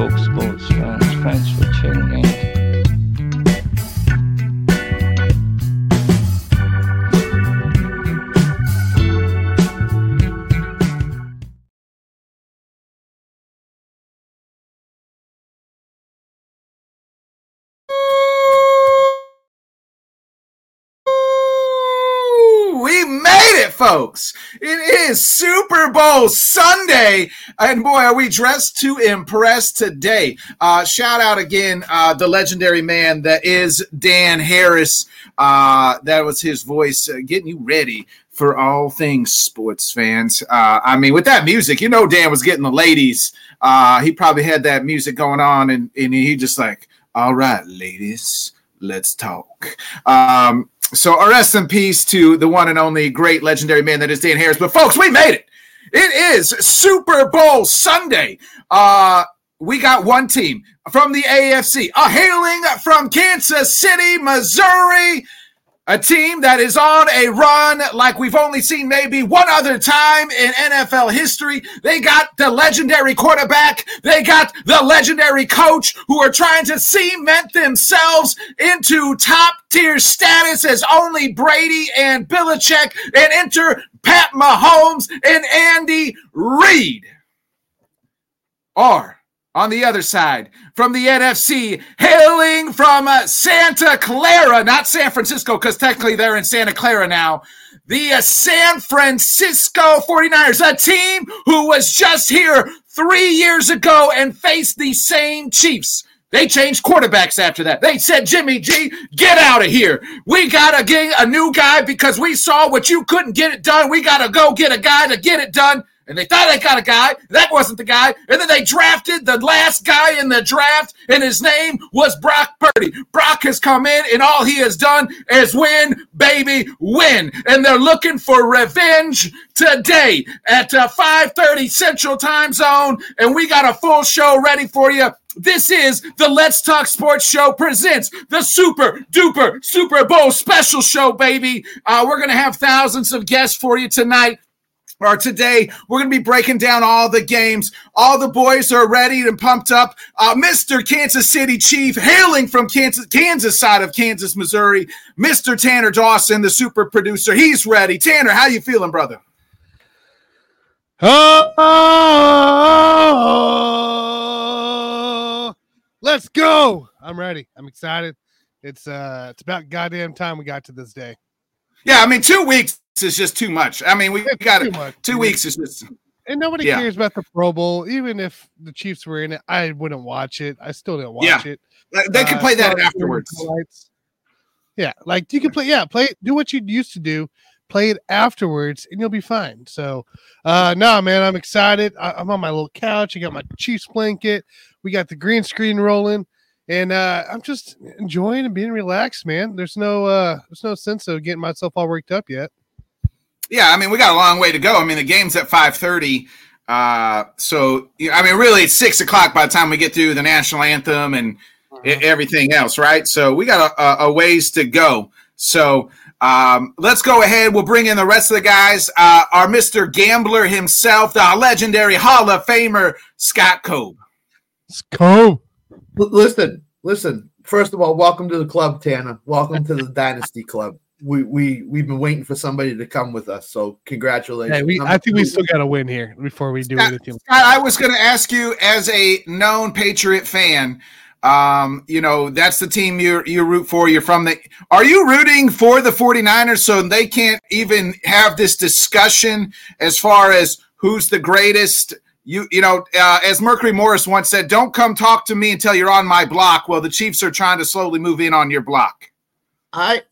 There, Let's folks. It is Super Bowl Sunday. And boy, are we dressed to impress today. Uh, shout out again, uh, the legendary man that is Dan Harris. Uh, that was his voice uh, getting you ready for all things sports fans. Uh, I mean, with that music, you know, Dan was getting the ladies. Uh, he probably had that music going on, and, and he just like, all right, ladies, let's talk. Um, so, rest in peace to the one and only great legendary man that is Dan Harris. But, folks, we made it. It is Super Bowl Sunday. Uh, we got one team from the AFC, a hailing from Kansas City, Missouri. A team that is on a run like we've only seen maybe one other time in NFL history. They got the legendary quarterback. They got the legendary coach who are trying to cement themselves into top tier status as only Brady and Belichick and enter Pat Mahomes and Andy Reid are on the other side from the NFC, hailing from uh, Santa Clara, not San Francisco, because technically they're in Santa Clara now. The uh, San Francisco 49ers, a team who was just here three years ago and faced the same Chiefs. They changed quarterbacks after that. They said, Jimmy G, get out of here. We got to get a new guy because we saw what you couldn't get it done. We got to go get a guy to get it done and they thought they got a guy. That wasn't the guy. And then they drafted the last guy in the draft, and his name was Brock Purdy. Brock has come in, and all he has done is win, baby, win. And they're looking for revenge today at uh, 5:30 Central Time Zone, and we got a full show ready for you. This is the Let's Talk Sports Show presents the Super Duper Super Bowl Special Show, baby. Uh, we're gonna have thousands of guests for you tonight or today we're going to be breaking down all the games all the boys are ready and pumped up uh, mr kansas city chief hailing from kansas kansas side of kansas missouri mr tanner dawson the super producer he's ready tanner how you feeling brother Oh, let's go! I'm ready. I'm excited. It's uh, it's about goddamn time we got to this day. yeah i mean two weeks is just too much i mean we It's got it much. two weeks is just And nobody Yeah. cares about the Pro Bowl. Even if the Chiefs were in it, I wouldn't watch it. I still didn't watch Yeah. it. they can Uh, play that for the afterwards. Yeah, like you can play. Yeah, play. Do what you used to do. Play it afterwards, and you'll be fine. So, uh, no, man, I'm excited. I, I'm on my little couch. I got my Chiefs blanket. We got the green screen rolling, and uh, I'm just enjoying and being relaxed, man. There's no, uh, there's no sense of getting myself all worked up yet. Yeah, I mean, we got a long way to go. I mean, the game's at five thirty, uh, so I mean, really, it's six o'clock by the time we get through the national anthem and e- everything else, right? So we got a, a, a ways to go. So um, let's go ahead. We'll bring in the rest of the guys. Uh, our Mister Gambler himself, the legendary Hall of Famer Scott Cobe. Let's. L- listen, listen. First of all, welcome to the club, Tanner. Welcome to the Dynasty Club. We we we've been waiting for somebody to come with us, so congratulations. Hey, we, I think we still got to win here before we do Scott, anything. Scott, I was going to ask you, as a known Patriot fan, um, you know, that's the team you you root for. You're from the. Are you rooting for the 49ers so they can't even have this discussion as far as who's the greatest? You you know, uh, as Mercury Morris once said, "Don't come talk to me until you're on my block." Well, the Chiefs are trying to slowly move in on your block. I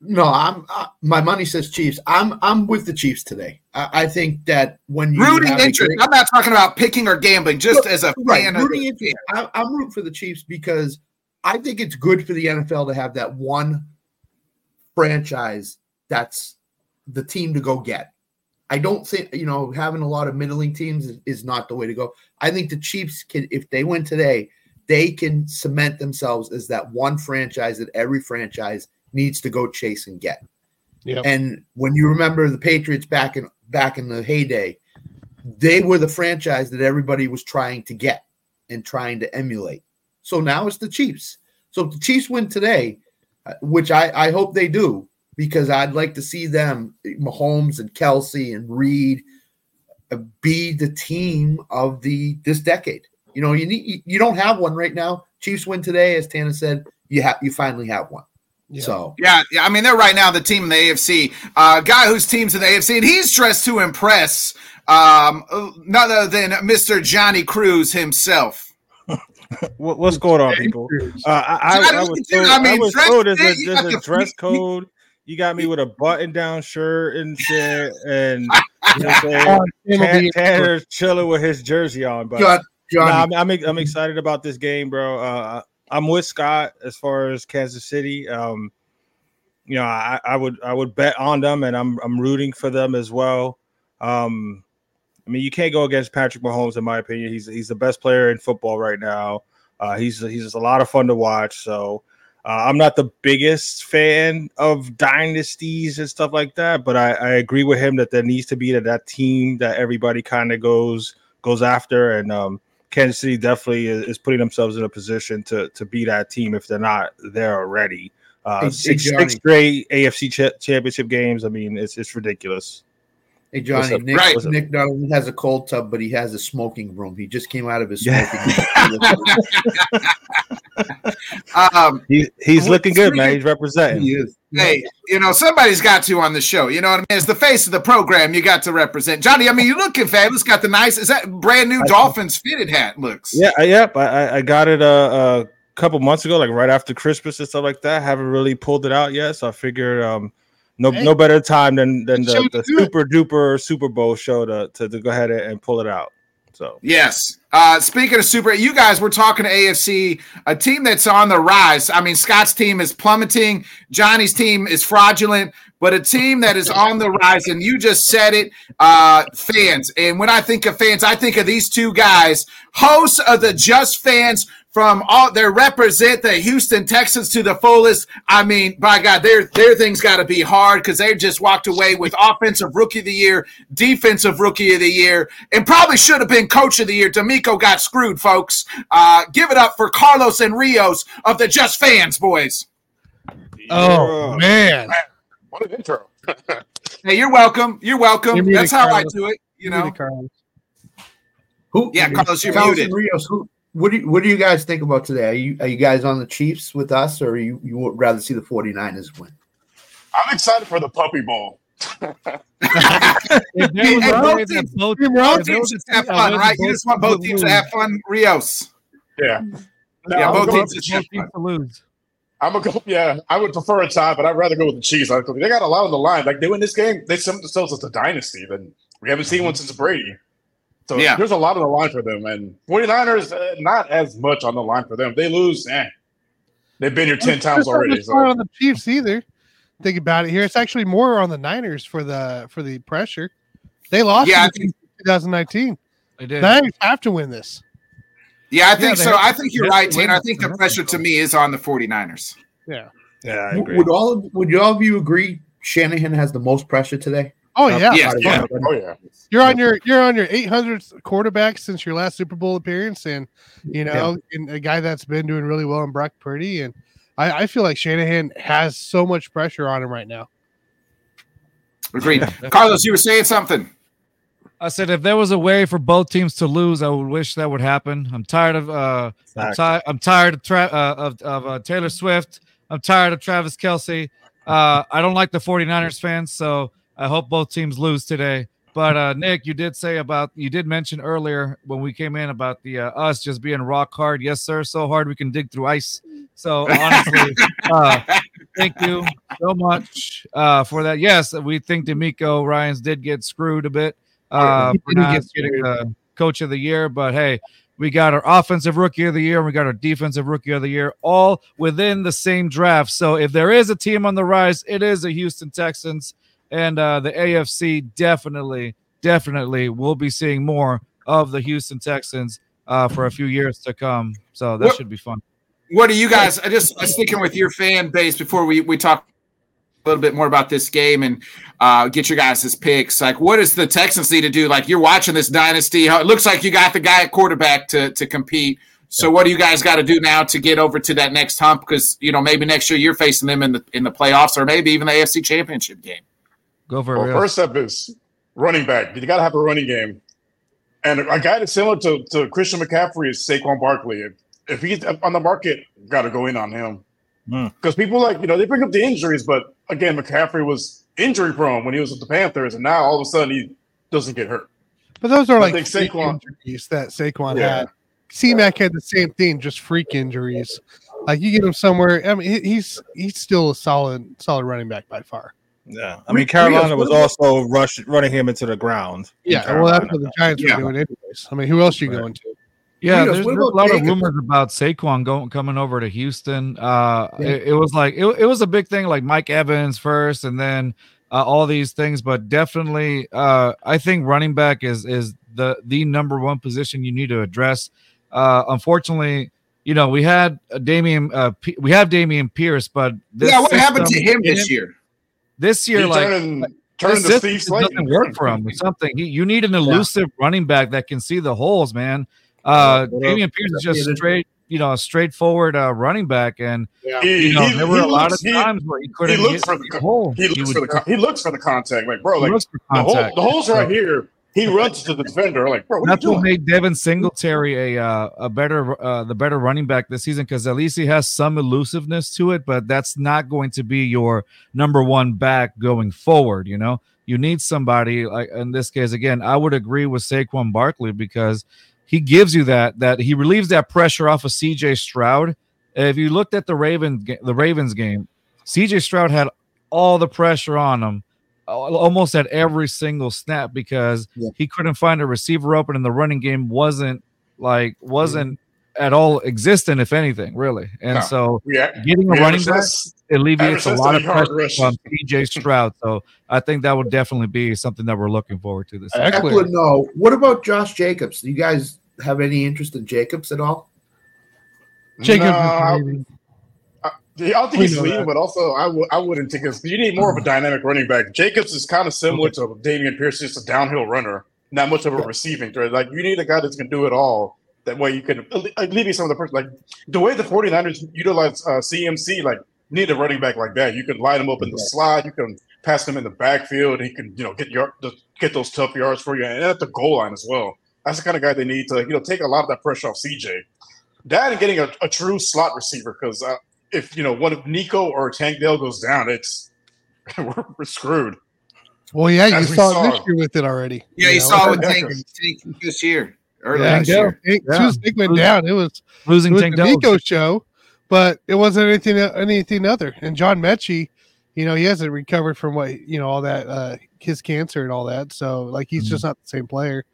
no, I'm uh, my money says Chiefs. I'm I'm with the Chiefs today. I, I think that when you Rooting interest. great- I'm not talking about picking or gambling, just as a right, fan of rooting the, interest. I, I'm rooting for the Chiefs because I think it's good for the NFL to have that one franchise that's the team to go get. I don't think you know having a lot of middling teams is, is not the way to go. I think the Chiefs can, if they win today, they can cement themselves as that one franchise that every franchise needs to go chase and get. Yep. And when you remember the Patriots back in back in the heyday, they were the franchise that everybody was trying to get. and trying to emulate. So now it's the Chiefs. So if the Chiefs win today, uh, which I, I hope they do, because I'd like to see them, Mahomes and Kelce and Reid, uh, be the team of the this decade. You know, you need you, you don't have one right now. Chiefs win today, as Tana said. You have you finally have one. Yeah. So Yeah, yeah. I mean, they're right now the team in the AFC. Uh, guy whose team's in the AFC, and he's dressed to impress. Um, none other than Mr. Johnny Cruz himself. What, what's going on, people? Uh, I, I, Johnny, I look was told, I I mean, was dress told there's a, you a dress code. You got me with a button-down shirt and shit, and you know what I'm saying? Tim will Tan- be- Tanner's chilling with his jersey on, but John, Nah, I'm, I'm I'm excited about this game, bro. Uh, I'm with Scott as far as Kansas City. Um, you know, I, I would I would bet on them, and I'm I'm rooting for them as well. Um, I mean, you can't go against Patrick Mahomes, in my opinion. He's he's the best player in football right now. Uh, he's he's a lot of fun to watch. So uh, I'm not the biggest fan of dynasties and stuff like that, but I, I agree with him that there needs to be that, that team that everybody kind of goes goes after, and um, Kansas City definitely is, is putting themselves in a position to to be that team if they're not there already. Uh, Hey, six, six straight AFC cha- championship games. I mean, it's it's ridiculous. Hey Johnny, up? Nick, Right. What's? Nick not only has a cold tub, but he has a smoking room. He just came out of his Yeah. smoking room. Um, He, he's looking good, man. He's representing. he is. hey, you know, somebody's got to on the show. You know what I mean? As the face of the program, you got to represent Johnny. I mean, you're looking fabulous. Got the nice. Is that brand new I- Dolphins fitted hat? Looks. Yeah, I- yep. I, I- I got it uh, a couple months ago, like right after Christmas and stuff like that. Haven't really pulled it out yet, so I figured um, no Hey. no better time than than the, the it. super duper Super Bowl show to, to to go ahead and, and pull it out. So Yes. Uh, speaking of super, you guys, we're talking to AFC, a team that's on the rise. I mean, Scott's team is plummeting, Johnny's team is fraudulent, but a team that is on the rise. And you just said it, uh, fans. And when I think of fans, I think of these two guys, hosts of the Just Fans from all they represent the Houston Texans to the fullest. I mean, by God, their their thing's got to be hard because they just walked away with offensive rookie of the year, defensive rookie of the year, and probably should have been coach of the year. DeMeco got screwed, folks. Uh, give it up for Carlos and Rios of the Just Fans, boys. Oh man, What an intro. Hey, you're welcome. You're welcome. You're That's how I do it. You know. Carlos. Who? Yeah, Carlos, you're Carlos muted. and Rios, who, what do you, what do you guys think about today? Are you are you guys on the Chiefs with us, or you you would rather see the 49ers win? I'm excited for the Puppy Bowl. If there was hey, a both way that teams- both- Team Rob if there Teams just have fun, right? You just want both teams to have fun. Rios. Yeah. No, Yeah, I'm both gonna teams go- just have both teams to lose. I'm gonna go. Yeah, I would prefer a tie, but I'd rather go with the Chiefs. I- They got a lot on the line. Like they win this game, they sum themselves as a dynasty. Then we haven't seen one mm-hmm. since Brady. So Yeah. there's a lot on the line for them. And 49ers, uh, not as much on the line for them. They lose, eh. They've been here 10 times It's not already. much more So on the Chiefs either. Think about it here. It's actually more on the Niners for the for the pressure. They lost Yeah, I in 2019. They did. Niners have to win this. Yeah, I think they so. I think you're right, to Tanner. I think the pressure to me is on the 49ers. Yeah. yeah, I agree. Would all of, would all of you agree Shanahan has the most pressure today? Oh yeah. Yeah, yeah. oh yeah. You're on your you're on your 800th quarterback since your last Super Bowl appearance, and you know, and a guy that's been doing really well in Brock Purdy, and I, I feel like Shanahan has so much pressure on him right now. Agreed. Carlos, you were saying something. I said if there was a way for both teams to lose, I would wish that would happen. I'm tired of uh, I'm, Fact. ti- I'm tired of tra- uh, of, of uh, Taylor Swift. I'm tired of Travis Kelce. Uh, I don't like the 49ers fans, so I hope both teams lose today. But uh, Nick, you did say about you did mention earlier when we came in about the uh, us just being rock hard. Yes, sir, so hard we can dig through ice. So honestly, uh, thank you so much uh, for that. Yes, we think DeMeco Ryans did get screwed a bit uh, for not getting the coach of the year, but hey, we got our offensive rookie of the year and we got our defensive rookie of the year all within the same draft. So if there is a team on the rise, it is the Houston Texans and uh, the AFC definitely, definitely will be seeing more of the Houston Texans uh, for a few years to come. So that What- should be fun. What do you guys? I just sticking with your fan base before we we talk a little bit more about this game and uh, get your guys' picks. Like, what does the Texans need to do? Like, you're watching this dynasty. It looks like you got the guy at quarterback to to compete. So, what do you guys got to do now to get over to that next hump? Because you know maybe next year you're facing them in the in the playoffs or maybe even the AFC Championship game. Go for it. Well, first step is running back. You got to have a running game. And a guy that's similar to, to Christian McCaffrey is Saquon Barkley. If, if he's on the market, got to go in on him. Hmm. Because people like, you know, they bring up the injuries, but again, McCaffrey was injury prone when he was with the Panthers, and now all of a sudden he doesn't get hurt. But those are I like think freak Saquon- injuries that Saquon Yeah. had. C Mac had the same thing, just freak injuries. Like you get him somewhere. I mean, he's he's still a solid solid running back by far. Yeah, I mean Carolina was also rush running him into the ground. Yeah, well, that's what the Giants Yeah. were doing anyways. I mean, who else are you Right. going to? Yeah, Rios, there's, there's a about lot of rumors about Saquon going coming over to Houston. Uh, Yeah. it, it was like it, it was a big thing, like Mike Evans first, and then uh, all these things. But definitely, uh, I think running back is is the the number one position you need to address. Uh, unfortunately, you know we had uh, Dameon, uh, P- we have Dameon Pierce, but this yeah, what happened to him this year? This year, He like turning, this turning to system Steve Slaton. doesn't work for him. or something. He, you need an elusive running back that can see the holes, man. Uh, What? Dameon Pierce is just straight, you know, a straightforward uh, running back, and He, you know he- there were he a lot looks- of times where he couldn't looks hit for the the hole. He, looks would for the con- he looks for the contact, like bro, like the hole, the holes right here. He runs to the defender, like bro, what That's what made Devin Singletary a uh, a better uh, the better running back this season because at least he has some elusiveness to it, but that's not going to be your number one back going forward. You know, you need somebody like in this case again. I would agree with Saquon Barkley because he gives you that that he relieves that pressure off of C.J. Stroud. If you looked at the Ravens the Ravens game, C.J. Stroud had all the pressure on him almost at every single snap because Yeah. he couldn't find a receiver open and the running game wasn't like mm-hmm. wasn't at all existent if anything really and No. so Yeah, getting a we running back average- alleviates a lot of less than a yard pressure rush. from CJ Stroud so I think that would definitely be something that we're looking forward to this season. Excellent. Ekeler, no. What about Josh Jacobs? Do you guys have any interest in Jacobs at all? Jacobs No, is I. I don't think We he's that. but also I w- I wouldn't take us. You need more of a dynamic running back. Jacobs is kind of similar to Dameon Pierce, just a downhill runner, not much of a receiving threat. Like you need a guy that's going to do it all. That way you can alle- alleviate some of the person. Like the way the 49ers utilize uh, CMC, like need a running back like that. You can line him up in the slot. You can pass him in the backfield. He can you know get your get those tough yards for you, and at the goal line as well. That's the kind of guy they need to you know take a lot of that pressure off CJ. That and getting a, a true slot receiver because uh, if you know one of Nico or Tank Dell goes down, it's we're, we're screwed. Well, yeah, you As we saw, it saw. this year with it already. Yeah, you know? saw it with Yeah. Tank, Tank this year. Early Yeah, this year. Tank- Yeah. As soon went down, it was it losing was Tank the Dell Nico show, but it wasn't anything anything other. And John Metchie, you know, he hasn't recovered from what you know all that uh his cancer and all that. So like he's just not the same player.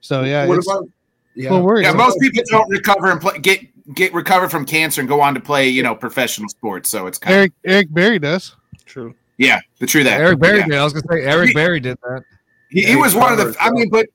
So yeah, what about? Yeah, well. Yeah, most people don't recover and play, get get recovered from cancer and go on to play, you know, professional sports. So it's kind of Eric Eric Berry does. True. yeah, the true that Eric Berry Yeah. did I was gonna say Eric Berry did that He, he was one of the. I mean, but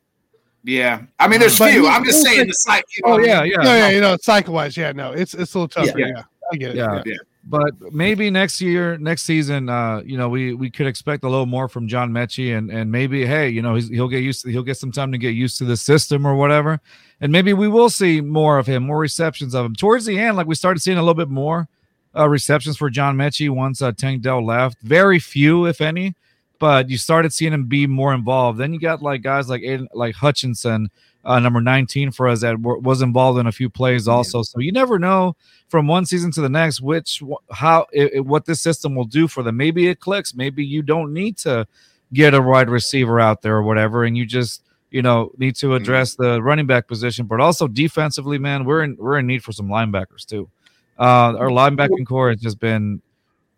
yeah, I mean, there's But few. he- I'm just saying the site. You know oh yeah yeah Yeah, yeah, you know, cycle wise, yeah, no, it's it's a little tougher. Yeah. Yeah, I get it. Yeah. Yeah. but maybe next year, next season, uh, you know, we we could expect a little more from John Metchie, and and maybe, hey, you know, he's, he'll get used to he'll get some time to get used to the system or whatever, and maybe we will see more of him, more receptions of him towards the end. Like we started seeing a little bit more uh, receptions for John Metchie once uh, Tank Dell left. Very few, if any, but you started seeing him be more involved. Then you got like guys like Aiden, like Hutchinson, uh, number 19 for us that were, was involved in a few plays also. So you never know from one season to the next which how it, it- what this system will do for them. Maybe it clicks. Maybe you don't need to get a wide receiver out there or whatever, and you just you know need to address the running back position, but also defensively, man, we're in we're in need for some linebackers too. Uh, our linebacking core has just been.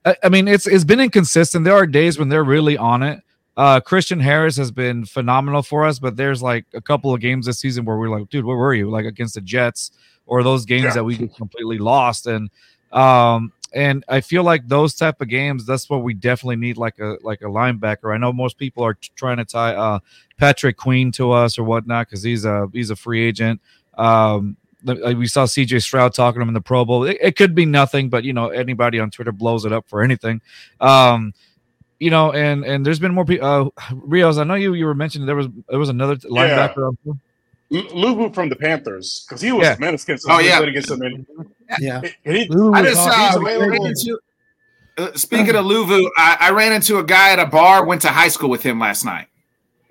I, I mean, it's it's been inconsistent. There are days when they're really on it. Uh, Christian Harris has been phenomenal for us, but there's like a couple of games this season where we're like, dude, where were you? Like against the Jets or those games Yeah. that we just completely lost. And um, and I feel like those type of games, that's what we definitely need, like a like a linebacker. I know most people are t- trying to tie uh Patrick Queen to us or whatnot because he's a he's a free agent. Um, like we saw CJ Stroud talking to him in the Pro Bowl. It, it could be nothing, but you know anybody on Twitter blows it up for anything. Um, you know, and and there's been more people. Uh, Rios, I know you you were mentioning there was there was another linebacker. L- Luvu from the Panthers because he was Yeah. menacing. since Oh, we yeah. against him. And, Yeah. and he, Luvu I was just awesome. uh, He's ran available. into, uh, speaking of Luvu, I, I ran into a guy at a bar. Went to high school with him last night.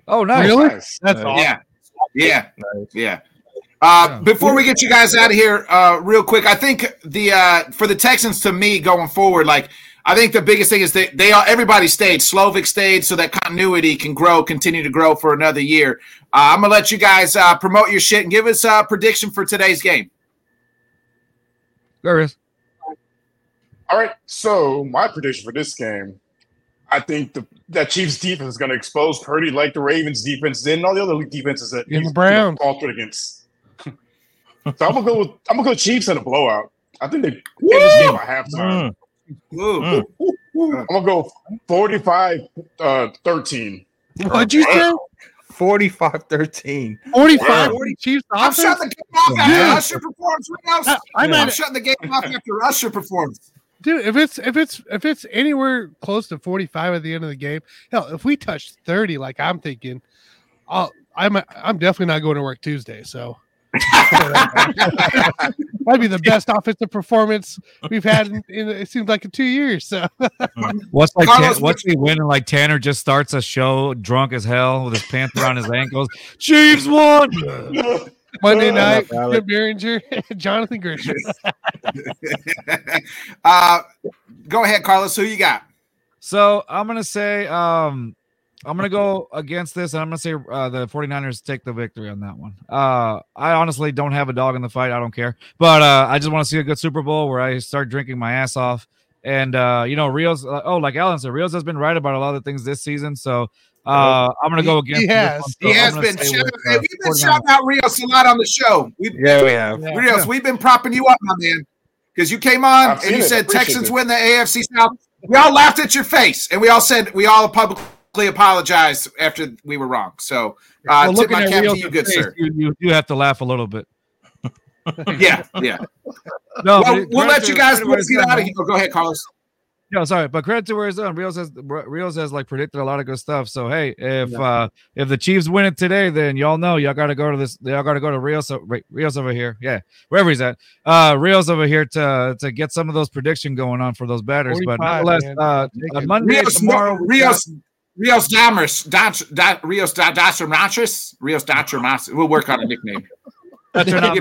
Oh, nice. Really? nice. That's Nice. awesome. Yeah, yeah, Nice. yeah. Uh, Before we get you guys out of here, uh, real quick, I think the uh, for the Texans to me going forward, like I think the biggest thing is that they all everybody stayed. Slowik stayed, so that continuity can grow, continue to grow for another year. Uh, I'm gonna let you guys uh, promote your shit and give us a prediction for today's game. There is. All right. So my prediction for this game, I think the that Chiefs defense is going to expose Purdy like the Ravens defense did and all the other defenses that And the he's, Browns. You know, faltered against. so I'm gonna go with I'm gonna go Chiefs in a blowout. I think they end this game by halftime. Mm. Mm. I'm gonna go 45 uh 13. What'd you say? 45 13. 45 Word. Chiefs I'm offense? shutting the game off after Yeah. Usher performs. What else? I, I I'm might, shutting the game off after Usher performs. Dude. If it's if it's if it's anywhere close to 45 at the end of the game, hell, if we touch 30, like I'm thinking, I'll, I'm I'm definitely not going to work Tuesday. So that'd be the best offensive performance we've had in, in it seems like in two years. So What's like? Carlos, Tan- what's he win? And like Tanner just starts a show drunk as hell with his pants around his ankles. Chiefs won. Monday Oh, night, Alex. Jim Behringer, Jonathan Grisham. uh, go ahead, Carlos. Who you got? So I'm gonna say um I'm gonna go against this and I'm gonna say uh, the 49ers take the victory on that one. Uh I honestly don't have a dog in the fight, I don't care. But uh I just want to see a good Super Bowl where I start drinking my ass off. And uh, you know, Rios uh, oh, like Alan said, Rios has been right about a lot of things this season. So uh I'm gonna go He- against he has. one. He So I'm has been. stay Shout- with, hey, uh, we've been shouting out Rios a lot on the show. We, Yeah, we have. Yeah. Rios, we've been propping you up, my man, because you came on I've and you it. said Texans it. win the AFC South. We all laughed at your face, and we all said we all publicly apologized after we were wrong. So, uh, Well, tip looking my at cap to you, good face, sir. You, you you have to laugh a little bit. Yeah, yeah. No, Well, we'll let you guys credit where it's get out of here. Go ahead, Carlos. No, sorry, but credit to where it's done. Rios has Rios has like predicted a lot of good stuff. So hey, if uh if the Chiefs win it today, then y'all know y'all got to go to this. Y'all got to go to Rios. Rios over here, yeah, wherever he's at. Uh, Rios over here to to get some of those prediction going on for those batters. But nonetheless, man. uh, Take. Monday Rios, tomorrow, we Rios, Rios Damas, Dach, da, Rios da, Dastramatris, Rios Dastramatris. We'll work on a nickname. got- You know,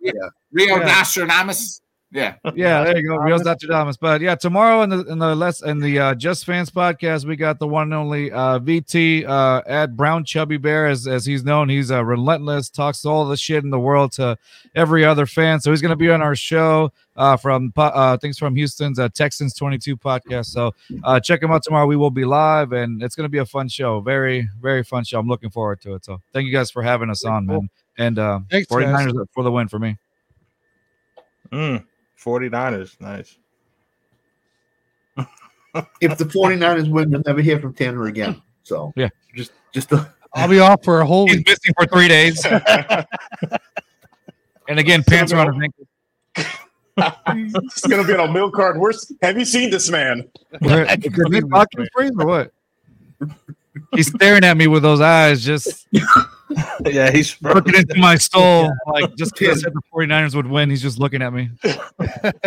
yeah, Rio Yeah. Dastranamis. Yeah. yeah, there you go, Rios Damas. But yeah, tomorrow in the in the less in the uh, Just Fans podcast, we got the one and only uh, VT uh, at Brown Chubby Bear, as as he's known. He's uh, relentless, talks all the shit in the world to every other fan. So he's going to be on our show uh, from uh, things from Houston's uh, Texans 22 podcast. So uh, check him out tomorrow. We will be live, and it's going to be a fun show. Very very fun show. I'm looking forward to it. So thank you guys for having us on, man. And uh, Thanks, 49ers for the win for me. Mm, 49ers. Nice. If the 49ers win, you'll never hear from Tanner again. So Yeah. just just a, I'll be off for a whole He's week. missing for three days. And again, pants are on his ankles. it's gonna be on a milk card. Where's have you seen this man? Where- Is this Watkins freeze or what? He's staring at me with those eyes, just yeah, he's looking into my soul. Like just because I the 49ers would win, he's just looking at me.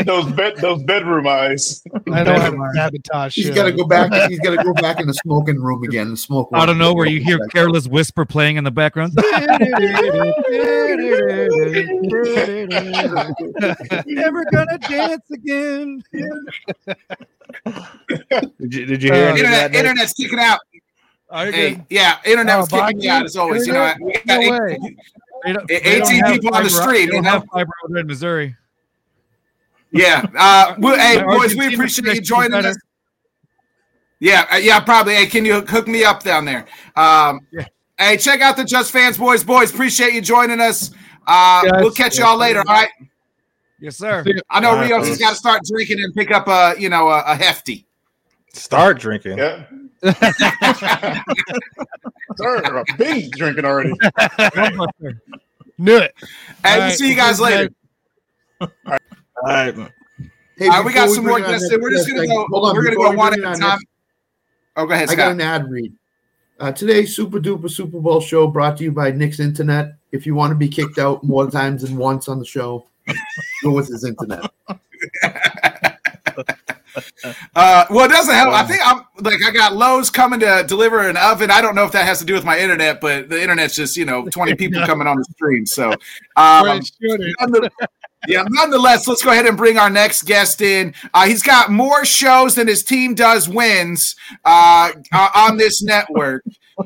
Those bed those bedroom eyes. I know how to sabotage. he's shit. got to go back. He's got to go back in the smoking room again. The smoke. I don't know where you hear careless whisper playing in the background. Never gonna dance again. Did you, did you hear Uh, any Internet, that? Nick? internet's kicking out. Are you Hey, yeah, internet Oh, was kicking me out as always. You know, we got No eight- way. They don't- Eh, they 18 have people on the street, They don't have know? fiber in Missouri. yeah. Uh, we, hey, boys, we appreciate you joining better. us. Yeah, uh, yeah, probably. Hey, can you hook me up down there? Um, Yeah. Hey, check out the Just Fans Boys. Boys, appreciate you joining us. Uh, Guys. we'll catch y'all later. All right. Yes, sir. I know All right, Rios has got to start drinking and pick up a, you know, a, a hefty. Start drinking. Yeah. Sir, a big drinking already. Knew it. Hey, All we'll right, see you guys okay, later. All right. man. Hey, All right, we before got some bring more on guests that- We're just gonna go- hold on, we're gonna go we one at a time. next- Oh, go ahead, I got an ad read. Uh, today's Super Duper Super Bowl show brought to you by Nick's Internet. If you want to be kicked out more times than once on the show, go with his internet. Uh, well, it doesn't help. I think I'm like I got Lowe's coming to deliver an oven. I don't know if that has to do with my internet, but the internet's just you know 20 people coming on the stream. So, um, yeah, nonetheless, let's go ahead and bring our next guest in. Uh, he's got more shows than his team does wins uh, uh, on this network.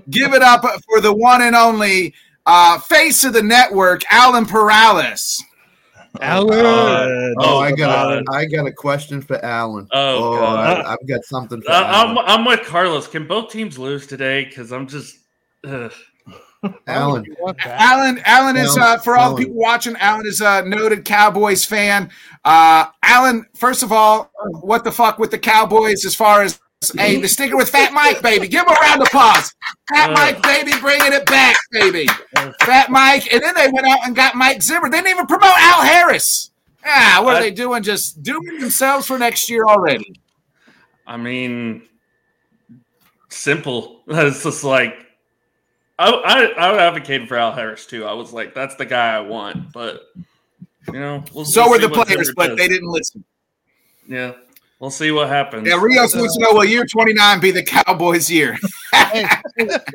Give it up for the one and only uh, face of the network, Alan Perales. Alan. Uh, Oh, I got God. a, I got a question for Alan. Oh, Oh, God. I, I've got something for Uh, I'm, I'm with Carlos. Can both teams lose today? Because I'm just. ugh. Alan, You want that? Alan, Alan is uh, for all the people watching. Alan is a noted Cowboys fan. Uh, Alan, first of all, what the fuck with the Cowboys as far as hey, the sticker with Fat Mike, baby? Give him a round of applause. Fat Uh. Mike, baby, bringing it back, baby. Fat Mike, and then they went out and got Mike Zimmer. They didn't even promote Al Harris. Ah, what are I- they doing? Just doing themselves for next year already. I mean, simple. It's just like. I, I, I advocated for Al Harris too. I was like, that's the guy I want. But, you know, we'll So we'll were the players, but does. they didn't listen. Yeah. We'll see what happens. Yeah, Rios wants to uh, know will year 29 be the Cowboys' year? Hey,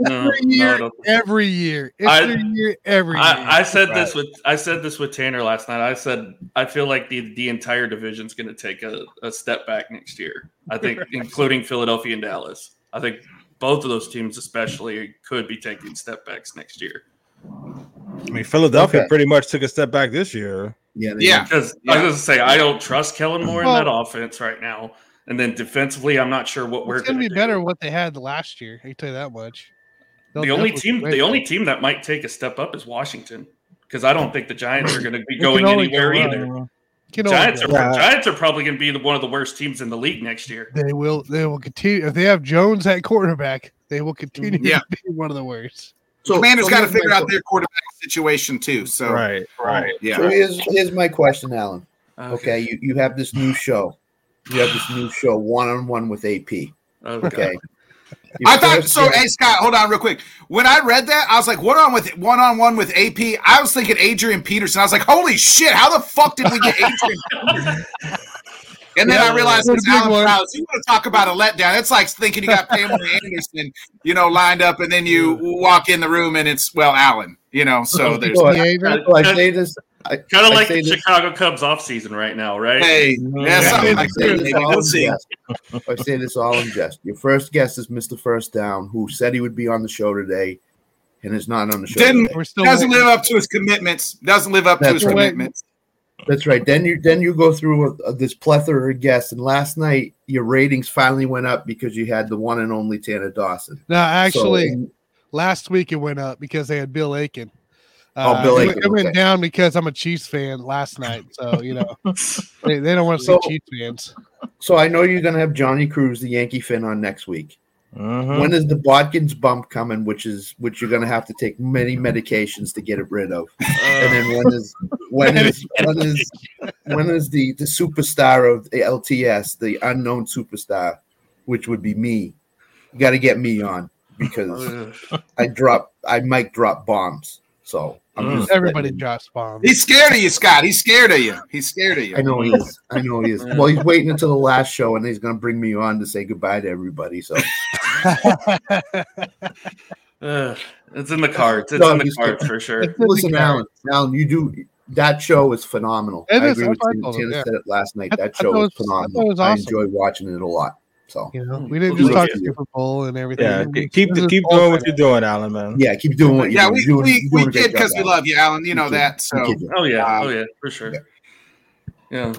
No, every no, year, no. every year, it's I- year every year. I, I said this with I said this with Tanner last night. I said I feel like the the entire division's going to take a, a step back next year. I think, including Philadelphia and Dallas. I think both of those teams, especially, could be taking step backs next year. I mean, Philadelphia Okay. pretty much took a step back this year. Yeah, Yeah. Because I was going to say I don't trust Kellen Moore in that offense right now. And then defensively, I'm not sure what we're gonna going be to better than what they had last year. I can tell you that much. They'll The only team, the only team that might take a step up is Washington. Because I don't think the Giants are going to be going anywhere go either. Giants are. Yeah. Giants are probably going to be the, one of the worst teams in the league next year. They will. They will continue if they have Jones at quarterback. They will continue Yeah. to be one of the worst. So, Commanders so got to figure out their quarterback situation too. So Right, um, right. yeah. So here's, here's my question, Alan. Okay. Okay, you, you have this new show. You have this new show, one on one with AP. Okay. Okay. I thought so. guest- Hey Scott, hold on real quick. When I read that, I was like, "One on with one on one with AP." I was thinking Adrian Peterson. I was like, "Holy shit! How the fuck did we get Adrian?" Peterson? And then I realized it's Alan one. Prowse. You want to talk about a letdown? It's like thinking you got Pamela Anderson, you know, lined up, and then you walk in the room and it's well, Alan. You know, so there's So I, Behavior. so I say this. I, Kind of I like the this- Chicago Cubs offseason right now, right? hey, mm-hmm. yeah, something I like say that. this all we'll in see. jest. I say this all in jest. Your first guest is Mr. First Down, who said he would be on the show today, and is not on the show. Didn't today. We're still doesn't waiting. live up to his commitments. Doesn't live up to his right. commitments. That's right. Then you then you go through uh this plethora of guests, and last night your ratings finally went up because you had the one and only Tana Dawson. No, actually, So, last week it went up because they had Bill Aiken. Oh, Bill it went- Aiken, It went okay. down because I'm a Chiefs fan last night. So, you know, they, they don't want to see So- Chiefs fans. so I know you're gonna have Johnny Cruz, the Yankee fan, on next week. Mhm. When is the Bodkins bump coming? Which is which you're gonna have to take many medications to get it rid of. And Uh, then when is when is when is when is the the superstar of the LTS, the unknown superstar, which would be me? You got to get me on because I drop I might drop bombs. So I'm Mm. just Everybody drops bombs. He's scared of you, Scott. He's scared of you. He's scared of you. I know he is. I know he is. Well, he's waiting until the last show, and he's going to bring me on to say goodbye to everybody. So uh, it's in the cards. It's No, in the cards for sure. listen, Alan. Alan, you do that show is phenomenal. It I is. agree with I you. told him, Tanner yeah. said it last night. I- That I show thought is it was- I thought it phenomenal. I awesome. enjoy watching it a lot. So You know, we didn't Well, just talk yeah. Super Bowl and everything. Yeah, It keep it keep doing what you're doing, Alan, man. yeah, keep doing what you're yeah, doing. we doing- we, doing we did because we love you, Alan. You know that. So We kid you. Oh yeah, Um, oh yeah, for sure. Yeah.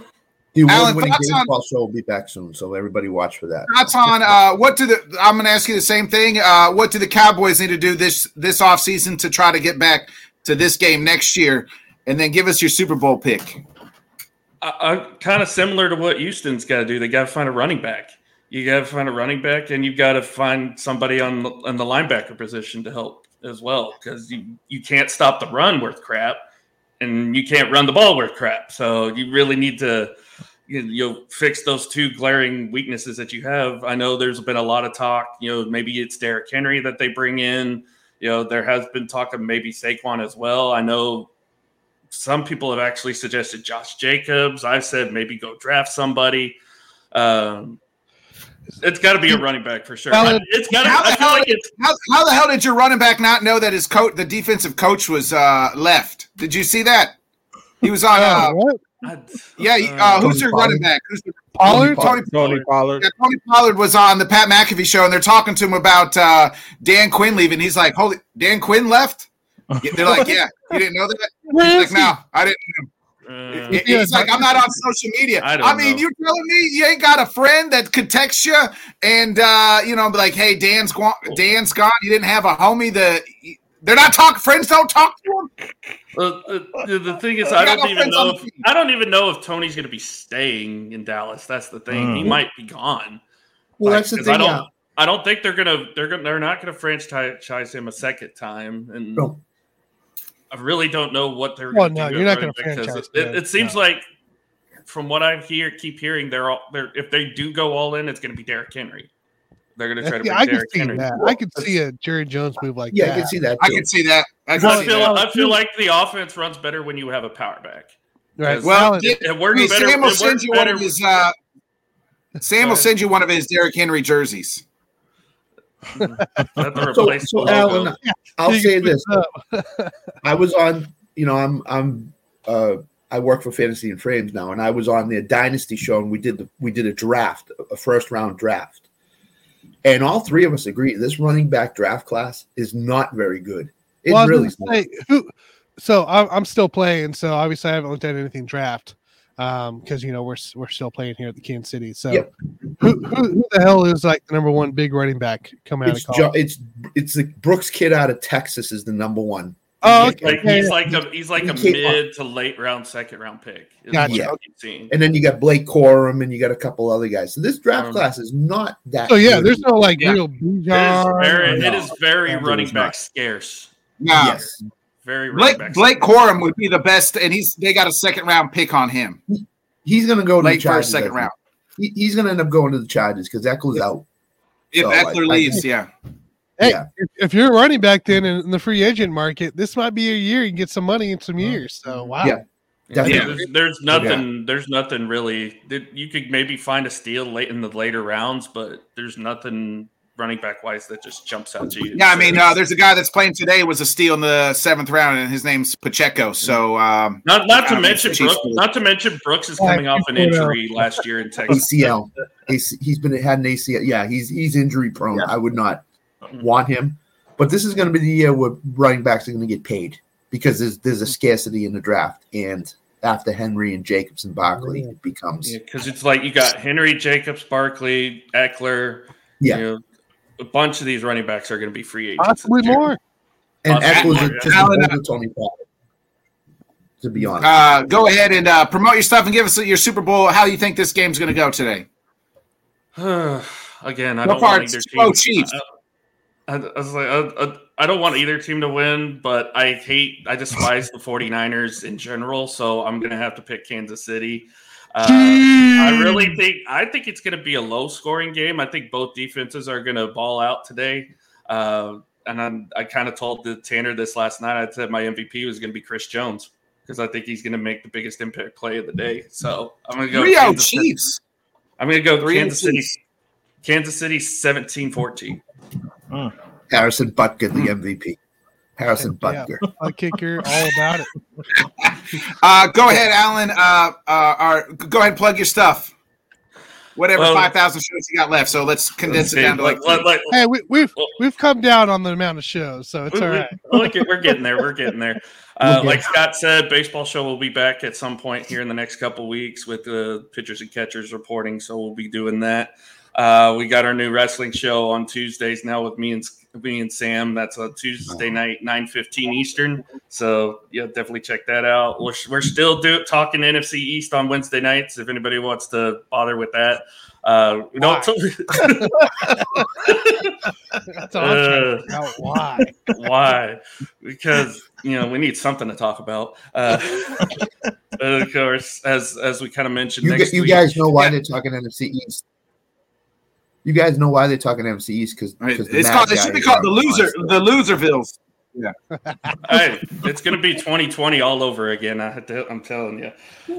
The Alan, award-winning thoughts on- baseball show will be back soon, so everybody watch for that. thoughts on uh, what do the? I'm going to ask you the same thing. Uh, what do the Cowboys need to do this this off season to try to get back to this game next year, and then give us your Super Bowl pick. I, I kind of similar to what Houston's got to do. They got to find a running back. You got to find a running back, and you've got to find somebody on the, on the linebacker position to help as well, because you you can't stop the run worth crap, and you can't run the ball worth crap. So you really need to you you'll fix those two glaring weaknesses that you have. I know there's been a lot of talk. You know, maybe it's Derrick Henry that they bring in. You know, there has been talk of maybe Saquon as well. I know some people have actually suggested Josh Jacobs. I've said maybe go draft somebody. Um, it's got to be a running back for sure. Well, It's got to. How the hell like did- How, how the hell did your running back not know that his coach, the defensive coach, was uh, left? Did you see that? He was on. Uh, what? I, yeah, he- uh, who's Tony your Pollard. running back? Who's the, Pollard? Tony, Tony Pollard. yeah, Tony Pollard was on the Pat McAfee show, and they're talking to him about uh, Dan Quinn leaving. He's like, "Holy, Dan Quinn left?" They're like, "Yeah, you didn't know that?" Where He's like, he? "No, I didn't." uh, He- He's like, I'm not on social media. I I, mean, know. you telling me you ain't got a friend that could text you and uh, you know, be like, hey, Dan's gone. Dan's gone. You didn't have a homie that they're not talking. Friends don't talk to him. Well, the, the- the thing is, I don't no even know. If. I don't even know if Tony's going to be staying in Dallas. That's the thing. He Mm. might be gone. Well, Like, that's the 'cause thing. I don't. yeah. I don't think they're gonna. They're gonna. They're not gonna franchise him a second time. And No. I really don't know what they're. Well, gonna no, do you're not gonna running back, 'cause franchise It, him, it seems no. like, from what I hear, keep hearing, they're all. They're if they do go all in, it's gonna be Derrick Henry. They're gonna try to Yeah, I can Derrick see Henry. that. I could see a Jerry Jones move like Yeah, that. I can see that. I can see that. I can I see feel. that. I feel like the offense runs better when you have a power back. Right. Well, Alan, it- It works Hey, better. Sam will send works you one of his. Uh, Sam will send you one of his Derrick Henry jerseys. So, so the logo. Alan, I'll you say this: put it up. I was on, you know, I'm, I'm, uh, I work for Fantasy and Frames now, and I was on their Dynasty show, and we did the, we did a draft, a first round draft, and all three of us agree this running back draft class is not very good. It Well, really gonna is not. say, who, so I'm, I'm still playing. So obviously I haven't looked at anything draft um, because you know we're we're still playing here at the Kansas City. So Yep. who, who who the hell is like the number one big running back coming out It's of jo- it's it's the Brooks kid out of Texas is the number one. Oh, okay. Like yeah, he's like a he's like a He came up- mid to late round second round pick. is Gotcha. Yeah. And then you got Blake Corum, and you got a couple other guys. So this draft Um, class is not that. So yeah, good. there's no like Yeah. real It is Bijan. very, or- it is very No, running it's back not. scarce. Yeah. yes. Very running Blake back. Blake scarce. Corum would be the best, and he's they got a second round pick on him, He's going to go to late the first, Chargers. I second round. He, he's going to end up going to the Chargers because Ekeler's out. If So, Ekeler I leaves, think- yeah. Hey, Yeah. if, if you're a running back then in, in the free agent market, this might be a year you can get some money in some years. So wow. Yeah. Yeah, There's, there's nothing. There's nothing really. that- You could maybe find a steal late in the later rounds, but there's nothing running back wise that just jumps out to you. Yeah, I mean, uh, there's a guy that's playing today was a steal in the seventh round, and his name's Pacheco. So, um, not not to mention Brooks. Not to mention Brooks is Yeah, coming off an keep it, uh, injury last year in Texas. ACL. AC he's been had an ACL. Yeah, he's he's injury prone. I would not want him. But this is going to be the year where running backs are going to get paid because there's there's a scarcity in the draft, and after Henry and Jacobs and Barkley, it becomes Yeah, because it's like you got Henry Jacobs, Barkley, Ekeler. Yeah. you know, a bunch of these running backs are going to be free agents. Possibly more. and Ekeler's yeah. just Alan, over Tony Pollard. To be honest, uh, go ahead and uh, promote your stuff and give us your Super Bowl. How you think this game's going to go today? Again, I Go don't far, want it's either go team. Chiefs. I, I, was like, I, I, don't want either team to win, but I hate, I despise the 49ers in general. So I'm going to have to pick Kansas City. Uh, I really think, I think it's going to be a low scoring game. I think both defenses are going to ball out today. Uh, and I'm, I kind of told the Tanner this last night. I said my MVP was going to be Chris Jones because I think he's going to make the biggest impact play of the day. So I'm going to go Rio Kansas City. Chiefs. I'm going to go Three Kansas City. Kansas City 17 14. Harrison Butker, the MVP. Harrison Yeah. Butker. A kicker, all about it. Uh, go ahead, Alan. Uh, uh, or go ahead and plug your stuff. Whatever Well- five thousand shows you got left. So let's condense it down to like. Let- let- Hey, we, we've Well- we've come down on the amount of shows, so it's we- all we- right. look at- we're getting there. We're getting there. Uh, Okay. like Scott said, baseball show will be back at some point here in the next couple weeks with the pitchers and catchers reporting. So we'll be doing that. Uh, we got our new wrestling show on Tuesdays now with me and me and Sam. That's a Tuesday night, nine fifteen Eastern. So yeah, definitely check that out. We're, we're still do, talking NFC East on Wednesday nights. If anybody wants to bother with that, uh, we don't. That's all I'm trying to figure. Why? Why? Because you know we need something to talk about. Uh, of course, as as we kind of mentioned, You, next you week- guys know why they're talking NFC East. You guys know why they're talking NFC East because It's called. It should be called the loser. The Loservilles. hey, it's gonna be 2020 all over again. I, I'm telling you.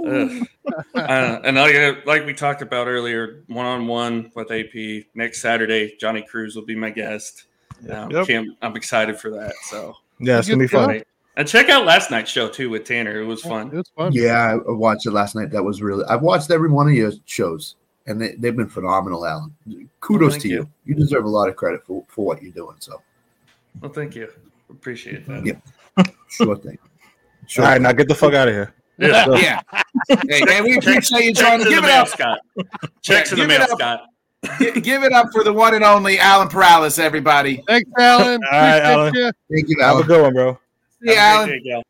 Ugh. Uh, and like, like we talked about earlier, one on one with AP next Saturday, Johnny Cruz will be my guest. Um, Yep. can't- I'm excited for that. So Yeah, it's gonna be fun. And check out last night's show too with Tanner. It was fun. It was fun. Yeah, I watched it last night. That was really. I've watched every one of your shows, and they, they've been phenomenal, Alan. Kudos thank to you. you. you. deserve a lot of credit for, for what you're doing. So Well, thank you. Appreciate that. Yeah. sure thing. Sure. All right, now get the fuck out of here. Yeah. Yeah. Hey, man, we appreciate you Checks joining. in Give it mail, up. Scott. Check in the give mail. Scott. Give it up for the one and only Alan Perales, everybody. Thanks, Alan. All right, Alan. ya. Thank you, Alan. Have a good one, bro. See you, Alan. day, Gal.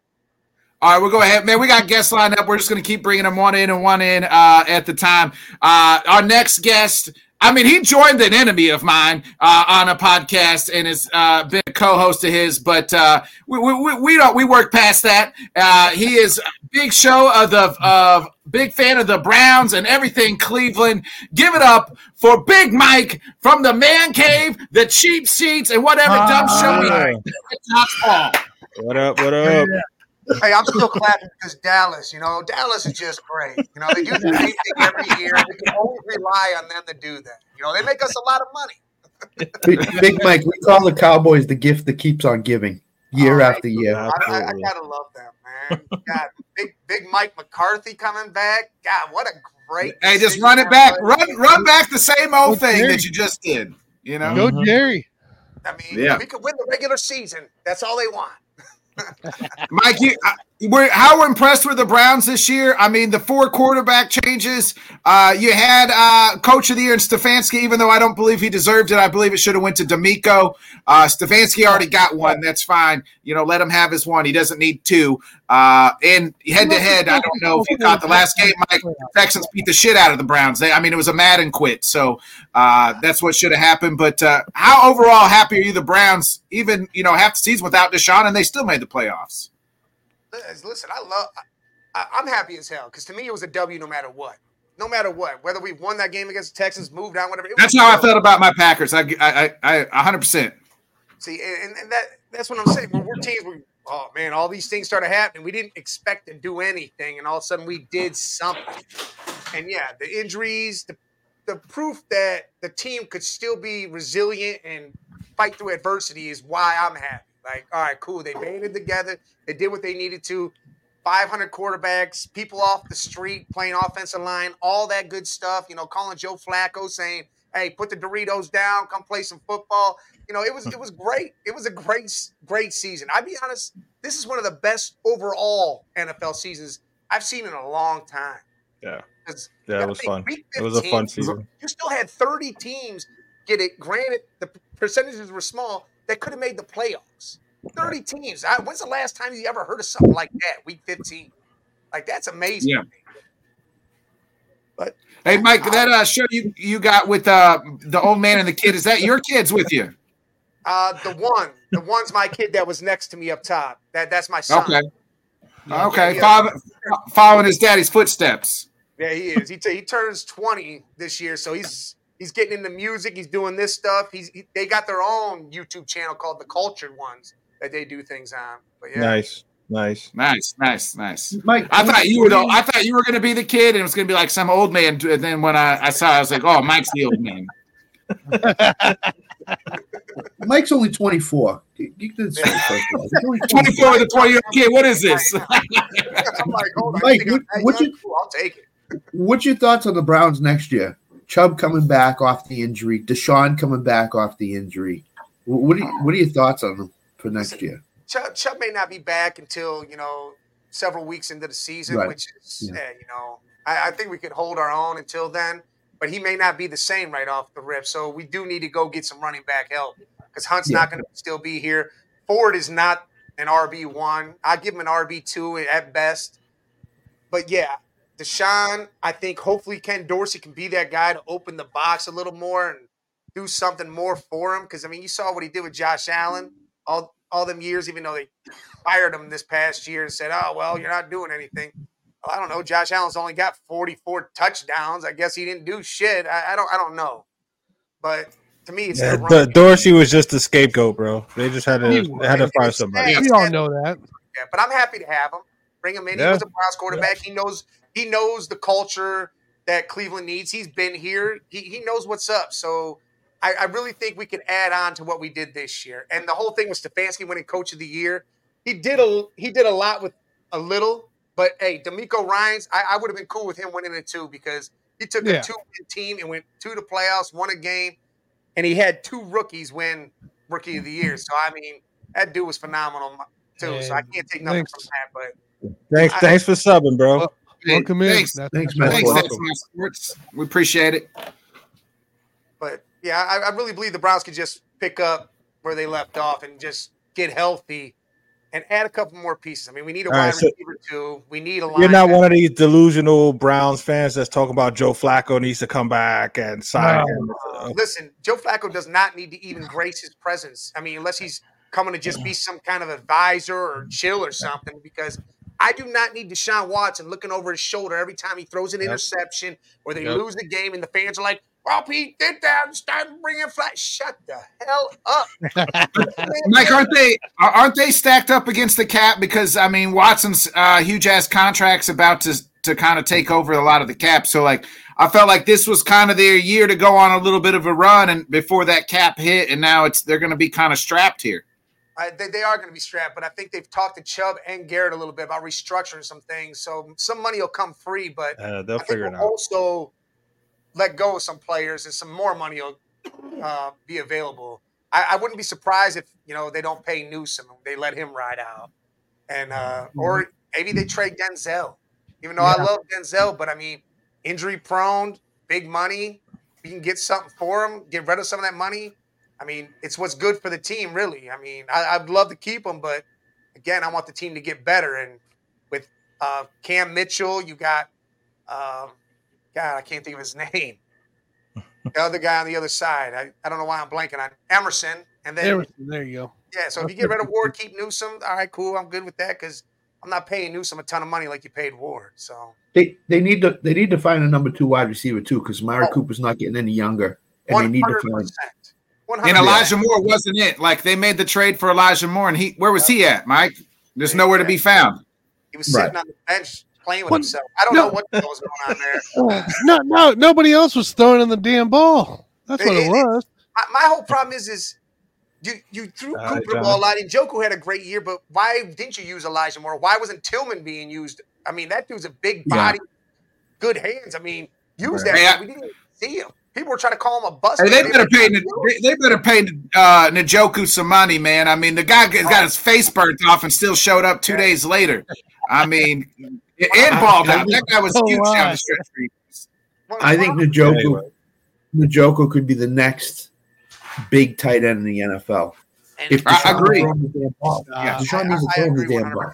All right, we'll go ahead, man. We got guests lined up. We're just going to keep bringing them one in and one in uh, at the time. Uh, our next guest, I mean, he joined an enemy of mine uh, on a podcast and has uh, been a co-host of his, but uh, we, we, we- we don't we work past that. Uh, he is a big show of the of big fan of the Browns and everything Cleveland. Give it up for Big Mike from the Man Cave, the cheap seats, and whatever dumb show he Hi. What up? What up? Hey, I'm still clapping because Dallas, you know, Dallas is just great. You know, they do the same thing every year. We can always rely on them to do that. You know, they make us a lot of money. Big, Big Mike, we call the Cowboys the gift that keeps on giving year All right. after year. I, I, I gotta love them, man. God, big Big Mike McCarthy coming back. God, what a great. Hey, just run it back. was. Run run back the same old Well, thing Jerry- that you just did. You know? Go, mm-hmm. Jerry. I mean, Yeah. we could win the regular season. That's all they want. Mike, you we're how impressed with the Browns this year? I mean, the four quarterback changes. Uh, you had uh, coach of the year in Stefanski, even though I don't believe he deserved it. I believe it should have went to DeMeco. Uh, Stefanski already got one. That's fine. You know, let him have his one. He doesn't need two. Uh, and head to head, I don't know if you caught the last game, Mike, Texans beat the shit out of the Browns. They, I mean, it was a Madden quit. So uh, that's what should have happened. But uh, how overall happy are you the Browns? Even you know half the season without Deshaun, and they still made the playoffs. Listen, I love. I, I'm happy as hell because to me it was a W no matter what. No matter what, whether we won that game against the Texans, moved on, whatever. That's how I felt about my Packers. I, I, I, I 100%. See, and, and that that's what I'm saying. When we're teams, we oh man, all these things started happening. We didn't expect to do anything, and all of a sudden we did something. And yeah, the injuries, the the proof that the team could still be resilient and fight through adversity is why I'm happy. Like, all right, cool. They made it together. They did what they needed to. 500 quarterbacks, people off the street playing offensive line, all that good stuff. You know, calling Joe Flacco saying, "Hey, put the Doritos down, come play some football." You know, it was it was great. It was a great great season. I'd be honest, this is one of the best overall NFL seasons I've seen in a long time. Yeah. Yeah, it was fun. think, week It was a fun season. You still had 30 teams get it. Granted, the percentages were small that could have made the playoffs. 30 teams. I, when's the last time you ever heard of something like that? Week 15. Like that's amazing. Yeah. But Hey, Mike, that uh, show you, you got with uh, the old man and the kid, is that your kids with you? Uh, the one, the one's my kid that was next to me up top. That that's my son. Okay. Okay. Yeah. Follow, following his daddy's footsteps. Yeah, he is. He, t- he turns 20 this year, so he's he's getting into music. He's doing this stuff. He's he, they got their own YouTube channel called the Cultured Ones that they do things on. But yeah, Nice, nice. Nice, nice, nice. Mike, I thought you were the, I thought you were going to be the kid, and it was going to be like some old man. And then when I, I saw, it, I was like, "Oh, Mike's the old man." Mike's only 24. You- you can say it first of all. He's only 24 with a 20 year old kid. What is this? I'm like, hold on, Mike, you think I'm what- that what young? you- Cool, I'll take it. What's your thoughts on the Browns next year? Chubb coming back off the injury, Deshaun coming back off the injury. What are, what are your thoughts on them for next year? Chubb, Chubb may not be back until you know several weeks into the season, Right. which is Yeah. eh, you know I, I think we could hold our own until then. but he may not be the same right off the rip. So we do need to go get some running back help because Hunt's Yeah. not going to still be here. Ford is not an RB one. I give him an RB two at best. But yeah, Deshaun, I think hopefully Ken Dorsey can be that guy to open the box a little more and do something more for him. Because I mean, you saw what he did with Josh Allen all all them years, even though they fired him this past year and said, "Oh well, you're not doing anything." Well, I don't know. Josh Allen's only got 44 touchdowns. I guess he didn't do shit. I, I don't. I don't know. But to me, it's Yeah, the Dorsey was just the scapegoat, bro. They just had to He they had to was. find somebody. We all know that. Yeah, but I'm happy to have him. Bring him in. Yeah. He was a Browns quarterback. He knows he knows the culture that Cleveland needs. He's been here. He, he knows what's up. So I, I really think we can add on to what we did this year. And the whole thing with Stefanski winning Coach of the Year. He did a he did a lot with a little. But hey, DeMeco Ryans, I, I would have been cool with him winning it too because he took Yeah. a two team and went to the playoffs, won a game, and he had two rookies win Rookie of the Year. So I mean, that dude was phenomenal too. So I can't take nothing Thanks. from that. But Thanks, thanks for subbing, bro. Well, Welcome in. Thanks. That's- Thanks, that's man. Thanks, welcome. that's my sports. We appreciate it. But yeah, I, I really believe the Browns could just pick up where they left off and just get healthy and add a couple more pieces. I mean, we need a All right, wide so- receiver too. We need a You're not linebacker. one of these delusional Browns fans that's talking about Joe Flacco needs to come back and sign him. Uh, Listen, Joe Flacco does not need to even grace his presence. I mean, unless he's coming to just be some kind of advisor or chill or something, because I do not need Deshaun Watson looking over his shoulder every time he throws an Yep. interception or they Yep. lose the game and the fans are like, well, Pete did that and started bringing flat. Shut the hell up. Mike, aren't they aren't they stacked up against the cap? Because I mean, Watson's uh, huge ass contract's about to to kind of take over a lot of the cap. So like, I felt like this was kind of their year to go on a little bit of a run, and before that cap hit, and now it's they're going to be kind of strapped here. I, they, they are going to be strapped, but I think they've talked to Chubb and Garrett a little bit about restructuring some things. So some money will come free, but uh, they'll I think figure it we'll out. also let go of some players and some more money will uh, be available. I, I wouldn't be surprised if you know they don't pay Newsome, they let him ride out, and uh, or maybe they trade Denzel. Even though I love Denzel, but I mean, injury prone, big money. You can get something for him, get rid of some of that money. I mean, it's what's good for the team, really. I mean, I, I'd love to keep him, but again, I want the team to get better. And with uh, Cam Mitchell, you got, um, God, I can't think of his name. the other guy on the other side. I, I don't know why I'm blanking on Emerson. And then, There, there you go. yeah, so if you get rid of Ward, keep Newsome. All right, cool. I'm good with that because I'm not paying Newsome a ton of money like you paid Ward. So They they need to they need to find a number two wide receiver too because Mari Oh. Cooper's not getting any younger, and they need to find. hundred find. percent. And Elijah Moore wasn't it. Like they made the trade for Elijah Moore, and he where was he at, Mike? There's nowhere to be found. He was sitting Right. on the bench playing with What? himself. I don't No. know what the hell was going on there. no, no, nobody else was throwing in the damn ball. That's what It- it it- was. my, my whole problem is is you you threw All right, Cooper the John. ball a lot, and Njoku had a great year, but why didn't you use Elijah Moore? Why wasn't Tillman being used? I mean, that dude's a big Yeah. body, good hands. I mean, use Right. that. Yeah. We didn't even see him. People were trying to call him a bust. Hey, they better pay. They, they better pay uh, Njoku some money, man. I mean, the guy got got his face burnt off and still showed up two days later. I mean, and balled out. That guy was Oh, huge wow. down the stretch. for I think one- Njoku Anyway. Njoku could be the next big tight end in the NFL. and- If I agree. throws the damn ball. Yeah. Deshaun I, needs to I throw the agree damn ball.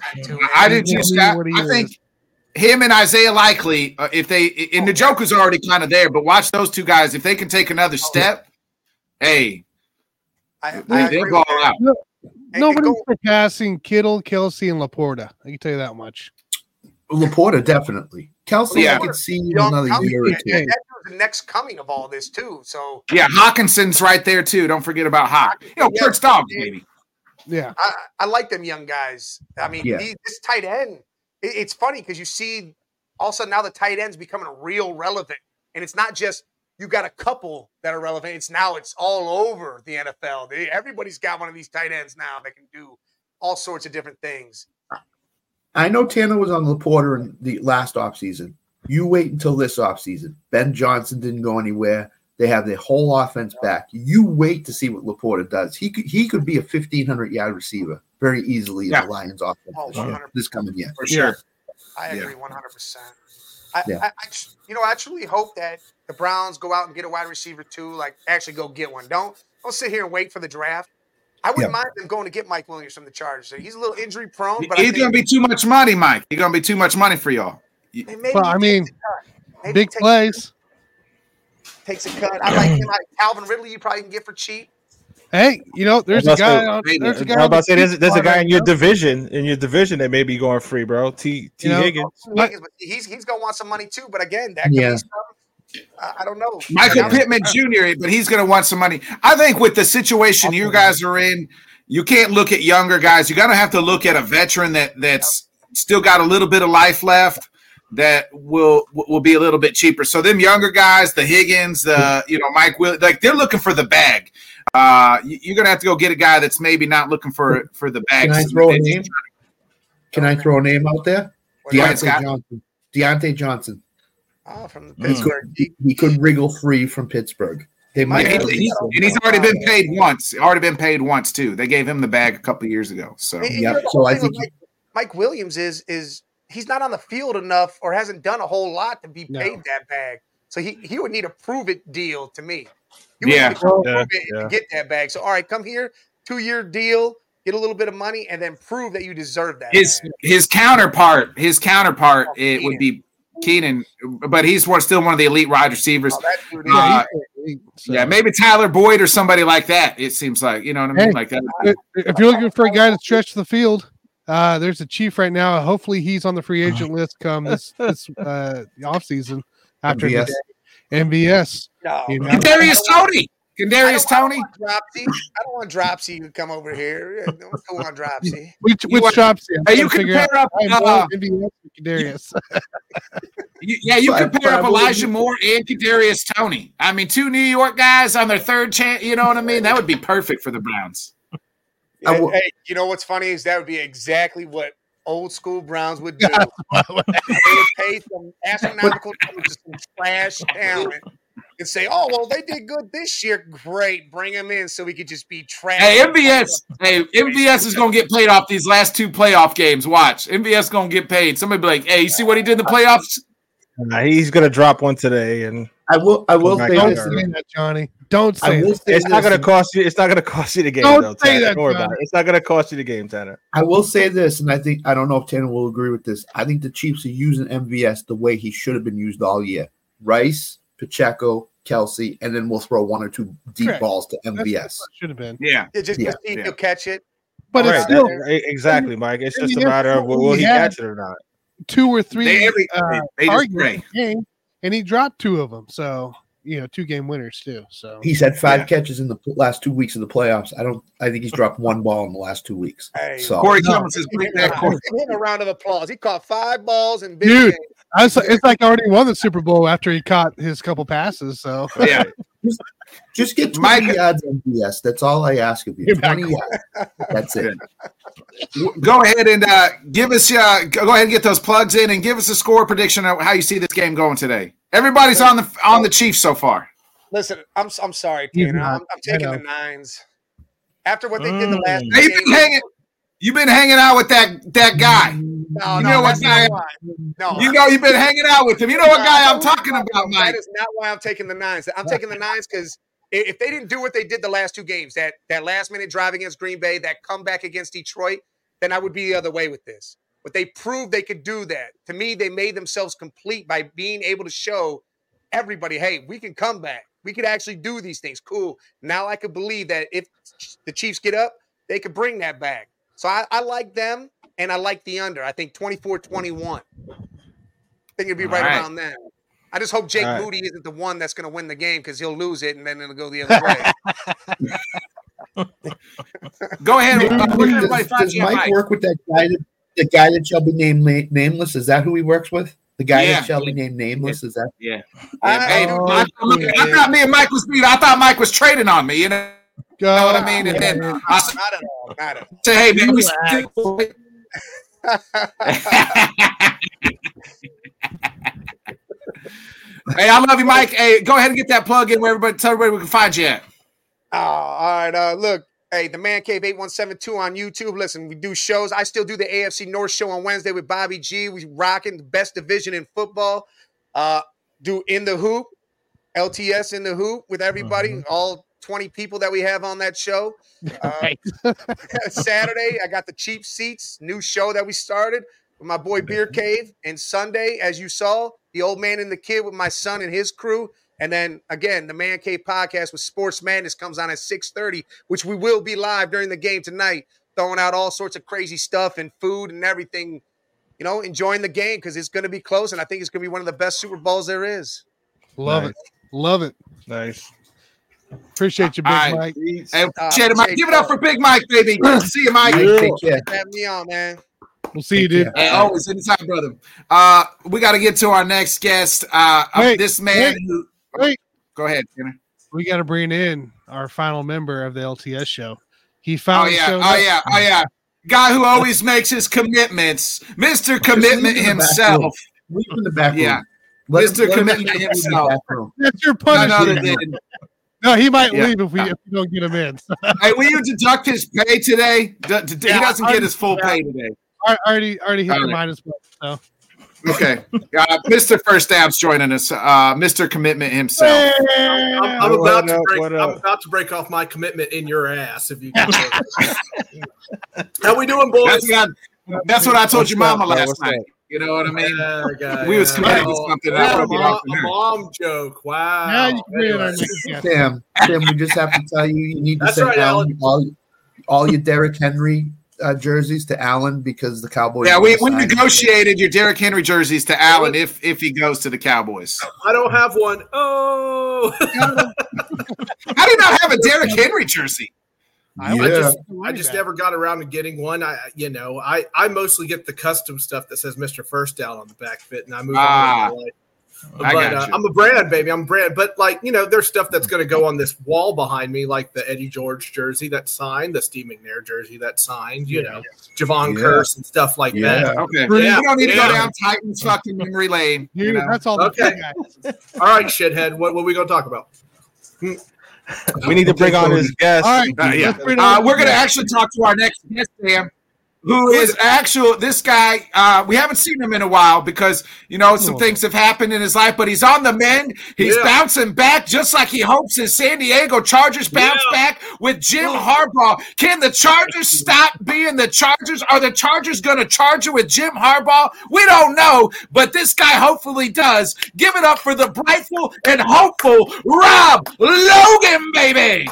I did Yeah, too, Scott. I think him and Isaiah Likely, uh, if they and the Joker's already kind of there, but watch those two guys. If they can take another step, hey, I, I they, agree ball out. And- and Nobody's surpassing Kittle, Kelce, and Laporta. I can tell you that much. Laporta definitely. Kelce, Yeah. I could see in young another coming. year or two. that dude's the next coming of all this too. So Yeah, Hockenson's right there too. Don't forget about Hawk. You know, Yeah. Kurt's dogs, baby. Yeah. I, I like them young guys. I mean, Yeah. these, this tight end, it- it's funny because you see all of a sudden now the tight end's becoming real relevant. And it's not just you got a couple that are relevant. It's now it's all over the NFL. They, everybody's got one of these tight ends now that can do all sorts of different things. I know Tanner was on Laporta in the last offseason. You wait until this offseason. Ben Johnson didn't go anywhere. They have their whole offense back. You wait to see what Laporta does. He could he could be a fifteen hundred yard receiver very easily in the Lions offense Oh, this, year, this coming year. For sure. I Yeah. agree 100%. I, Yeah. I, I, you know, I truly hope that the Browns go out and get a wide receiver too. Like, actually go get one. Don't don't sit here and wait for the draft. I wouldn't Yeah. mind them going to get Mike Williams from the Chargers. He's a little injury prone, but He's think gonna be too much money, Mike. He's gonna be too much money for y'all. Well, I mean, a cut. Maybe big takes, plays. takes a cut. I like him. Like Calvin Ridley, you probably can get for cheap. Hey, you know, there's a guy on. There's a I guy was about to say there's, there's a guy in your division in your division that may be going free, bro. T T You know, Higgins. What? Higgins, but he's he's gonna want some money too. But again, that could Yeah. be something. I, I don't know. Michael Pittman Jr., but he's going to want some money. I think with the situation you guys are in, you can't look at younger guys. You're going to have to look at a veteran that that's still got a little bit of life left that will will be a little bit cheaper. So them younger guys, the Higgins, the you know Mike Will, like they're looking for the bag. Uh, you- you're going to have to go get a guy that's maybe not looking for for the bag. Can I throw a name? Can I throw a name out there? Go Diontae Johnson. Diontae Johnson. Oh, from Mm. Pittsburgh. He, he could wriggle free from Pittsburgh. They might. Yeah, he's, and he's already been paid once. Already been paid once too. They gave him the bag a couple years ago. So And- and Yep, you know, so I think- Mike, Mike Williams is is he's not on the field enough or hasn't done a whole lot to be No. paid that bag. So he he would need a prove it deal to me. You would Yeah. need to prove Yeah, it yeah. to get that bag. So all right, come here, two year deal, get a little bit of money, and then prove that you deserve that. his bag. his counterpart, his counterpart, Oh, it would be Keenan, but he's one, still one of the elite wide receivers. Oh, dude Uh, Yeah, so- Yeah, maybe Tyler Boyd or somebody like that. It seems like you know what I mean, Hey. like that. if you're looking for a guy to stretch the field, uh, there's a chief right now. Hopefully, he's on the free agent list come this this uh, off season after MVS. the MVS. no, You know? Kadarius Toney, I Kadarius don't- I don't Toney. want Dropsy. I don't want Dropsy to come over here. Yeah, Don't want Dropsy. Which You which want- shops? Hey, you compare up, I'm uh, more MVS or Kadarius. you- yeah, you But- compare but up Elijah Moore and Kadarius Toney. I mean, two New York guys on their third chance. You know what I mean? That would be perfect for the Browns. I Yeah, will- hey, you know what's funny is that would be exactly what old school Browns would do. they would pay some astronomical sums to some trash talent and say, "Oh, well, they did good this year. Great, bring them in so we could just be trash." Hey, MVS. Hey, MVS is gonna get paid off these last two playoff games. Watch, MVS gonna get paid. Somebody be like, "Hey, you see what he did in the playoffs?" Nah, he's gonna drop one today, and I will. I will say Don't this. say that, Johnny. Don't say will say it's not gonna cost you. It's not gonna cost you the game. Don't though, say Tanner. that, Don't worry about it. It's not gonna cost you the game, Tanner. I will say this, and I think I don't know if Tanner will agree with this. I think the Chiefs are using MVS the way he should have been used all year. Rice, Pacheco, Kelce, and then we'll throw one or two deep Correct. balls to That's MVS. should have been. Yeah, Yeah, just Yeah, to see if yeah. he'll catch it. But right, it's still that- exactly, Mike. It's just a matter of will, will he catch it or not. two or three They every- uh, they just targets pray. in the game, and he dropped two of them. So you know, two game winners too. So He's had five Yeah. catches in the last two weeks of the playoffs. I don't. I think he's dropped one ball in the last two weeks. Hey, So Corey No. Clemens is give bring him that a- Corey. a round of applause. He caught five balls in big Dude. games. I was, it's like I already won the Super Bowl after he caught his couple passes. So Yeah, just get Mike- twenty yards MVS. That's all I ask of you. Twenty yards. That's it. Go ahead and uh, give us. Uh, go ahead and get those plugs in and give us a score prediction of how you see this game going today. Everybody's on the on the Chiefs so far. Listen, I'm I'm sorry, He's Tanner. I'm, I'm taking the nines. After what they did the last Mm. Hey, two you've been hanging. You've been hanging out with that that guy. No, you no, know what guy- No, You know you've been hanging out with him. You know what guy I'm talking about, That Mike. is not why I'm taking the nines. I'm taking the nines because if they didn't do what they did the last two games, that that last minute drive against Green Bay, that comeback against Detroit, then I would be the other way with this. But they proved they could do that. To me, they made themselves complete by being able to show everybody, hey, we can come back. We could actually do these things. Cool. Now I could believe that if the Chiefs get up, they could bring that back. So I, I like them and I like the under. I think 24 21. I think it'll be All right, right. around there. I just hope Jake All right. Moody isn't the one that's going to win the game because he'll lose it and then it'll go the other way. Go ahead. Does, Uh, where can does Mike Mike? work with that guy? That, the guy that shall be named na- nameless. Is that who he works with? The guy Yeah. that shall be named nameless. Is that? Yeah. I- Hey, Oh, I, I thought me and Mike was. I thought Mike was trading on me. You know, go. know what I mean? And then I said, not at all. Not at hey, man, we. hey, I love you, Mike. Hey, go ahead and get that plug in where everybody tell everybody we can find you at. Oh, all right. Uh, look, hey, the Man Cave 8172 on YouTube. Listen, we do shows. I still do the AFC North show on Wednesday with Bobby G. We rocking the best division in football. Uh, do in the hoop, LTS in the hoop with everybody, Mm-hmm. all 20 people that we have on that show. Uh, Saturday, I got the cheap seats, new show that we started with my boy Beer Cave. And Sunday, as you saw, the old man and the kid with my son and his crew. And then again, the Man Cave podcast with Sports Madness comes on at 6:30, which we will be live during the game tonight, throwing out all sorts of crazy stuff and food and everything. You know, enjoying the game because it's going to be close, and I think it's going to be one of the best Super Bowls there is. Love Nice. it. Love it. Nice. Appreciate you, Big All right. Mike. Hey, Uh, appreciate it, Mike. Give it up for Big Mike, baby. See you, Mike. Take care. Have me on, man. We'll see you, dude. Hey, always anytime, brother. Uh, we got to get to our next guest. Uh, uh, Wait, this man wait. who. Wait. Go ahead, Tanner. We got to bring in our final member of the LTS show. He found. Oh yeah, oh up. yeah, oh yeah. Guy who always makes his commitments, Mister Commitment leave in the back himself. room. Leave in the back room. Yeah. Let Mr. Commitment leave in the himself. That's your None other punishment. than. No, he might Yeah. leave if we if we don't get him in. Hey, will you deduct his pay today? D- d- he doesn't I- get his full yeah. pay today. I already already hit the Alright. minus one. So Okay. Uh, Mr. First Down's joining us. Uh, Mr. Commitment himself. I'm, I'm What about to break. I'm about to break off my commitment in your ass. If you. Can How we doing, boys? That's what I, that's what I told What's your mama up, last night. up? You know what I mean? Yeah, guy, We was yeah. committed to something. I yeah, wanna a, get mom, a mom joke. Wow. now you can bring our Anyway. next guest. Sam, Sam, we just have to tell you, you need to That's send right, Alan all, all your Derrick Henry uh, jerseys to Allen because the Cowboys. Yeah, we, we negotiated your Derrick Henry jerseys to Allen if if he goes to the Cowboys. I don't have one. Oh, How do you not have a Derrick Henry jersey? I Yeah. just, I just never got around to getting one. I, you know, I, I mostly get the custom stuff that says Mister First Down on the back fit, and I move Ah, on. with. I but got uh, you. I'm a brand, baby. I'm a brand. But like, you know, there's stuff that's going to go on this wall behind me, like the Eddie George jersey that's signed, the Steve McNair jersey that's signed, you know, Jevon Yeah. Kearse and stuff like Yeah. that. Okay. Yeah, we don't need to go down Titans fucking memory lane. You know? that's all Okay. All right, shithead. What, what are we going to talk about? We need to bring on his guest. All right, Uh, yeah. Uh, we're going to actually talk to our next guest, Sam, who is actual. This guy, uh, we haven't seen him in a while because you know some Oh. things have happened in his life, but he's on the mend. He's Yeah. bouncing back just like he hopes his San Diego Chargers bounce Yeah. back with Jim Harbaugh. Can the Chargers stop being the Chargers? Are the Chargers going to charge it with Jim Harbaugh? We don't know, but this guy hopefully does. Give it up for the brightful and hopeful Rob Logan, baby.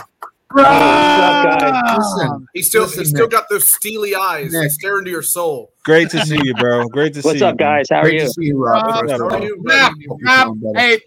Listen, He still, Listen, he still Nick. got those steely eyes that Nick. stare into your soul. Great to see you, bro. Great to What's see up, you. guys? How are great you? to see you, Rob. Rob, first of how are you? Rob, Rob, hey,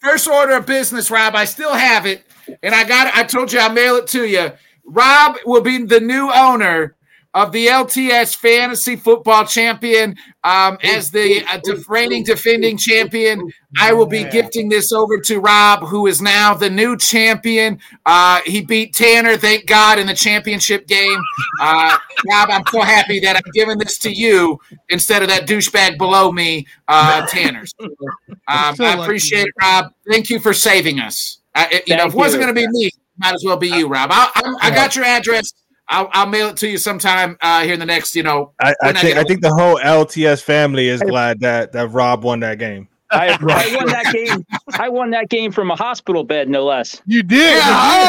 first order of business, Rob. I still have it, and I got. It. I told you I'll mail it to you. Rob will be the new owner of the LTS Fantasy Football Champion. Um, as the uh, def- reigning defending champion, I will be gifting this over to Rob, who is now the new champion. Uh, he beat Tanner, thank God, in the championship game. Uh, Rob, I'm so happy that I'm giving this to you instead of that douchebag below me, uh, Tanner. So, um, I appreciate it, Rob. Thank you for saving us. I, it- you know, if it wasn't going to be me, might as well be you, Rob. I, I, I got your address. I'll, I'll mail it to you sometime uh, here in the next, you know. I, I think get I think the whole LTS family is glad that that Rob won that game. I, I won that game. I won that game from a hospital bed, no less. You did. Yeah,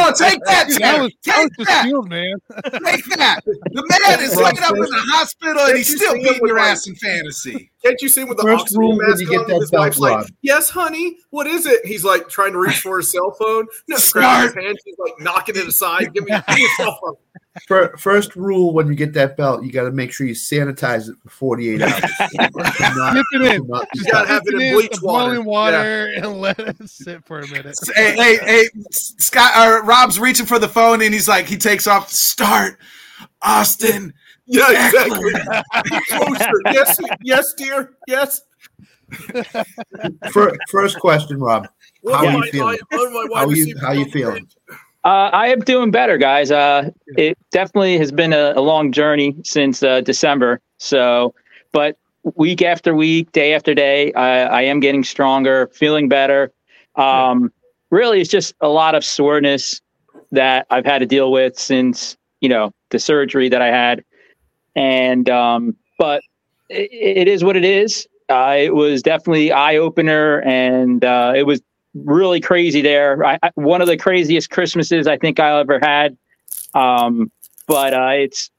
oh, take that, Dude, Tanner. that was, that Take was that. shield, man. Take that. The man is laid up in the hospital and he's still beating your ass in fantasy. Can't you see him with the First oxygen mask you get on? that His belt, wife's like, "Yes, honey. What is it?" He's like trying to reach for his cell phone. No, grab his hand. He's like knocking it aside. Give me, give me your cell phone. Fir- First rule when you get that belt, you got to make sure you sanitize it for 48 hours. Do not- Dip it in. not- You gotta have it in bleach the water. boiling water and let it sit for a minute. Hey, hey, hey, Scott, uh, Rob's reaching for the phone and he's like, he takes off, start, Austin. Yeah, exactly. Yes, yes, dear. Yes. First question, Rob. What How do are you my- feeling? my- what do my How are you? receivers How you feeling? Uh, I am doing better, guys. Uh, it definitely has been a, a long journey since uh, December. So, but week after week, day after day, I, I am getting stronger, feeling better. Um, really, it's just a lot of soreness that I've had to deal with since you know the surgery that I had, and um, but it, it is what it is. It was definitely eye opener, and uh, it was really crazy there. I, I, one of the craziest Christmases I think I ever had. Um, but uh, it's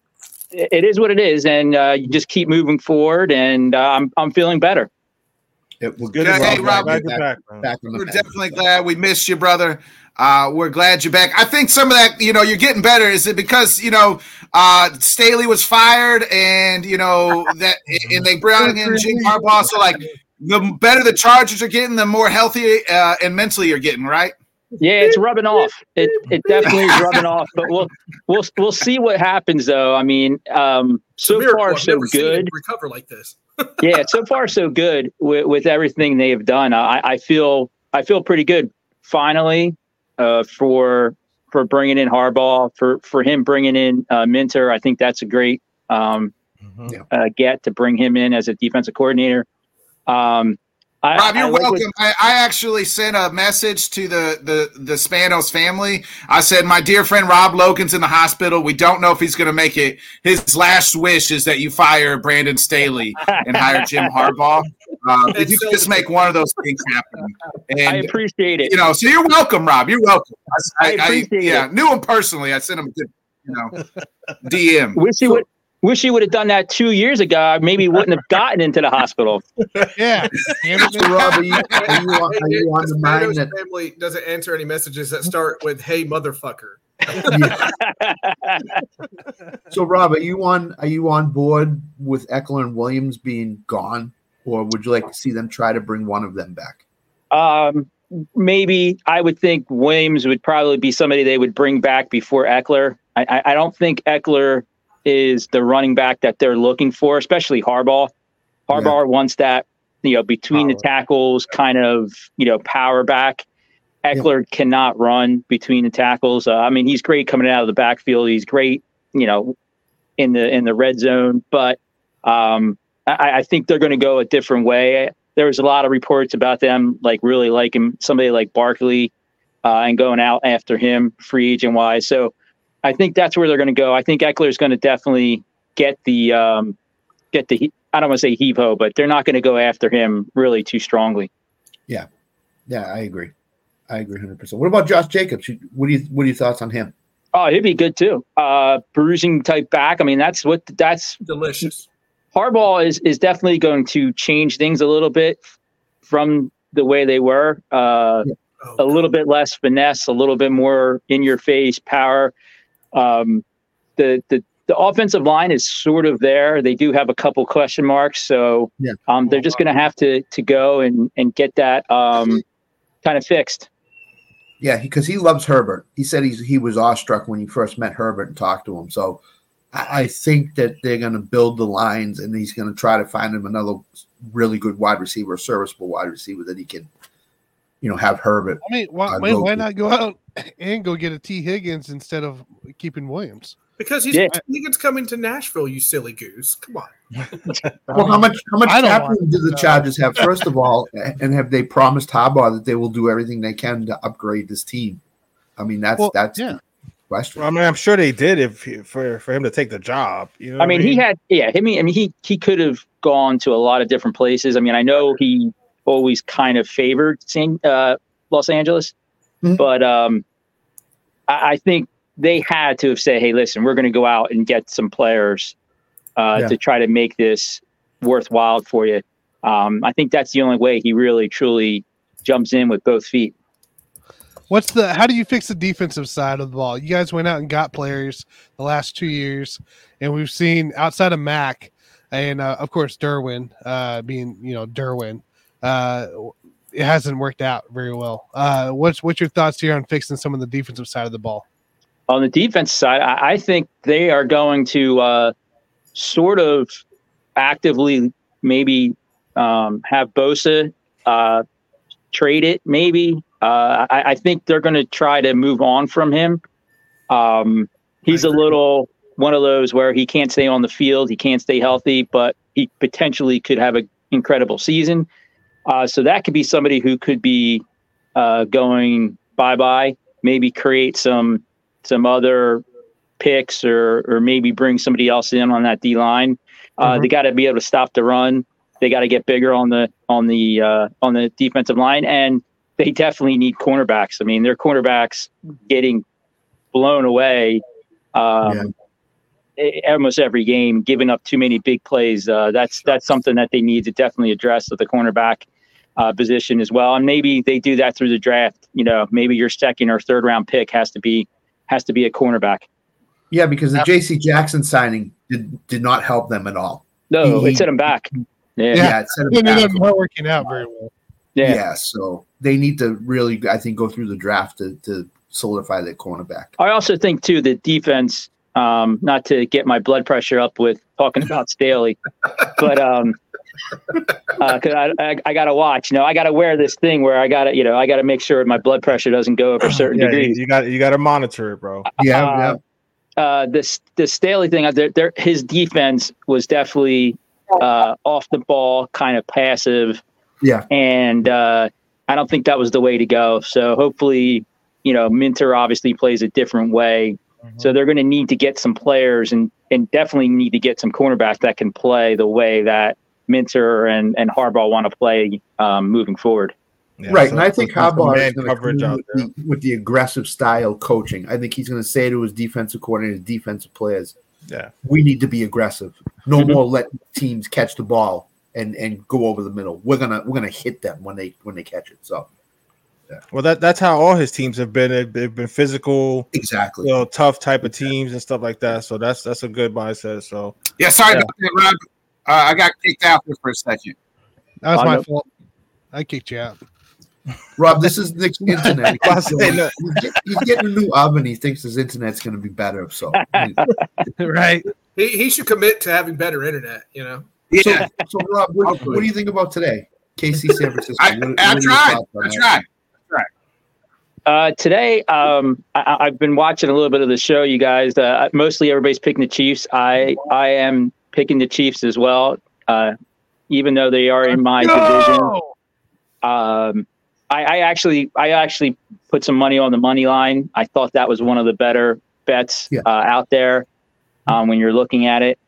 it is what it is, and uh, you just keep moving forward. And uh, I'm I'm feeling better. It was good. Hey, Rob, back, we're, back, back we're pack. definitely glad we missed you, brother. Uh, we're glad you're back. I think some of that, you know, you're getting better. Is it because you know uh, Staley was fired, and you know that, and they brought in Jim Harbaugh? So like, the better the Chargers are getting, the more healthy uh, and mentally you're getting, right? Yeah, it's rubbing off. It it definitely is rubbing off. But we'll we'll we'll see what happens though. I mean, um, so far I've so never seen good. recover like this. yeah, so far so good with, with everything they have done. I, I feel I feel pretty good. Finally, uh, for for bringing in Harbaugh, for for him bringing in uh, Minter, I think that's a great um, Yeah. uh, get to bring him in as a defensive coordinator. Um, I, Rob, you're I welcome. I, I actually sent a message to the, the the Spanos family. I said, "My dear friend Rob Logan's in the hospital. We don't know if he's going to make it. His last wish is that you fire Brandon Staley and hire Jim Harbaugh. Um, if you could just make one of those things happen." And I appreciate it. you know, so you're welcome, Rob. You're welcome. I, I appreciate yeah, it. knew him personally. I sent him a good, you know, DM. Wish he would. Wish he would have done that two years ago. I Maybe wouldn't have gotten into the hospital. Yeah. So, Rob, are you, are you, on, are you on the mind that family doesn't answer any messages that start with "Hey, motherfucker." So, Rob, are you on? Are you on board with Ekeler and Williams being gone, or would you like to see them try to bring one of them back? Um, maybe I would think Williams would probably be somebody they would bring back before Ekeler. I, I, I don't think Ekeler is the running back that they're looking for, especially Harbaugh. Harbaugh wants that, you know, between the tackles kind of, you know, power back. Ekeler cannot run between the tackles. Uh, I mean, he's great coming out of the backfield. He's great, you know, in the in the red zone, but um, I, I think they're going to go a different way. There was a lot of reports about them like really liking somebody like Barkley uh, and going out after him free agent wise. So I think that's where they're going to go. I think Ekeler is going to definitely get the um, get the I don't want to say heave ho, but they're not going to go after him really too strongly. Yeah, yeah, I agree. I agree, hundred percent. What about Josh Jacobs? What do you What are your thoughts on him? Oh, he'd be good too. Uh, bruising type back. I mean, that's what that's Delicious. Harbaugh is is definitely going to change things a little bit from the way they were. Uh, Oh, a little bit less finesse, a little bit more in your face power. Um, the the the offensive line is sort of there. They do have a couple question marks, so Yeah. um, they're just going to have to to go and and get that um, kind of fixed. Yeah, because he, loves Herbert. He said he's he was awestruck when he first met Herbert and talked to him. So I, I think that they're going to build the lines, and he's going to try to find him another really good wide receiver, serviceable wide receiver that he can, you know, have Herbert. I mean, why, I why, why not go out and go get a T. Higgins instead of keeping Williams? Because he's Yeah. Higgins coming to Nashville, you silly goose. Come on. Well, how much how much I don't cap room do the to. Chargers have? First of all, and have they promised Harbaugh that they will do everything they can to upgrade this team? I mean, that's Well, that's yeah. question. Well, I mean, I'm sure they did if for for him to take the job. You know, I mean, he had yeah. I mean, I mean, he he could have gone to a lot of different places. I mean, I know he always kind of favored uh, Los Angeles, Mhm. but um, I, I think they had to have said, "Hey, listen, we're going to go out and get some players uh, Yeah. to try to make this worthwhile for you." Um, I think that's the only way he really truly jumps in with both feet. What's the how do you fix the defensive side of the ball? You guys went out and got players the last two years, and we've seen outside of Mack and uh, of course Derwin, uh, being you know Derwin, uh, it hasn't worked out very well. Uh, what's what's your thoughts here on fixing some of the defensive side of the ball? on the defense side, I, I think they are going to uh, sort of actively maybe um, have Bosa uh, trade it. Maybe uh, I, I think they're going to try to move on from him. Um, he's a little one of those where he can't stay on the field, he can't stay healthy, but he potentially could have an incredible season. Uh, so that could be somebody who could be uh, going bye bye. Maybe create some some other picks or or maybe bring somebody else in on that D line. Uh, They got to be able to stop the run. they got to get bigger on the on the uh, on the defensive line, and they definitely need cornerbacks. I mean, their cornerbacks getting blown away um, e- almost every game, giving up too many big plays. Uh, that's that's something that they need to definitely address at the cornerback uh, position as well. And maybe they do that through the draft. You know, maybe your second or third round pick has to be has to be a cornerback. Yeah, because the J.C. Jackson signing did, did not help them at all. No, He- it set them back. Yeah, Yeah, it set them back. up not working out very well. yeah. Yeah. so they need to really, I think, go through the draft to, to solidify that cornerback. I also think too the defense. Um, not to get my blood pressure up with talking about Staley, but um, uh 'cause I, I I gotta watch. You know, I gotta wear this thing where I gotta, you know, I gotta make sure my blood pressure doesn't go over certain Yeah, you, degrees. you got you got to monitor it, bro. Yeah, Uh, uh, this the Staley thing, uh, there, there, his defense was definitely uh, off the ball, kind of passive, yeah, and uh, I don't think that was the way to go. So hopefully, you know, Minter obviously plays a different way. So they're going to need to get some players and and definitely need to get some cornerbacks that can play the way that Minter and and Harbaugh want to play um, moving forward. Yeah, right. so- and I think Harbaugh is going to coverage out with the, with the aggressive style coaching. I think he's going to say to his defensive coordinators, defensive players, Yeah. we need to be aggressive. No Mhm. more let teams catch the ball and and go over the middle. We're gonna we're gonna hit them when they when they catch it. So Well, that that's how all his teams have been. They've, they've been physical, exactly. you know, tough type of teams and stuff like that. So that's that's a good mindset. So Yeah, sorry Yeah. about that, Rob. Uh, I got kicked out there for a second. That was I my know. fault. I kicked you out. Rob, this is Nick's internet. I was saying that- He's, get- he's getting a new oven. He thinks his internet's going to be better. So, right. He, he should commit to having better internet. You know. Yeah, so Rob, what, what do you think about today? KC San Francisco. I, What- what I tried. I that? tried. Uh, today, um, I, I've been watching a little bit of the show. You guys, uh, mostly everybody's picking the Chiefs. I I am picking the Chiefs as well, uh, even though they are in my division. Um, I, I actually I actually put some money on the money line. I thought that was one of the better bets Yeah. uh, out there um, when you're looking at it.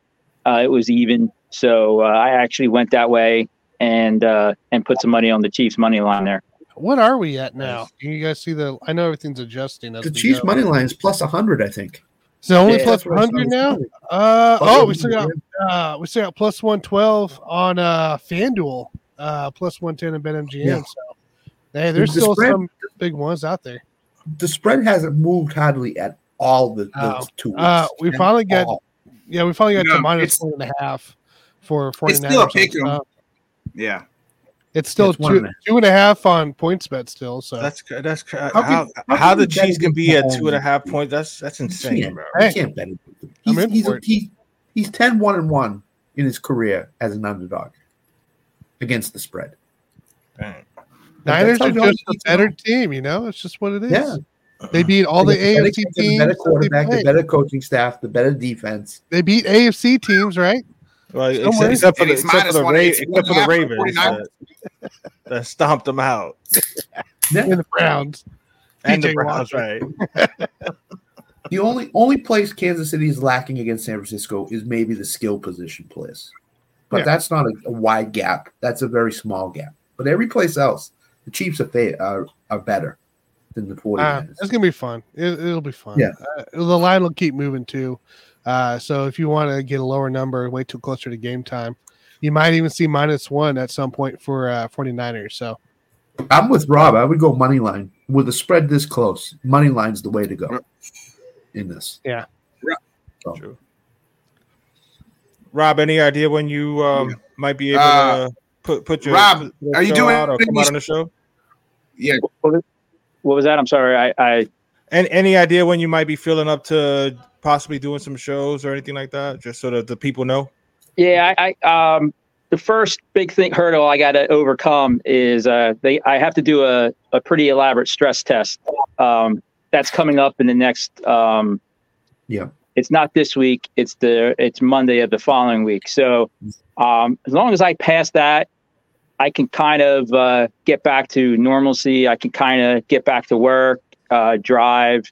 Uh, it was even, so uh, I actually went that way and uh, and put some money on the Chiefs money line there. What are we at now? Can you guys see the? I know everything's adjusting. as The we Chiefs go. money line is plus 100, I think. So only Yeah, plus That's what I saw 100 now. Uh oh, we still got uh we still got plus 112 on uh FanDuel, uh plus 110 in BetMGM. Yeah. So hey, there's The still spread- some big ones out there. The spread hasn't moved hardly at all the, the Oh. two weeks. Uh, we finally got- all. Yeah, we finally got No, to one and a half for 49ers. It's still a on pick 'em. Yeah. It's still It's two, and two and a half on points bet still. So that's that's How how can- how, how the can Chiefs can be at against two and a Mahomes? half points. That's that's insane, can't, bro. Hey. you can't bet it. I'm He's, in he's, for it. he's 10 1 and 1 in his career as an underdog against the spread. Dang. Niners are just a better know. team, you know. It's just what it is. Yeah. They beat all the They got AFC the teams. better quarterback, the better coaching staff, the better defense. They beat AFC teams, right? Well, except, except for the except for the, Ra- except for the Ravens that, that stomped them out, In the Browns. and the Browns, Walker. right? The only only place Kansas City is lacking against San Francisco is maybe the skill position place. But Yeah. that's not a, a wide gap. That's a very small gap. But every place else, the Chiefs are fa- are, are better than the 49ers. Uh, it's gonna be fun. It, it'll be fun. Yeah. uh, the line will keep moving too. Uh, so if you want to get a lower number, wait till closer to game time. You might even see minus one at some point for uh, 49ers. So I'm with Rob. I would go money line with a spread this close. Money line's the way to go in this. Yeah. So, True. Rob, any idea when you um, might be able Uh, to put put your Rob, put your are you doing out or come out on the show? Yeah. What was that? I'm sorry. I, I And any idea when you might be feeling up to possibly doing some shows or anything like that, just so that the people know? Yeah, I, I um the first big thing hurdle I got to overcome is uh they I have to do a, a pretty elaborate stress test. Um that's coming up in the next um Yeah. It's not this week, it's the it's Monday of the following week. So um as long as I pass that I can kind of uh, get back to normalcy. I can kind of get back to work, uh, drive,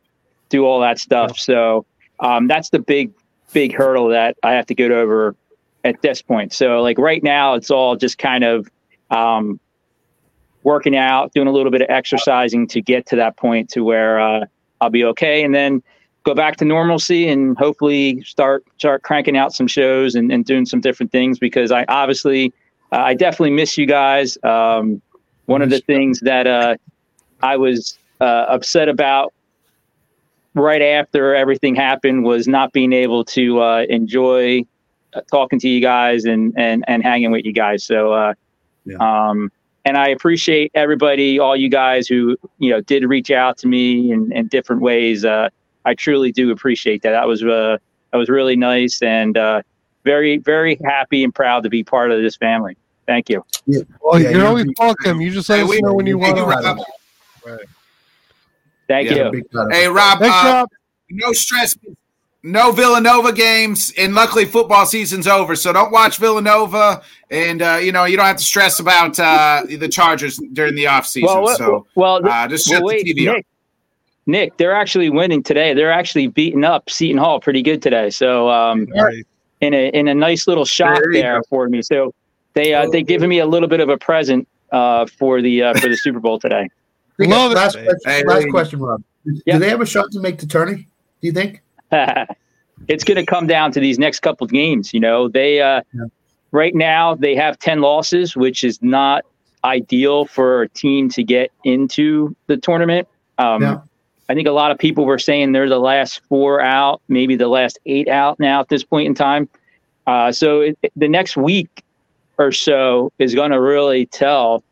do all that stuff. So um, that's the big, big hurdle that I have to get over at this point. So like right now, it's all just kind of um, working out, doing a little bit of exercising to get to that point to where uh, I'll be okay, and then go back to normalcy and hopefully start start cranking out some shows and, and doing some different things because I obviously uh, I definitely miss you guys. Um, one of the things that uh, I was uh, upset about right after everything happened was not being able to uh, enjoy uh, talking to you guys and and and hanging with you guys. So, uh, um, and I appreciate everybody, all you guys who you know did reach out to me in, in different ways. Uh, I truly do appreciate that. That was uh, that was really nice and uh, very very happy and proud to be part of this family. Thank you. Well, you're always welcome. You just let Hey, us we- know when you want you, Rob. to. Thank Yeah, you. Hey, Rob, Thanks, uh, Rob. no stress. No Villanova games, and luckily football season's over, so don't watch Villanova, and uh, you know you don't have to stress about uh, the Chargers during the off season. Well, well, so well, uh, just shut well, wait, the TV off. Nick, Nick, they're actually winning today. They're actually beating up Seton Hall pretty good today. So um, in a in a nice little shot There there for me. So they uh, they giving me a little bit of a present uh, for the uh, for the Super Bowl today. Love it. last question, Hey, last hey. question, Rob. Do Yeah. they have a shot to make the tourney? Do you think? it's going to come down to these next couple of games. You know, they uh, right now they have ten losses, which is not ideal for a team to get into the tournament. Um, Yeah. I think a lot of people were saying they're the last four out, maybe the last eight out now at this point in time. Uh, so it, the next week or so is going to really tell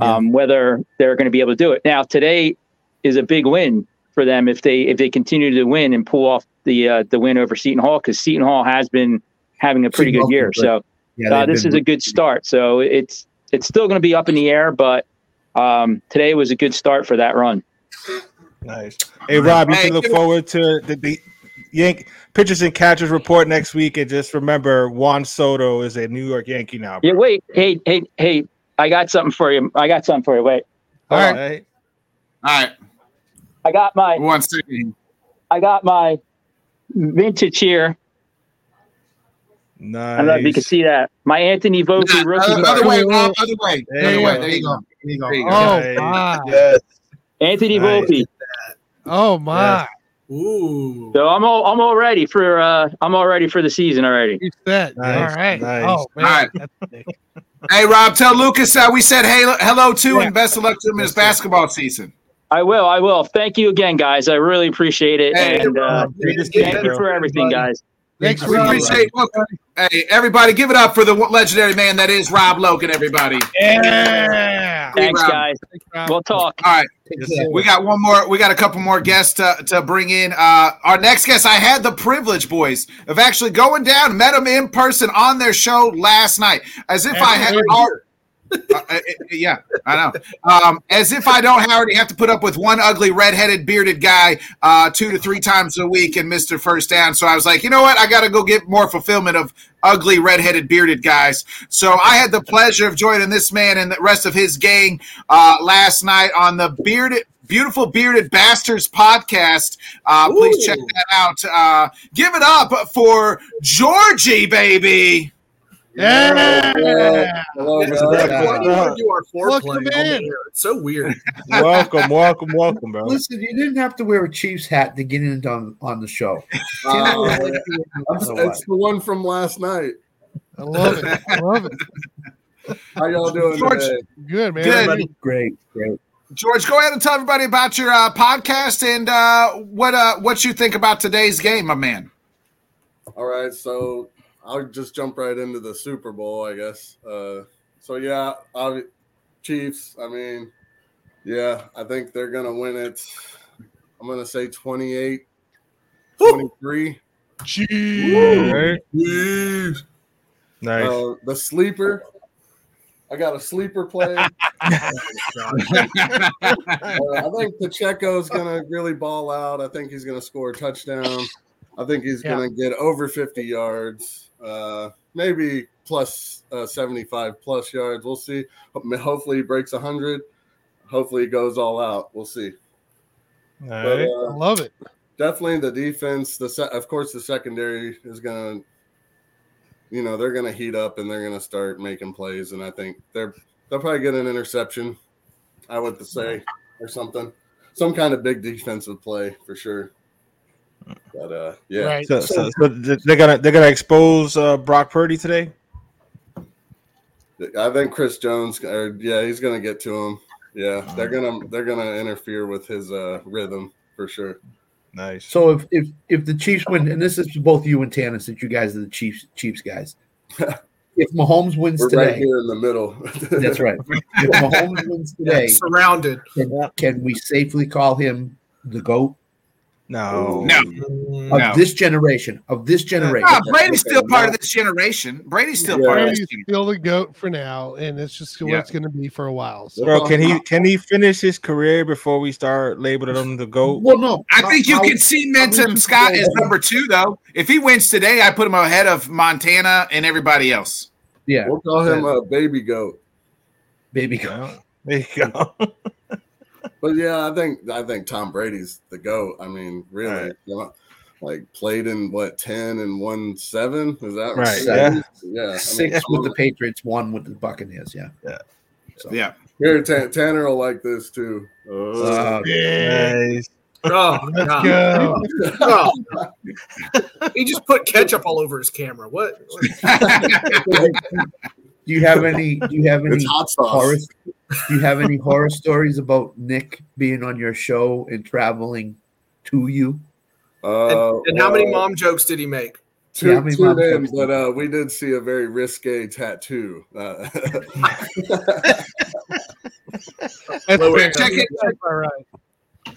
um, whether they're going to be able to do it. Now, today is a big win for them if they if they continue to win and pull off the uh, the win over Seton Hall because Seton Hall has been having a pretty Seton good Hall's year. So Yeah, uh, this is a good start. So it's it's still going to be up in the air, but um, today was a good start for that run. Nice. Hey Rob, you can look forward to the, the Yank pitchers and catchers report next week, and just remember Juan Soto is a New York Yankee now. Yeah, wait, hey, hey, hey, I got something for you. I got something for you. Wait, All All right. right. All right, I got my one second. I got my vintage here. Nice. I don't know if you can see that. My Anthony Volpe Nah, rookie other, card. other way, Rob. Other way. There Other you way. go. There you go. There you go. There you go. Oh Nice. my! Yes. Anthony Nice. Volpe. Oh my! Ooh. So I'm all I'm all ready for uh I'm all ready for the season already. You said Nice, all right. nice. Oh man, All right. That's sick. Hey, Rob, tell Lucas uh, we said hey, hello to and best of luck to him in his basketball season. I will, I will. Thank you again, guys. I really appreciate it. Hey, and uh, Rob. Good to see thank you for everything, guys. Thanks, We Rob. appreciate. Welcome. Hey, everybody, give it up for the legendary man that is Rob Logan. Everybody. Yeah. Thanks, Rob. guys. We'll talk. All right. We got one more. We got a couple more guests to, to bring in. Uh, our next guest, I had the privilege, boys, of actually going down, met them in person on their show last night, as if I had. All, uh, uh, yeah, I know. Um, as if I don't already have to put up with one ugly redheaded bearded guy uh, two to three times a week and Mister First Down. So I was like, you know what? I got to go get more fulfillment of ugly redheaded bearded guys. So I had the pleasure of joining this man and the rest of his gang uh, last night on the bearded. Beautiful Bearded Bastards podcast. Uh, please check that out. Uh, give it up for Georgie, baby. Yeah. Hello, What's guys. up? Why do you do our Welcome foreplay on the in. air? It's so weird. welcome, welcome, welcome, bro. Listen, you didn't have to wear a Chiefs hat to get in on, on the show. Uh, Tim, it's, it's the one from last night. I love it. I love it. How y'all doing George, today? Good man. Good. great, great. George, go ahead and tell everybody about your uh, podcast and uh, what uh, what you think about today's game, my man. All right, so I'll just jump right into the Super Bowl, I guess. Uh, so yeah, Chiefs. I mean, yeah, I think they're gonna win it. I'm gonna say 28, 23. Jeez. Right? Nice. Uh, the sleeper. I got a sleeper play. uh, I think Pacheco's gonna really ball out. I think he's gonna score a touchdown. I think he's gonna get over 50 yards, uh, maybe plus uh, 75 plus yards. We'll see. Hopefully, he breaks 100. Hopefully, he goes all out. We'll see. All But, right. uh, I love it. definitely the defense. The se- of course the secondary is gonna, you know they're going to heat up and they're going to start making plays, and I think they're they'll probably get an interception. I would say or something, some kind of big defensive play for sure. But uh, yeah, Right. So, so, so they're gonna they're gonna expose uh, Brock Purdy today. I think Chris Jones, or yeah, he's gonna get to him. Yeah, they're gonna they're gonna interfere with his uh, rhythm for sure. Nice. So if if if the Chiefs win, and this is both you and Tana, since you guys are the Chiefs Chiefs guys, if Mahomes wins We're today, right here in the middle. that's right. If Mahomes wins today, surrounded. can, can we safely call him the goat No, No, of No. this generation? Of this generation, Ah, Brady's still part of this generation. Brady's still Yeah. part of this team. still the goat for now, and it's just what Yeah. it's going to be for a while. So. Bro, can he can he finish his career before we start labeling him the goat? Well, no, I think you How- can see how many Mentum Scott go as number two, though. If he wins today, I put him ahead of Montana and everybody else. Yeah, We'll call him a baby goat. baby goat. Yeah. There you go. But yeah, I think I think Tom Brady's the goat. I mean, really, Right. you know, like played in what ten and one seven? Is that Right, Yeah, yeah. I mean, Six with the Patriots, one with the Buccaneers. Yeah, Yeah. Yeah. Here, Tan- Tanner will like this too. Oh. Uh, Nice. Oh, Let's God. go. Oh. he just put ketchup all over his camera. What? do you have any? Do you have any It's hot horror? Do you have any horror stories about Nick being on your show and traveling to you? Uh, and, and how many mom jokes did he make? Two, Yeah, two mom in, but uh, we did see a very risque tattoo. Uh, That's Lower fair. income. Check it. All right.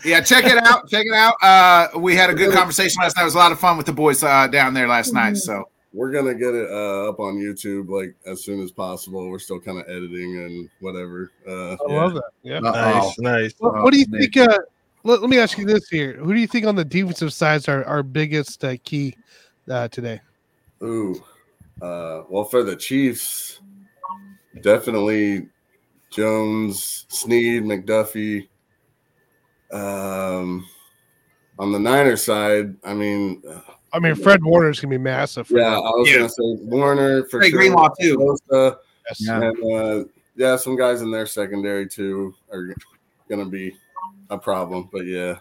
Yeah, check it out. Check it out. Uh, we had a good conversation last night. It was a lot of fun with the boys uh, down there last night. So we're gonna get it uh, up on YouTube like as soon as possible. We're still kind of editing and whatever. Uh, I yeah. love that. Yeah. Uh-oh. Nice, nice. What, what do you Oh, think? Uh, let, let me ask you this here: Who do you think on the defensive sides are our biggest uh, key uh, today? Ooh, uh, well, for the Chiefs, definitely Jones, Sneed, McDuffie. Um, on the Niners side, I mean, uh, I mean, Fred Warner's gonna be massive. For yeah, I was Yeah. gonna say Warner for Trey sure. Greenlaw, too. Bosa, Yes. Yeah. and uh, yeah, some guys in their secondary too are gonna be a problem. But yeah,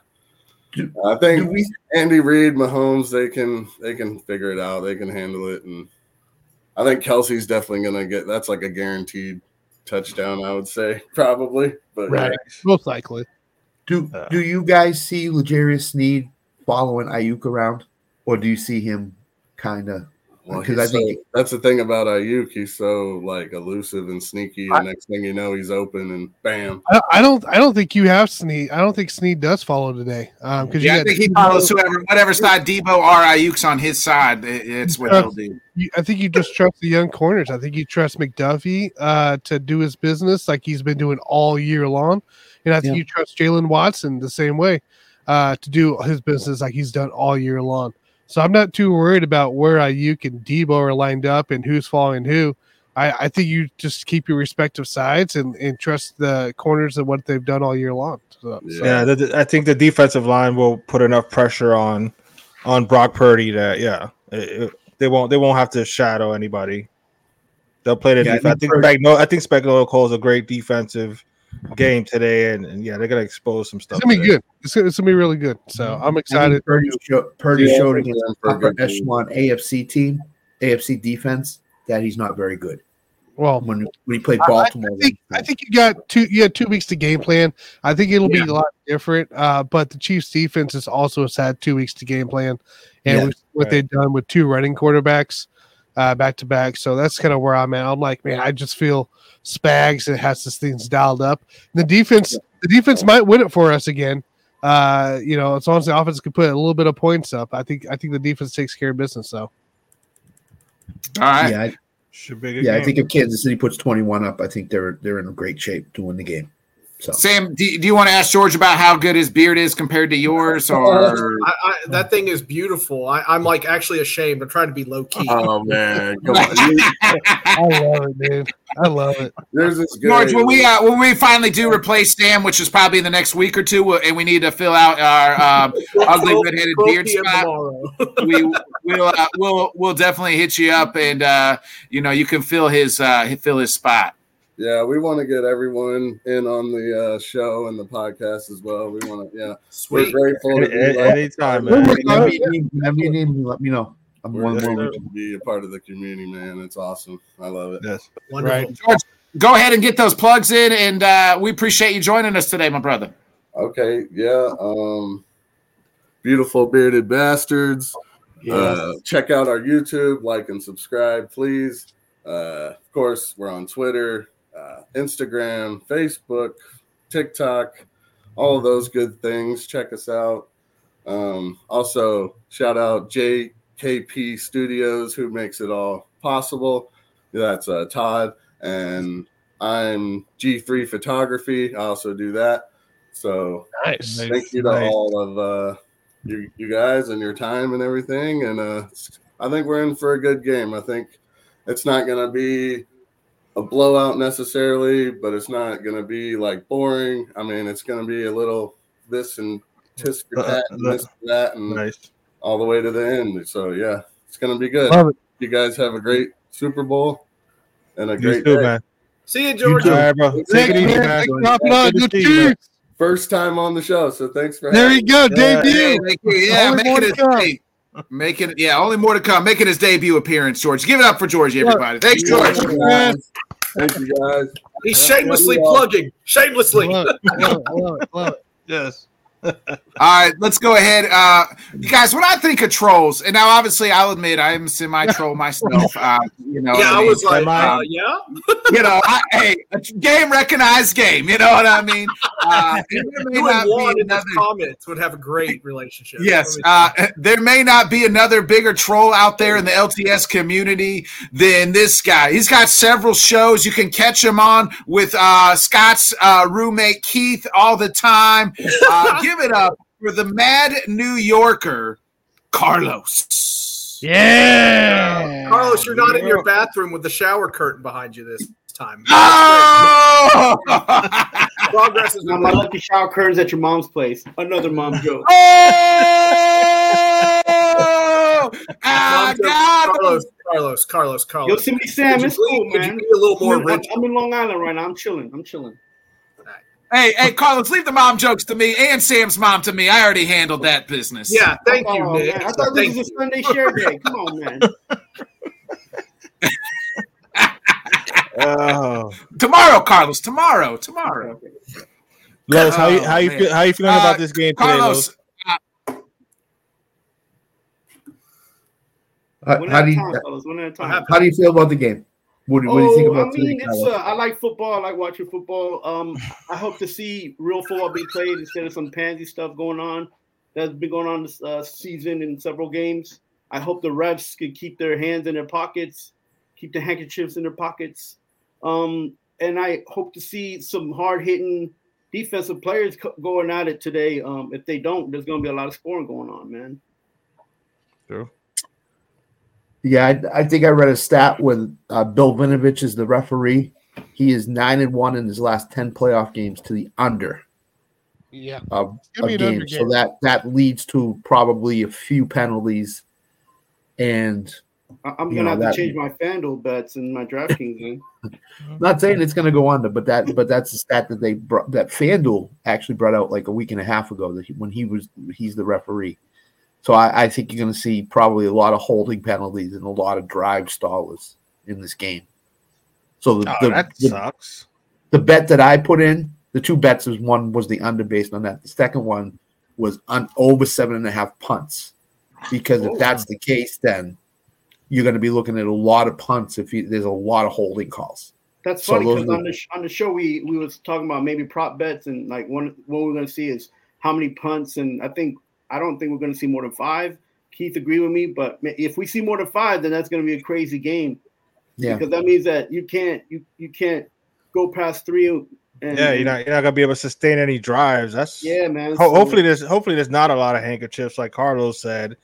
I think we? Andy Reid, Mahomes, they can they can figure it out. They can handle it, and I think Kelce's definitely gonna get. That's like a guaranteed touchdown. I would say probably, but Right. Most likely. Do Uh, Do you guys see L'Jarius Sneed following Aiyuk around, or do you see him kind of? Well, Because he's I think so- that's the thing about Aiyuk. He's so like elusive and sneaky, and next thing you know, he's open and bam. I, I don't. I don't think you have Sneed. I don't think Sneed does follow today. Um, because yeah, I think he follows whoever, whatever side Deebo or Aiyuk's on his side. it- It's what he'll do. you, I think you just trust the young corners. I think you trust McDuffie uh, to do his business like he's been doing all year long, and I think Yeah. you trust Jaylen Watson the same way uh, to do his business like he's done all year long. So I'm not too worried about where Aiyuk and Deebo are lined up and who's following who. I, I think you just keep your respective sides and, and trust the corners and what they've done all year long. So, so- Yeah, the, the- I think the defensive line will put enough pressure on on Brock Purdy that yeah, it- it- they won't they won't have to shadow anybody. They'll play the Yeah, I defense. I think think Spagnuolo, I think Spagnuolo calls a great defensive game today, and, and yeah, they're gonna expose some stuff. It's gonna be today. good. It's gonna, it's gonna be really good. So I'm I think excited. Purdy, show, Purdy Yeah, showed against think the they're in for a upper echelon AFC team, AFC defense, that he's not very good. Well, When, when he played I- I- Baltimore, I think I think you got two. You had two weeks to game plan. I think it'll be a lot different. Uh, but the Chiefs' defense has also has had two weeks to game plan, and Yeah. we've- what they've done with two running quarterbacks uh, back to back. So that's kind of where I'm at. I'm like, man, I just feel Spags and has this things dialed up. the defense, the defense might win it for us again. Uh, you know, as long as the offense can put a little bit of points up, I think I think the defense takes care of business. So All right. yeah, I, Should be a good yeah, I think if Kansas City puts 21 up, I think they're they're in a great shape to win the game. So Sam, do, do you want to ask George about how good his beard is compared to yours, or I, I, that thing is beautiful. I, I'm like actually ashamed. I'm trying to be low key. Oh man, come on. I love it, dude. I love it. There's this guy. George? When we uh, when we finally do replace Sam, which is probably in the next week or two, we'll- and we need to fill out our um, ugly redheaded 12 beard spot, we we'll uh, we'll we'll definitely hit you up, and uh, you know you can fill his uh, fill his spot. Yeah, we want to get everyone in on the uh, show and the podcast as well. We want to, yeah. Sweet. We're grateful to be a- like, anytime, we're man. Whenever you need- whenever you me, let me know. I'm we're one more. to be a part of the community, man. It's awesome. I love it. Yes. Wonderful. George, go ahead and get those plugs in, and uh, we appreciate you joining us today, my brother. Okay, yeah. Um, beautiful bearded bastards. Uh, check out our YouTube, like and subscribe, please. Uh, of course, we're on Twitter, uh, Instagram, Facebook, TikTok, all of those good things. Check us out. Um, also, shout out JKP Studios, who makes it all possible. That's uh, Todd, and I'm G3 Photography. I also do that. So Nice. thank you to Nice. all of uh, you, you guys and your time and everything. And uh, I think we're in for a good game. I think it's not going to be a blowout necessarily, but it's not going to be like boring. I mean, it's going to be a little this and tis for uh-uh, that and uh-uh. this for that and Nice. all the way to the end. So yeah, it's going to be good. Love it. You guys have a great Super Bowl and a You great too, day. man. See you, George. All right, bro. Take it easy, man. man. Thanks for hopping on. Good Good to see you, man. cheers. First time on the show, so thanks for There having you go. Yeah. Debut. Thank you. Yeah, Only more making to his, come. hey, making yeah, only more to come. Making his debut appearance, George. Give it up for George, everybody. Thanks, George. Thank you guys. He's shamelessly Yeah, we are. plugging. Shamelessly. Love it. Love it. Love it. Yes. All right, let's go ahead. Uh, you guys, when I think of trolls, and now obviously I'll admit I am semi troll myself. Uh, you know, yeah, I mean? was like, Am uh, yeah. you know, I, hey, a game recognized game. You know what I mean? Uh, and there may You not and Juan be in the another- comments would have a great relationship. Yes, uh, there may not be another bigger troll out there in the LTS community than this guy. He's got several shows. You can catch him on with uh, Scott's uh, roommate Keith all the time. Uh, give it up for the Mad New Yorker, Carlos. Yeah. Carlos, you're not in your bathroom with the shower curtain behind you this time. Oh! Progress is Not my lucky shower curtains at your mom's place. Another mom joke. oh! I Mom. Ah, Carlos, Carlos, Carlos, Carlos. Yosemite Sam, you it's cool, please- could you be a little more I'm, rich? I'm in Long Island right now. I'm chilling. I'm chilling. Hey, hey, Carlos, leave the mom jokes to me and Sam's mom to me. I already handled that business. Yeah, thank you, Oh, man. I thought Thank this was a Sunday share day. Come on, man. Oh, Tomorrow, Carlos. Tomorrow. Tomorrow. Los, how you Oh, how you man. feel, how you feeling Uh, about this game today, Carlos. Los? How, how do you time, fellas. One at a time. how do you feel about the game? What, do- what do you think Oh, about I mean, it's uh, I like football. I like watching football. Um, I hope to see real football being played instead of some pansy stuff going on that's been going on this uh, season in several games. I hope the refs can keep their hands in their pockets, keep the handkerchiefs in their pockets, um, and I hope to see some hard hitting defensive players co- going at it today. Um, if they don't, there's going to be a lot of scoring going on, man. True. Yeah, I, I think I read a stat with uh, Bill Vinovich is the referee. He is nine and one in his last ten playoff games to the under Yeah. of, Give of me an games. So that that leads to probably a few penalties, and I- I'm going to know, have that- to change my FanDuel bets and my DraftKings. Not saying it's going to go under, but that but that's a stat that they brought that FanDuel actually brought out like a week and a half ago that he, when he was he's the referee. So I, I think you're going to see probably a lot of holding penalties and a lot of drive stallers in this game. So the, Oh, the, that the, sucks. the bet that I put in, the two bets was one was the under based on that. The second one was on over seven and a half punts. Because if Oh. that's the case, then you're going to be looking at a lot of punts if you, there's a lot of holding calls. That's funny because are- on the sh- on the show we we was talking about maybe prop bets and like one what we're gonna see is how many punts and I think I don't think we're gonna see more than five. Keith agree with me, but if we see more than five, then that's gonna be a crazy game Yeah. because that means that you can't you you can't go past three And, yeah, you're not you're not gonna be able to sustain any drives. That's Yeah, man. Ho- hopefully there's hopefully there's not a lot of handkerchiefs like Carlos said.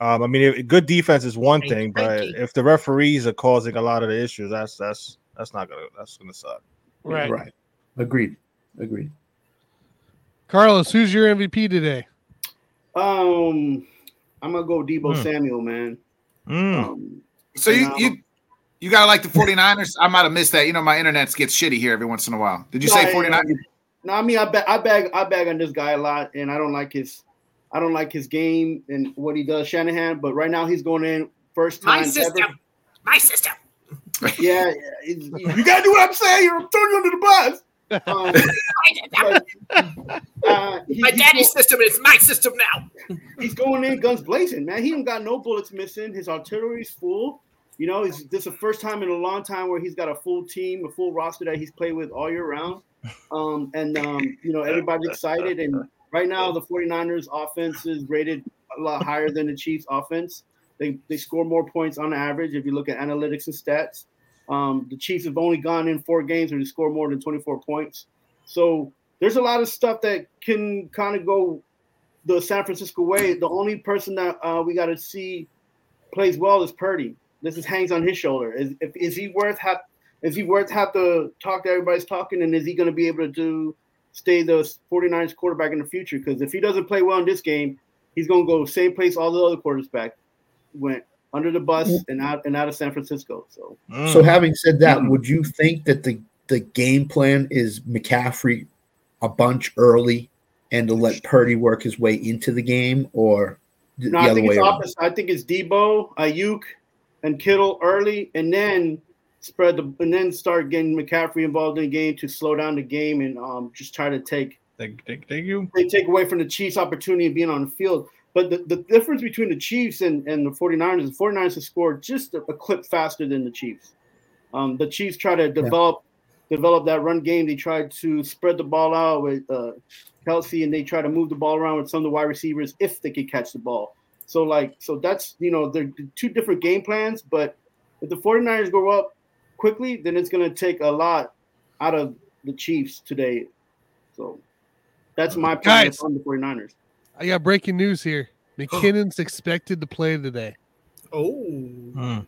Um, I mean, if, good defense is one thing, but if the referees are causing a lot of the issues, that's that's that's not gonna that's gonna suck. Right. Right. Agreed. Agreed. Carlos, who's your MVP today? Um, I'm gonna go Deebo Hmm. Samuel, man. Mm. Um, So you um, you you gotta like the 49ers. I might have missed that. You know, my internet gets shitty here every once in a while. Did you say 49ers? No, I mean I bag, I bag I bag on this guy a lot, and I don't like his I don't like his game and what he does, Shanahan. But right now he's going in first time. My time system. ever. My system. Yeah, yeah, you gotta do what I'm saying. You're throwing you under the bus. Um, but, uh, he- My daddy's system is my system now. he's going in guns blazing, man. He ain't got no bullets missing. His artillery's full. You know, it's, this is the first time in a long time where he's got a full team, a full roster that he's played with all year round. Um, and, um, you know, everybody's excited. And right now, the 49ers offense is rated a lot higher than the Chiefs offense. They, they score more points on average if you look at analytics and stats. Um, the Chiefs have only gone in four games where they score more than 24 points. So there's a lot of stuff that can kind of go the San Francisco way. The only person that uh, we got to see plays well is Purdy. This is hangs on his shoulder. Is if, is he worth have is he worth have to talk to everybody's talking and is he going to be able to do stay the 49ers quarterback in the future? Because if he doesn't play well in this game, he's going to go same place all the other quarterbacks went under the bus mm. and out and out of San Francisco. So mm. So having said that, mm. would you think that the the game plan is McCaffrey a bunch early and to let Purdy work his way into the game, or th- No, the I think it's around? opposite. I think it's Deebo, Aiyuk, and Kittle early, and then spread the and then start getting McCaffrey involved in the game to slow down the game and um, just try to take Thank, thank, thank you. they take away from the Chiefs' opportunity of being on the field. But the, the difference between the Chiefs and, and the 49ers, the 49ers have scored just a, a clip faster than the Chiefs. Um, the Chiefs try to develop develop that run game. They try to spread the ball out with uh, Kelce, and they try to move the ball around with some of the wide receivers if they could catch the ball. So like so that's you know they're two different game plans. But if the 49ers go up quickly, then it's going to take a lot out of the Chiefs today. So that's my point on the 49ers. I got breaking news here. McKinnon's expected to play today. Oh.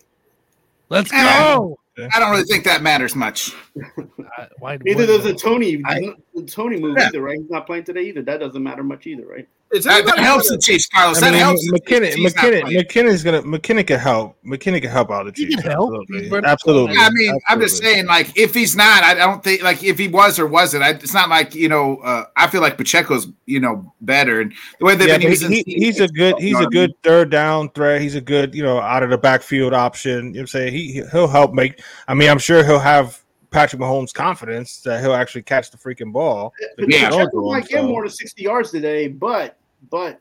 Let's Eh, go. I don't really think that matters much. Why, Neither does the Toney I- the Toney move Yeah. either, right? He's not playing today either. That doesn't matter much either, right? Is That, that anybody helps the Chiefs, Carlos. I That helps. McKinnon, Chiefs. McKinnon. McKinnon's gonna McKinnon can help. McKinnon can help out the He Chiefs. can help. Absolutely, absolutely. Yeah, I mean, I'm just saying, like, if he's not, I don't think, like, if he was or wasn't, I, it's not like, you know, uh, I feel like Pacheco's, you know, better. And the way they've Yeah, been using, he, he's a good he's a good third down threat. He's a good you know out of the backfield option. You know what I'm saying he he'll help make. I mean, I'm sure he'll have Patrick Mahomes' confidence that he'll actually catch the freaking ball. But Yeah. Pacheco might get more than 60 yards today, but but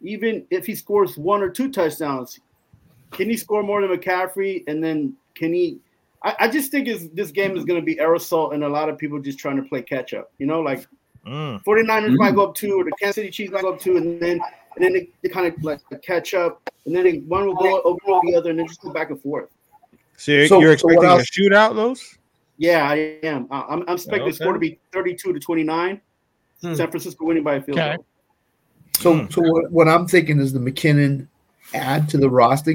even if he scores one or two touchdowns, can he score more than McCaffrey? And then can he? I, I just think is this game is going to be aerosol and a lot of people just trying to play catch up. You know, like Mm. 49ers might go up two, or the Kansas City Chiefs might go up two, and then and then they, they kind of like catch up, and then they, one will go over the other, and then just go back and forth. So you're, So- you're so what expecting a shootout, those? Yeah, I am. I- I'm, I'm expecting the Okay. score to be 32 to 29. Hmm. San Francisco winning by a field Okay. goal. So, so what, what I'm thinking is the McKinnon add to the roster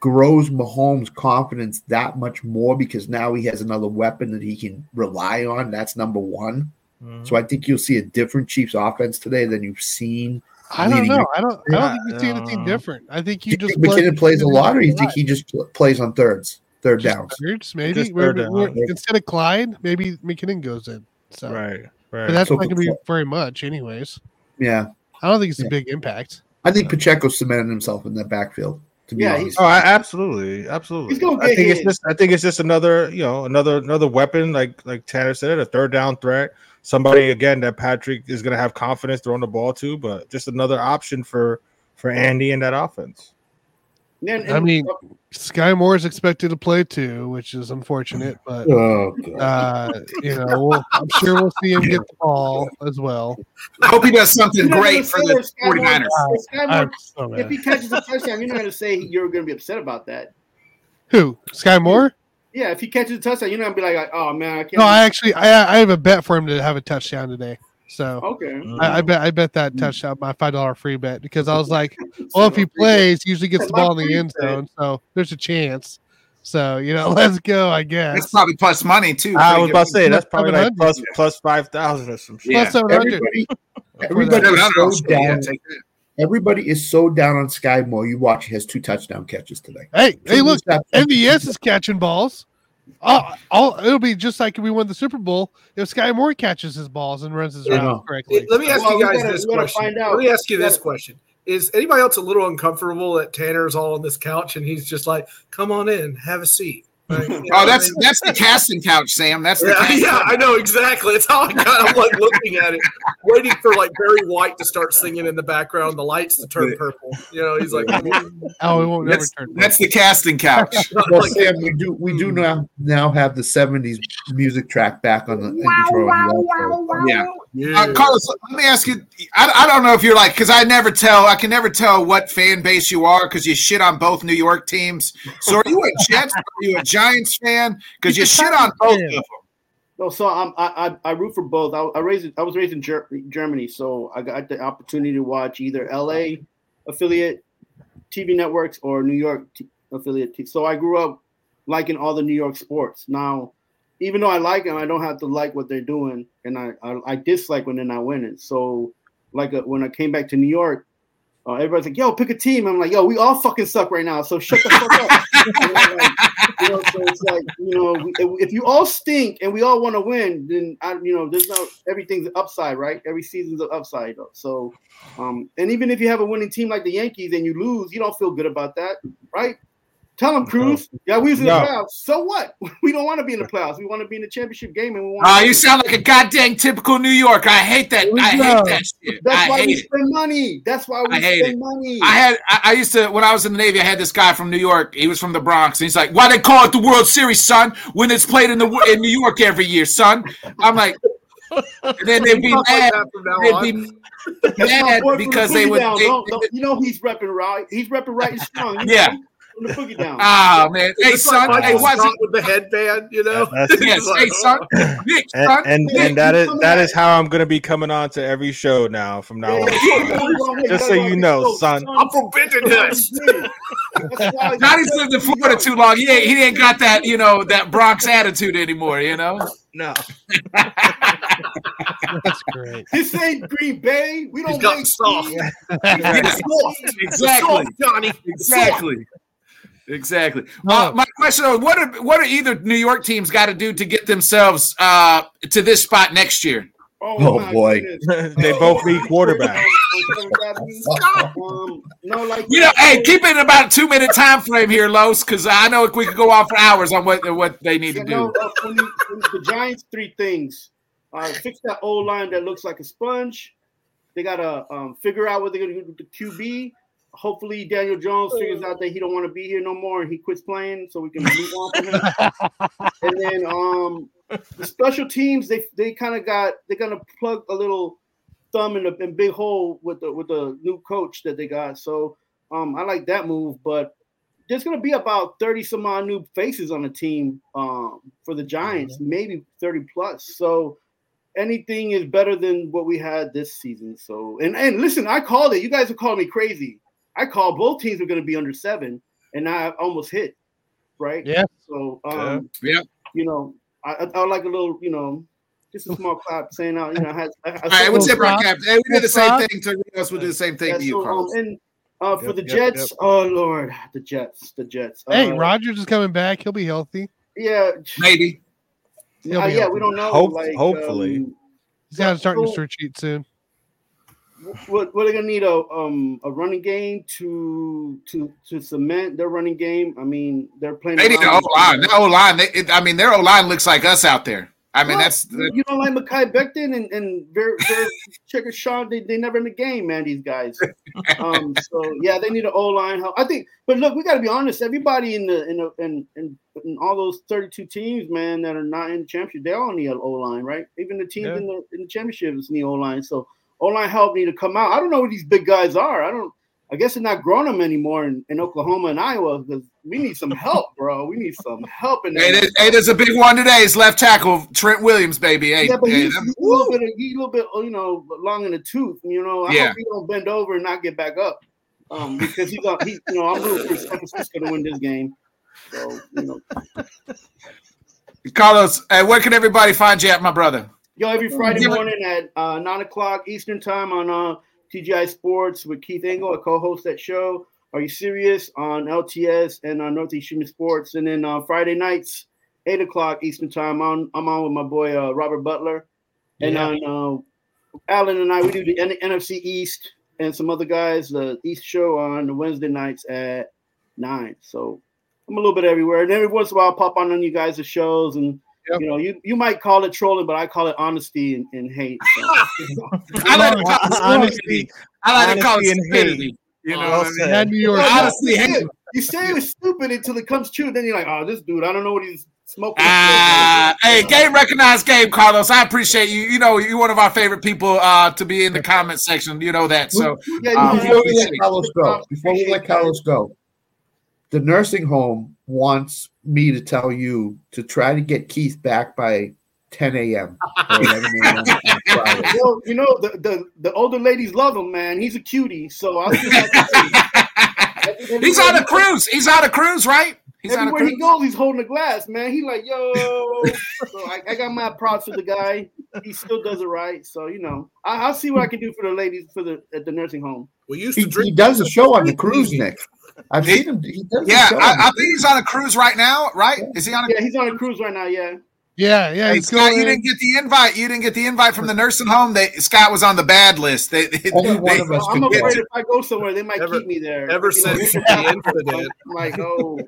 grows Mahomes' confidence that much more because now he has another weapon that he can rely on. That's number one. Mm-hmm. So I think you'll see a different Chiefs offense today than you've seen. I don't know. I don't. I don't think you see anything different. I think you you just think McKinnon plays a lot, or you think he just plays on thirds, third Just downs? thirds, maybe. Just Where- third where- down. instead of Clyde, maybe McKinnon goes in. So, Right, but that's So not going to be very much, anyways. Yeah, I don't think it's a big impact. I think Pacheco cemented himself in that backfield. To be Yeah, honest, he's- Oh, I, absolutely, absolutely. He's gonna I get think it's just I think it's just another you know another another weapon like like Tanner said, a third down threat. Somebody again that Patrick is going to have confidence throwing the ball to, but just another option for for Andy in that offense. And, and, I mean, Sky Moore is expected to play too, which is unfortunate, but oh, uh, you know, we'll, I'm sure we'll see him get the ball as well. I hope he does something You're great for say the Sky 49ers. if Sky Moore- I'm so if he catches a touchdown, you're not going to say you're going to be upset about that. Who? Sky Moore? Yeah, if he catches a touchdown, you're not gonna be like, oh man, I can't. No, I actually I I have a bet for him to have a touchdown today. So Okay. I, I bet I bet that mm-hmm. touchdown my five dollar free bet because I was like, well, if he plays, he usually gets the ball in the end zone, so there's a chance. So you know, let's go. I guess That's probably plus money too. I was about to say that's probably like plus plus five thousand or some shit. Yeah. plus seven hundred. Everybody, For everybody that. is I so know. Yeah, down. Take that. Everybody is so down on Sky Moore. You watch, he has two touchdown catches today. Hey, hey, look, interceptions. MVS is catching balls. Oh, all it'll be just like we won the Super Bowl if Sky Moore catches his balls and runs his Yeah. routes correctly. Let me ask Well, you guys gotta- this question. find out. Let me ask you this question. Is anybody else a little uncomfortable that Tanner's all on this couch and he's just like, come on in, have a seat? Like, you know Oh, what I that's mean? that's the casting couch, Sam. That's the Yeah, yeah, I know exactly. It's how I got. I'm like looking at it, waiting for like Barry White to start singing in the background, the lights to turn purple. You know, he's like, Oh, it won't never That's, turn. that's the casting couch. Well, Sam, we do we do now now have the '70s music track back on the intro. on the outro. yeah. Uh, Carlos, let me ask you. I, I don't know if you're like because I never tell. I can never tell what fan base you are because you shit on both New York teams. So are you a Jets? Are you a Giants fan? Because you shit on both of them. No, so I'm, I, I I root for both. I, I raised I was raised in Ger- Germany, so I got the opportunity to watch either LA affiliate TV networks or New York t- affiliate. T- so I grew up liking all the New York sports. Now, even though I like them, I don't have to like what they're doing, and I I, I dislike when they're not winning. So, like uh, when I came back to New York, uh, everybody's like, "Yo, pick a team." I'm like, "Yo, we all fucking suck right now, so shut the fuck up." You know, so it's like you know, if you all stink and we all want to win, then I, you know, there's no everything's upside, right? Every season's an upside. Though. So, um, and even if you have a winning team like the Yankees and you lose, you don't feel good about that, right? Tell them, Cruz. Yeah, we was in the No. playoffs. So what? We don't want to be in the playoffs. We want to be in the championship game, and we want. Oh, ah, you sound like a goddamn typical New Yorker. I hate that. I go. hate that shit. That's I why we it. spend money. That's why we spend it. money. I had I, I used to when I was in the Navy. I had this guy from New York. He was from the Bronx, and he's like, "Why they call it the World Series, son? When it's played in the in New York every year, son." I'm like, and then they'd be mad. that from now They'd be mad the because they would. They- Don't- don't- you know he's repping right. He's repping right and strong. You know, Yeah. From the boogie down. Ah man, hey It's like son, hey Michael what's Scott with the headband, you know? That's- Yes, like, hey son, oh. Nick, And, son, and Nick, and that you is coming that at is how I'm gonna be coming on to every show now from now on. Just so you know, son. I'm from Binghamton. That's why- Johnny's lived in Florida too long. He ain't, he ain't got that you know that Bronx attitude anymore. You know. No. That's great. This ain't Green Bay. We don't got make soft. teams. Yeah, Soft. exactly. Soft, Johnny. Exactly. Exactly. Uh, my question is, what are what are either New York teams got to do to get themselves uh, to this spot next year? Oh, my boy. they both need quarterbacks. Um, no, like You know, hey, keep it in about a two minute time frame here, Los, because I know we could go on for hours on what what they need to You know, do. uh, when you- when the Giants, three things: uh, fix that old line that looks like a sponge. They gotta um, figure out what they're gonna do with the QB. Hopefully, Daniel Jones figures out that he don't want to be here no more and he quits playing, so we can move on from him. and then um, the special teams, they they kind of got they're gonna plug a little thumb in the in big hole with the with the new coach that they got. So um, I like that move, but there's going to be about 30 some odd new faces on the team um, for the Giants, maybe 30 plus. So anything is better than what we had this season. So, and, and listen, I called it. You guys are calling me crazy. I called both teams are going to be under seven, and I almost hit, right? Yeah. So, um, Yeah. you know, I, I, I would like a little, you know, just a small clap saying, uh, you know, I had, I, I All right, what's saw- it, Brock Cap? Hey, we did the same thing to us. We'll do the same thing yeah, to you, so, um, and uh, for Yep, the yep, Jets, yep. oh Lord, the Jets, the Jets. Hey, Uh, Rodgers is coming back. He'll be healthy. Yeah, Maybe. He'll uh, yeah, healthy. we don't know. Hope- like, hopefully. um, He's got to start in the so- search sheet soon. What what are they gonna need a um a running game to to to cement their running game? I mean, they're playing. They need the O line. The O line. They, it, I mean, their O line looks like us out there. I mean, What? that's that- you don't like Mekhi Becton and and very very Checker Sean. They they never in the game, man. These guys. Um. So yeah, they need an O line help. I think. But look, we got to be honest. Everybody in the in the in, in in all those thirty two teams, man, that are not in the championship, they all need an O line, right? Even the teams Yeah. in the in the championships need O line. So O line help need to come out. I don't know who these big guys are. I don't. I guess they're not growing them anymore in, in Oklahoma and Iowa because we need some help, bro. We need some help in Hey, there. there- hey, there's a big one today. It's left tackle Trent Williams, baby. Hey, yeah, but hey, he's, he's a little bit, he's a little bit, you know, long in the tooth. You know, I Yeah. hope he don't bend over and not get back up, um, because he's, he, you know, I'm rooting for San Francisco to win this game. So, you know, Carlos, where can everybody find you at, my brother? Yo, every Friday morning at uh, nine o'clock Eastern time on uh, TGI Sports with Keith Engel. I co-host that show. Are you serious on LTS and on Northeast Human Sports? And then uh, Friday nights, eight o'clock Eastern time. On I'm on with my boy uh, Robert Butler, and Yeah. on uh, Alan and I we do the N- NFC East and some other guys the East show on the Wednesday nights at nine. So I'm a little bit everywhere, and every once in a while I'll pop on on you guys' shows and. You know, you, you might call it trolling, but I call it honesty and, and hate. So. I like to call it Honesty. I like to call it Honesty and stupidity. You know what I mean? That New York. Honestly, you, hate- say, you say it was stupid until it comes true. Then you're like, oh, this dude, I don't know what he's smoking. Ah, hey, game recognized game, Carlos. I appreciate you. You know, you're one of our favorite people uh, to be in the comment section. You know that. So, Yeah, um, before we let. Carlos go, before we let Carlos go, the nursing home wants me to tell you to try to get Keith back by 10 a.m. or 11 a.m. on Friday. Well, you know, the, the, the older ladies love him, man. He's a cutie. So I'll see what I can he's on a cruise. He's on a cruise, right? He's Everywhere he goes, he's holding a glass, man. He like, yo. so I, I got my props for the guy. He still does it right. So you know, I, I'll see what I can do for the ladies for the at the nursing home. We used He, he does a show on the cruise, Nick. I've seen him. He Yeah, I, on I think he's on a cruise right now, right? Is he on a Yeah, he's on a cruise right now. Yeah. Yeah, yeah. Hey, he's Scott, you didn't get the invite. You didn't get the invite from the nursing home. They, Scott was on the bad list. They, they, Only one they- of us I'm get afraid if I go somewhere, they might Ever- keep me there. ever since the incident. I'm like, oh.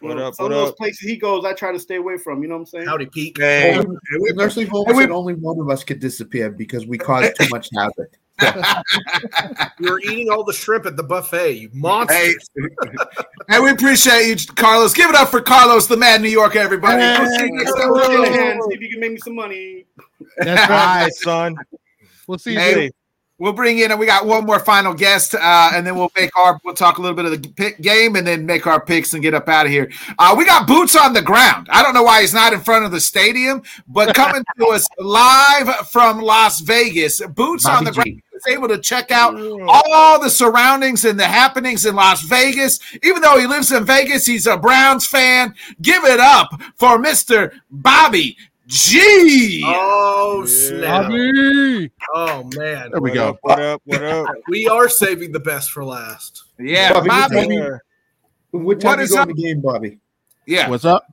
What you know, up, Some what of those up? places he goes, I try to stay away from. You know what I'm saying? Howdy, Pete. Only- the nursing home said only one of us could disappear because we caused too much havoc. You were eating all the shrimp at the buffet, you monster. Hey, hey, we appreciate you, Carlos. Give it up for Carlos, the man, New York, everybody. Hey, We'll see you next time. Throw it in the hand, see if you can make me some money. That's All right. right, son. We'll see you Hey, soon. We'll bring in, and we got one more final guest, uh, and then we'll make our, we'll talk a little bit of the pick game, and then make our picks and get up out of here. Uh, we got boots on the ground. I don't know why he's not in front of the stadium, but coming to us live from Las Vegas, boots on the G. ground. is able to check out all the surroundings and the happenings in Las Vegas. Even though he lives in Vegas, he's a Browns fan. Give it up for Mr. Bobby G. Oh snap! Bobby. Oh man, There we What go. up? What up? What up? we are saving the best for last. Yeah, Bobby, what Bobby. time you- What time What you is go up? in the game, Bobby? Yeah. What's up?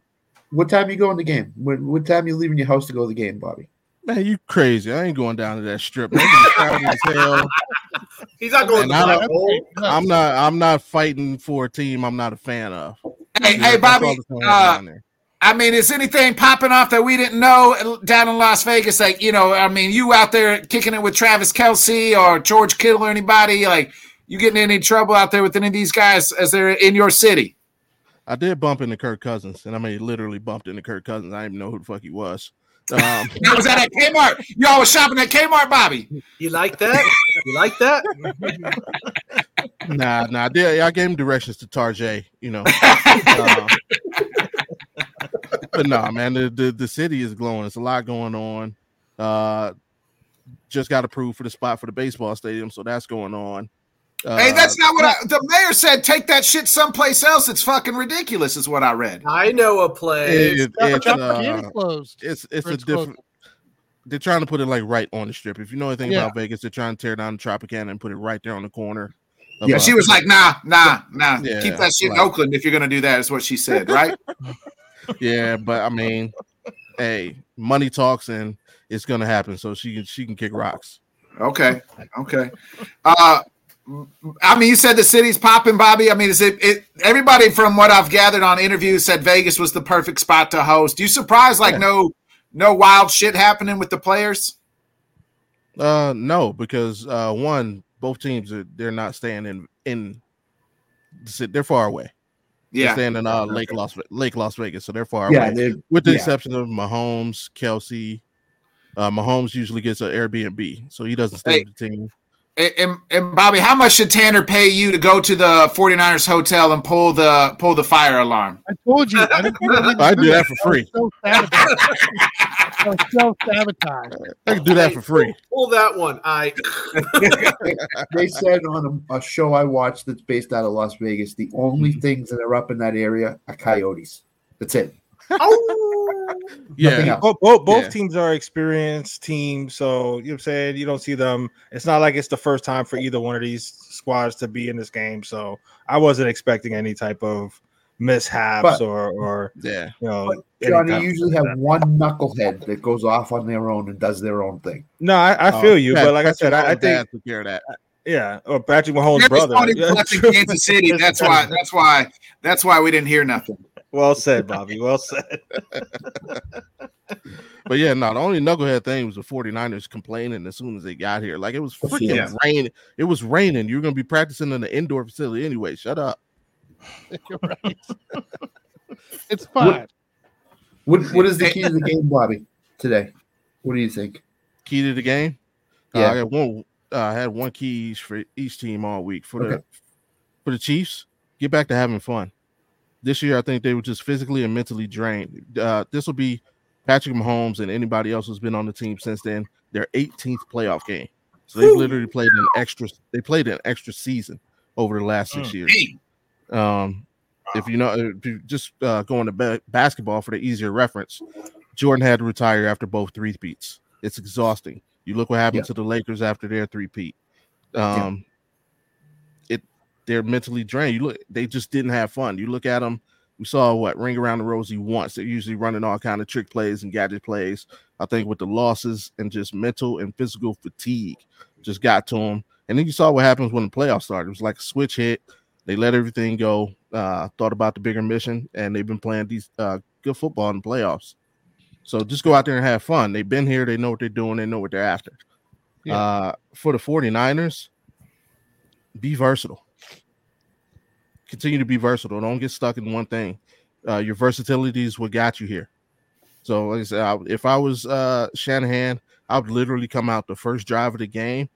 What time you go in the game? What, what time you leaving your house to go to the game, Bobby? Man, you crazy. I ain't going down to that strip. Man, as hell. He's not going And to I'm, I'm not I'm not fighting for a team I'm not a fan of. Hey, Yeah, hey, Bobby. all that's gonna Uh, happen down there. I mean, is anything popping off that we didn't know down in Las Vegas? Like, you know, I mean, you out there kicking it with Travis Kelce or George Kittle or anybody? Like, you getting any trouble out there with any of these guys as they're in your city? I did bump into Kirk Cousins, and I mean literally bumped into Kirk Cousins. I didn't even know who the fuck he was. Um, That was at Kmart. Y'all was shopping at Kmart, Bobby. You like that? You like that? nah, nah, I did. I gave him directions to Tarjay, you know. Um, but nah, man, the, the the city is glowing. It's a lot going on. Uh, just got approved for the spot for the baseball stadium, so that's going on. Uh, hey, that's not what I, the mayor said. Take that shit someplace else. It's fucking ridiculous, is what I read. I know a place. it- it's, Tropicana uh, closed. it's it's Or a it's closed. different. They're trying to put it like right on the strip. If you know anything Yeah. about Vegas, they're trying to tear down the Tropicana and put it right there on the corner. Yeah, uh, she was like, nah, nah, nah. Yeah, Keep that shit in Oakland if you're going to do that, is what she said, right? yeah, but I mean, hey, money talks and it's gonna happen. So she can she can kick rocks. Okay. Okay. Uh I mean, you said the city's popping, Bobby. I mean, is it, it everybody from what I've gathered on interviews said Vegas was the perfect spot to host. You surprised like Yeah. no no wild shit happening with the players? Uh, no, because uh, one, both teams are they're not staying in in. They're far away. They're Yeah. staying in uh, Lake Las Lake Las Vegas, so they're far Yeah, away. they're- With the yeah. exception of Mahomes, Kelce. Uh, Mahomes usually gets an Airbnb, so he doesn't stay Hey. with the team. and, and Bobby, how much should Tanner pay you to go to the 49ers hotel and pull the pull the fire alarm? I told you. I, didn't, I do that for free. So self sabotage. I can do that for free. Pull that one. I. they said on a, a show I watched that's based out of Las Vegas, the only mm-hmm. things that are up in that area are coyotes. That's it. Oh. Yeah, both, both, both Yeah. teams are experienced teams, so you know what I'm saying you don't see them. It's not like it's the first time for either one of these squads to be in this game. So I wasn't expecting any type of mishaps But- or or yeah, you know. any Johnny, you usually have one knucklehead that goes off on their own and does their own thing. No, I, I Oh, feel you, Pat- but like I Patrick said, I, I Mahomes' think took care of that. Yeah, or Patrick Mahomes' Never brother. started Yeah. Kansas City. That's why. That's why. That's why we didn't hear nothing. Well said, Bobby. Well said. But yeah, no, the only knucklehead thing was the 49ers complaining as soon as they got here. Like it was freaking Yeah. raining. It was raining. You're gonna be practicing in the indoor facility anyway. Shut up. You're right. it's fine. What What is the key to the game, Bobby? Today, what do you think? Key to the game. Uh, Yeah. I got one. Uh, I had one key for each team all week for the for the Chiefs. Get back to having fun. This year, I think they were just physically and mentally drained. Uh, this will be Patrick Mahomes and anybody else who's been on the team since then. Their 18th playoff game. So they've literally played an extra. They played an extra season over the last six Mm. years. Um, if you know, if you just uh, going to ba- basketball for the easier reference, Jordan had to retire after both three beats. It's exhausting. You look what happened Yeah. to the Lakers after their three peat. Um, it they're mentally drained. You look, they just didn't have fun. You look at them. We saw what ring around the rosy once. They're usually running all kind of trick plays and gadget plays. I think with the losses and just mental and physical fatigue just got to them. And then you saw what happens when the playoffs started. It was like a switch hit. They let everything go. Uh, thought about the bigger mission, and they've been playing these uh, good football in the playoffs. So just go out there and have fun. They've been here. They know what they're doing. They know what they're after. Yeah. Uh, for the 49ers, be versatile. Continue to be versatile. Don't get stuck in one thing. Uh, your versatility is what got you here. So, like I said, I- if I was uh, Shanahan, I would literally come out the first drive of the game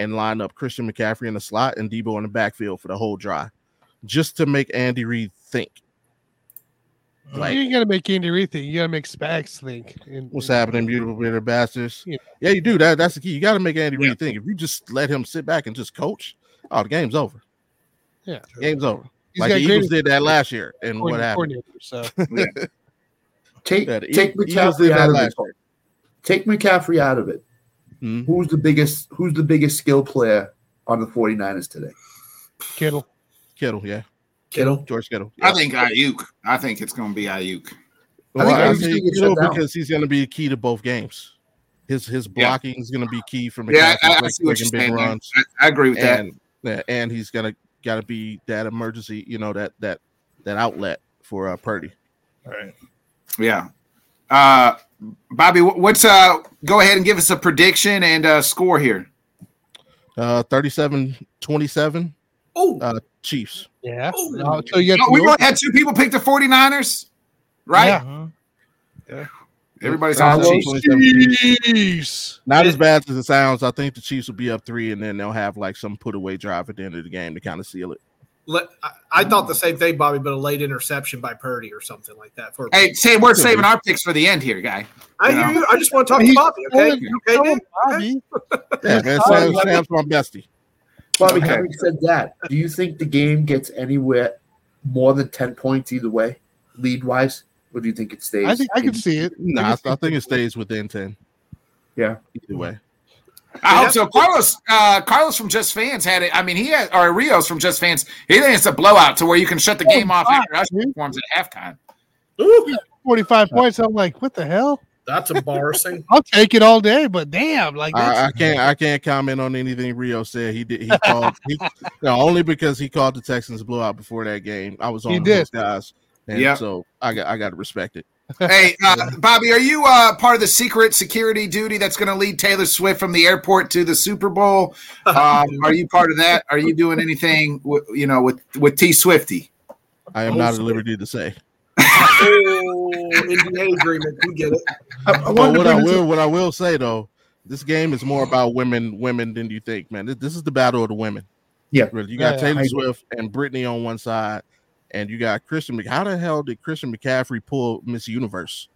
and line up Christian McCaffrey in the slot and Deebo in the backfield for the whole drive, just to make Andy Reid think. Like, you ain't gotta make Andy Reid think. You gotta make Spags think. And, what's happening, beautiful bitter bastards? Yeah. Yeah, you do that. That's the key. You got to make Andy Reid think. If you just let him sit back and just coach, oh, the game's over. Yeah. Game's over. He's like the Eagles did that last year, and what happened? coordinator, So Take Yeah, the take Eagles- Eagles McCaffrey out of it. Take McCaffrey out of it. Mhm. Who's the biggest? Who's the biggest skill player on the 49ers today? Kittle. Kittle, yeah, Kittle. George Kittle. I think Aiyuk. I think it's going to be Aiyuk. Well, think I Aiyuk's say Kittle down. because he's going to be a key to both games. His his Yeah. blocking is going to be key for McCaffrey Yeah, I, I see what you're big saying. runs. I, I agree with that. and yeah, and he's gonna got to be that emergency, you know, that that that outlet for uh, Purdy. Right. Yeah. Uh, Bobby, what's uh? Go ahead and give us a prediction and uh, score here. Uh, 37-27, Oh, uh, Chiefs. yeah. Uh, so you got Oh, we've only had two people pick the 49ers, right? Yeah. Everybody's Uh, on the well, Chiefs. Not as bad as it sounds. I think the Chiefs will be up three, and then they'll have like some put away drive at the end of the game to kind of seal it. Let, I, I thought the same thing, Bobby, but a late interception by Purdy or something like that. For Hey, say we're saving our picks for the end here, guy. I you know. hear you. I just want to talk to He's Bobby. Okay, okay, calling Nick? Bobby. Yeah, man, Sam, Sam's my bestie. Bobby, Okay. having said that, do you think the game gets anywhere more than 10 points either way, lead wise? Or do you think it stays? I think I can see it. Nah, I, I think it stays within ten. Yeah. Either way. I hope so. Carlos, uh, Carlos from Just Fans had it. I mean, he had, or Rios from Just Fans. He thinks it's a blowout to where you can shut the Oh, game off God, after Usher performs at halftime. Ooh, 45 points. I'm like, what the hell? that's embarrassing. I'll take it all day, but damn, like that's, I, I can't I can't comment on anything Rio said. He did he called he, no, only because he called the Texans blowout before that game. I was on He those did. guys. And Yeah. so I got I got to respect it. Hey, uh, Bobby, are you uh, part of the secret security duty that's going to lead Taylor Swift from the airport to the Super Bowl? Um, are you part of that? Are you doing anything, w- you know, with with T Swifty? I am not at liberty to say. oh, NDA agreement. You get it. I, I But what I will up- what I will say though, This game is more about women, women than you think, man. This, this is the battle of the women. Yeah, really. You got Yeah, Taylor Swift and Britney on one side, and you got Christian. Mc- How the hell did Christian McCaffrey pull Miss Universe?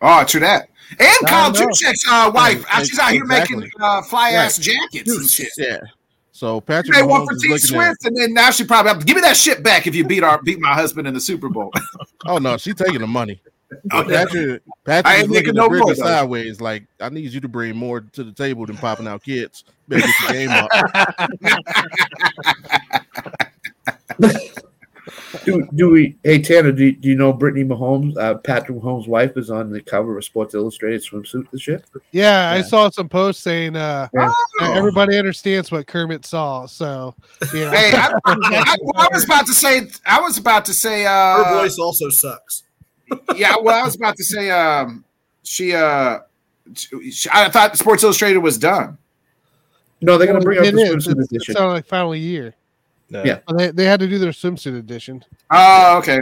Oh, true that. And I Kyle know. Juszczyk's uh, wife, Yeah, she's out here exactly. making uh, fly ass Right. jackets and shit. Yeah. So Patrick They won for T looking at. Swift, and then now she probably give me that shit back if you beat our beat my husband in the Super Bowl. Oh no, she's taking the money. Oh, yeah. Patrick, I ain't making looking no at Britney more, though. sideways. Like I need you to bring more to the table than popping out kids. Better get the game up. Do, do we? Hey Tanner, do, do you know Brittany Mahomes? Uh, Patrick Mahomes' wife is on the cover of Sports Illustrated swimsuit this year. Yeah, I saw some posts saying uh, Yeah. everybody understands what Kermit saw. So, yeah. hey, I, I, I was about to say, I was about to say, uh, Her voice also sucks. yeah. Well, I was about to say, um, she, uh, she, I thought Sports Illustrated was done. No, they're gonna bring out It the swimsuit edition. it's on like final year. Yeah. But They, they had to do their swimsuit edition. Oh, okay.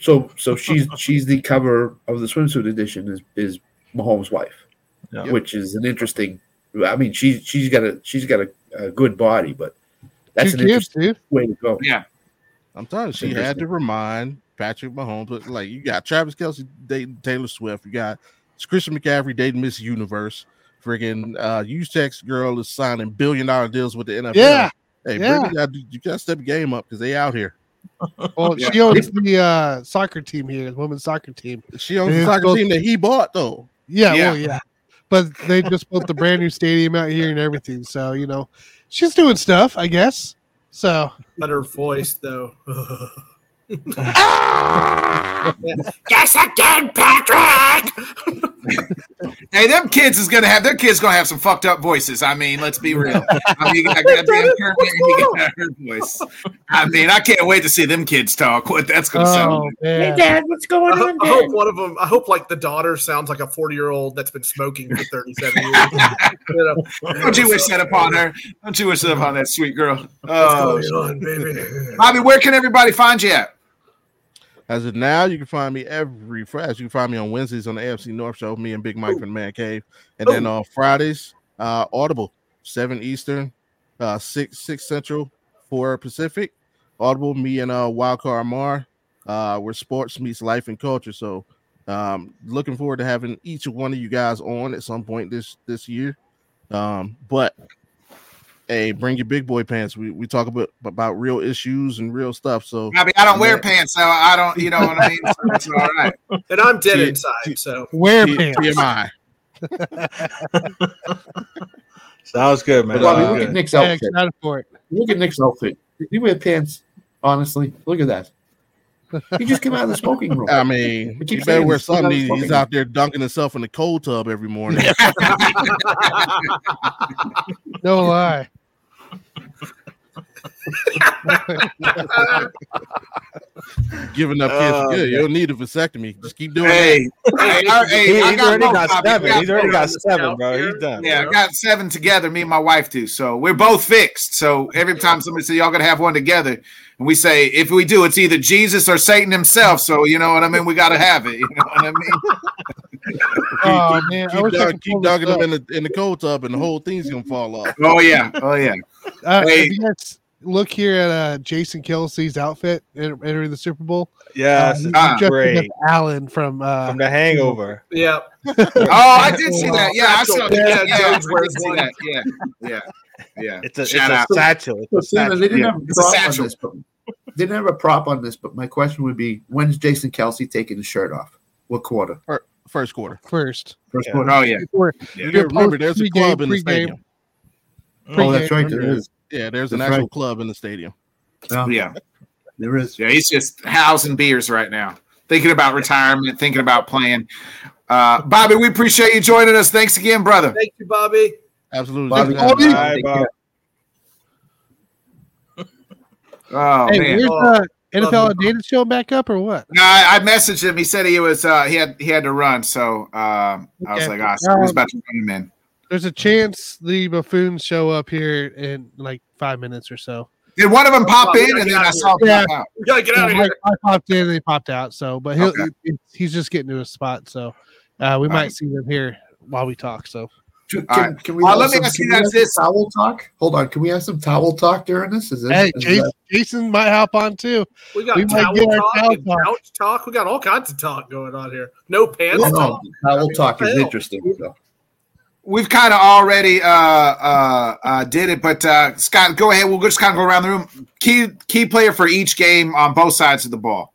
So, so she's she's the cover of the swimsuit edition is is Mahomes' wife, Yeah. which is an interesting. I mean, she's she's got a she's got a, a good body, but that's Two an kids, interesting dude. way to go. Yeah. I'm telling you, she had to remind Patrick Mahomes. but, Like you got Travis Kelce dating Taylor Swift. You got Christian McCaffrey dating Miss Universe. Friggin' uh Usex girl is signing billion dollar deals with the NFL. Yeah. Hey, Yeah. Brittany, gotta, you gotta step your game up because they out here. Well, Yeah. she owns the uh, soccer team here, the women's soccer team. She owns And the soccer supposed- team that he bought though. Yeah, Yeah. well, yeah. But they just built the brand new stadium out here and everything. So, you know, she's doing stuff, I guess. So, Better voice though. Ah! Yes, again, Patrick. hey, them kids is gonna have their kids gonna have some fucked up voices. I mean, let's be real. I mean, you got that damn Kermit and you got her voice. I mean, I can't wait to see them kids talk. What that's gonna oh, sound oh, like. man. Dad, what's going on? I hope one of them. I hope like the daughter sounds like a forty-year-old that's been smoking for thirty-seven years. You know? Don't you wish that upon her? Don't you wish that upon that sweet girl? What's Oh, going on, baby? Bobby, where can everybody find you at? As of now, you can find me every Friday. You can find me on Wednesdays on the AFC North Show, me and Big Mike from the Man Cave, and then on Fridays, uh, Audible, seven Eastern, uh, six six Central, four Pacific. Audible, me and uh, Wildcard Mar, uh, where sports meets life and culture. So, um, looking forward to having each one of you guys on at some point this this year. Um, but hey, bring your big boy pants. We we talk about about real issues and real stuff. So Bobby, I don't wear pants, so I don't. You know what I mean? So it's all right. And I'm dead T- inside, so wear T- pants. TMI. Sounds good, man. Bobby, Sounds look good. at Nick's outfit. excited for it. Look at Nick's outfit. Did he wear pants? Honestly, look at that. He just came out of the smoking room. I mean, We keep you better wear this, something. how He's out there dunking himself in the cold tub every morning. No lie. Giving up kids is good. You don't need a vasectomy. Just keep doing Hey, hey, I- hey, He- I he's got already got seven. He's already got seven, bro. He's done. Yeah, I got seven together, me and my wife do. So we're both fixed. So every time somebody says y'all gotta have one together, and we say if we do, it's either Jesus or Satan himself. So you know what I mean? We gotta have it. You know what I mean? Oh, man. Keep, wish I dunk- could keep pull this dunking them up. in the in the cold tub, and the whole thing's gonna fall off. Oh yeah, oh yeah. Uh, Hey. If you guys look here at uh, Jason Kelce's outfit entering the Super Bowl, Yes, uh, it's he's great. Alan from uh, From the Hangover. yeah. Oh, I did see that. Yeah, I saw that. Yeah, Yeah, Jones I did see that. Yeah, yeah, yeah. It's a, it's Shout a satchel. It's a satchel. they didn't Yeah, have a it's a prop on this, but they didn't have a prop on this. But my question would be, when's Jason Kelce taking his shirt off? What quarter? Fir- First quarter. first. First Yeah. quarter. Oh yeah. Before- You remember, there's a pregame- club in the pregame. stadium. Oh, that's right. There pregame. is. Yeah, there's an That's actual right. club in the stadium. Yeah, Yeah. there is. Yeah, he's just housing beers right now, thinking about retirement, thinking about playing. Uh, Bobby, we appreciate you joining us. Thanks again, brother. Thank you, Bobby. Absolutely. Bobby, Bobby. Uh, Bye, Take Bob. Oh Hey, man. where's Oh, uh, NFL love Outdated show back up or what? No, I, I messaged him. He said he was uh, he had he had to run, so um, I was Okay. like, oh, so was about to run him in. There's a chance the buffoons show up here in like five minutes or so. Did one of them pop Bobby, in, and then I here. saw him Yeah. pop out? We gotta get out of here. I popped in and they popped out. So, but he'll Okay. he- he's just getting to a spot. So, uh, we might see them here while we talk. So Can, All right. can we Uh, let me some- ask you guys this. Towel talk. Hold on. Can we have some towel talk during this? Is this hey, is Jason, that- Jason might hop on too. We got We might towel get talk, towel and talk. couch talk. We got all kinds of talk going on here. No pants No, no, talk. towel talk what is the hell? interesting. So. We've kind of already uh, uh, uh, did it, but uh, Scott, go ahead. We'll just kind of go around the room. Key key player for each game on both sides of the ball.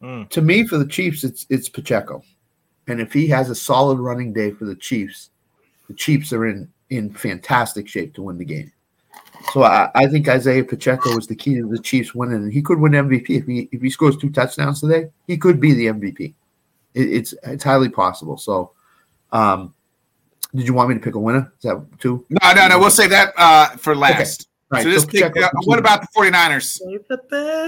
To me, for the Chiefs, it's it's Pacheco, and if he has a solid running day for the Chiefs, the Chiefs are in in fantastic shape to win the game. So I, I think Isaiah Pacheco is the key to the Chiefs winning, and he could win MVP if he if he scores two touchdowns today. He could be the MVP. It, it's it's highly possible. So, um, did you want me to pick a winner? Is that two? No, no, no. We'll save that uh, for last. Right, So so just pick, Pacheco uh, for what two. about the 49ers?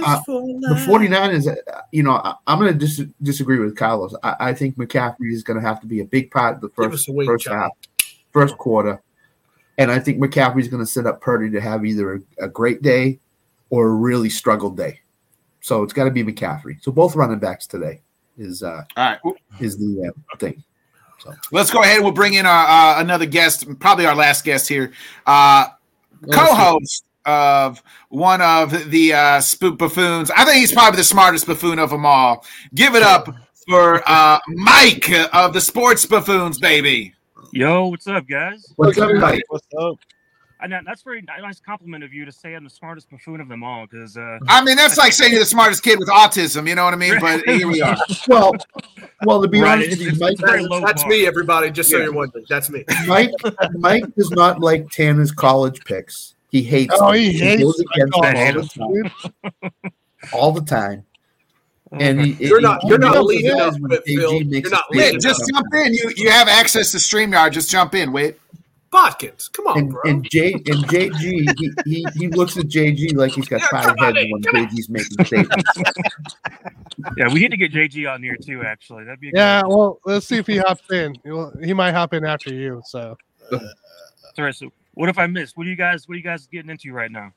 Uh, the 49 uh, you know, I, I'm going to dis- disagree with Carlos. I, I think McCaffrey is going to have to be a big part of the first, us first Johnny. half, first quarter. And I think McCaffrey is going to set up Purdy to have either a, a great day or a really struggled day. So it's got to be McCaffrey. So both running backs today is uh, All right. is the uh, thing. Let's go ahead. We'll bring in our, uh, another guest, probably our last guest here, uh, co-host of one of the uh, spook buffoons. I think he's probably the smartest buffoon of them all. Give it up for uh, Mike of the Sports Buffoons, baby. Yo, what's up, guys? What's up, Mike? What's up? And that, that's very nice compliment of you to say I'm the smartest buffoon of them all. Because uh, I mean, that's like saying you're the smartest kid with autism. You know what I mean? But here we are. Well, well, to be Right, honest with you, it's- Mike, it's very low That's bar. me, everybody. Just so you're wondering, that's me. Mike, Mike does not like Tanner's college picks. He hates. Oh, them. he hates goes against all the time. All the time. And he, You're he- not- he you're not knows leading guys up when with Phil. You're not a Wait, just jump in. You you have access to StreamYard. Just jump in. Wait. Bodkins, come on, And, bro. and J and JG, he, he he looks at JG like he's got Yeah, five heads in, when come on. JG's making statements. yeah, we need to get JG on here too. Actually, that'd be a good yeah, well, let's see if he hops in. Well, He might hop in after you. So Sorry, so what if I missed? What are you guys? What are you guys getting into right now?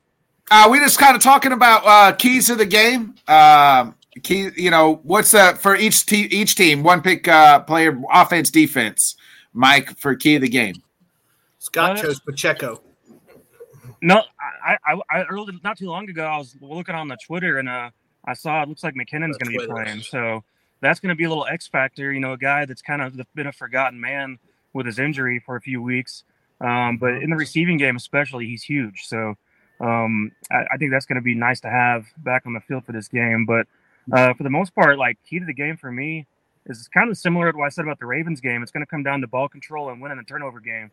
Uh, we just kind of talking about uh, keys of the game. Um, key, you know, what's that for each team? Each team, one pick uh, player, offense, defense. Mike for key of the game. Scott chose Pacheco. No, I, I, I earlier not too long ago, I was looking on the Twitter and uh, I saw it looks like McKinnon's going to be playing. So that's going to be a little X factor. You know, a guy that's kind of been a forgotten man with his injury for a few weeks. Um, but in the receiving game, especially, he's huge. So um, I, I think that's going to be nice to have back on the field for this game. But uh, for the most part, like key to the game for me is kind of similar to what I said about the Ravens game. It's going to come down to ball control and winning the turnover game.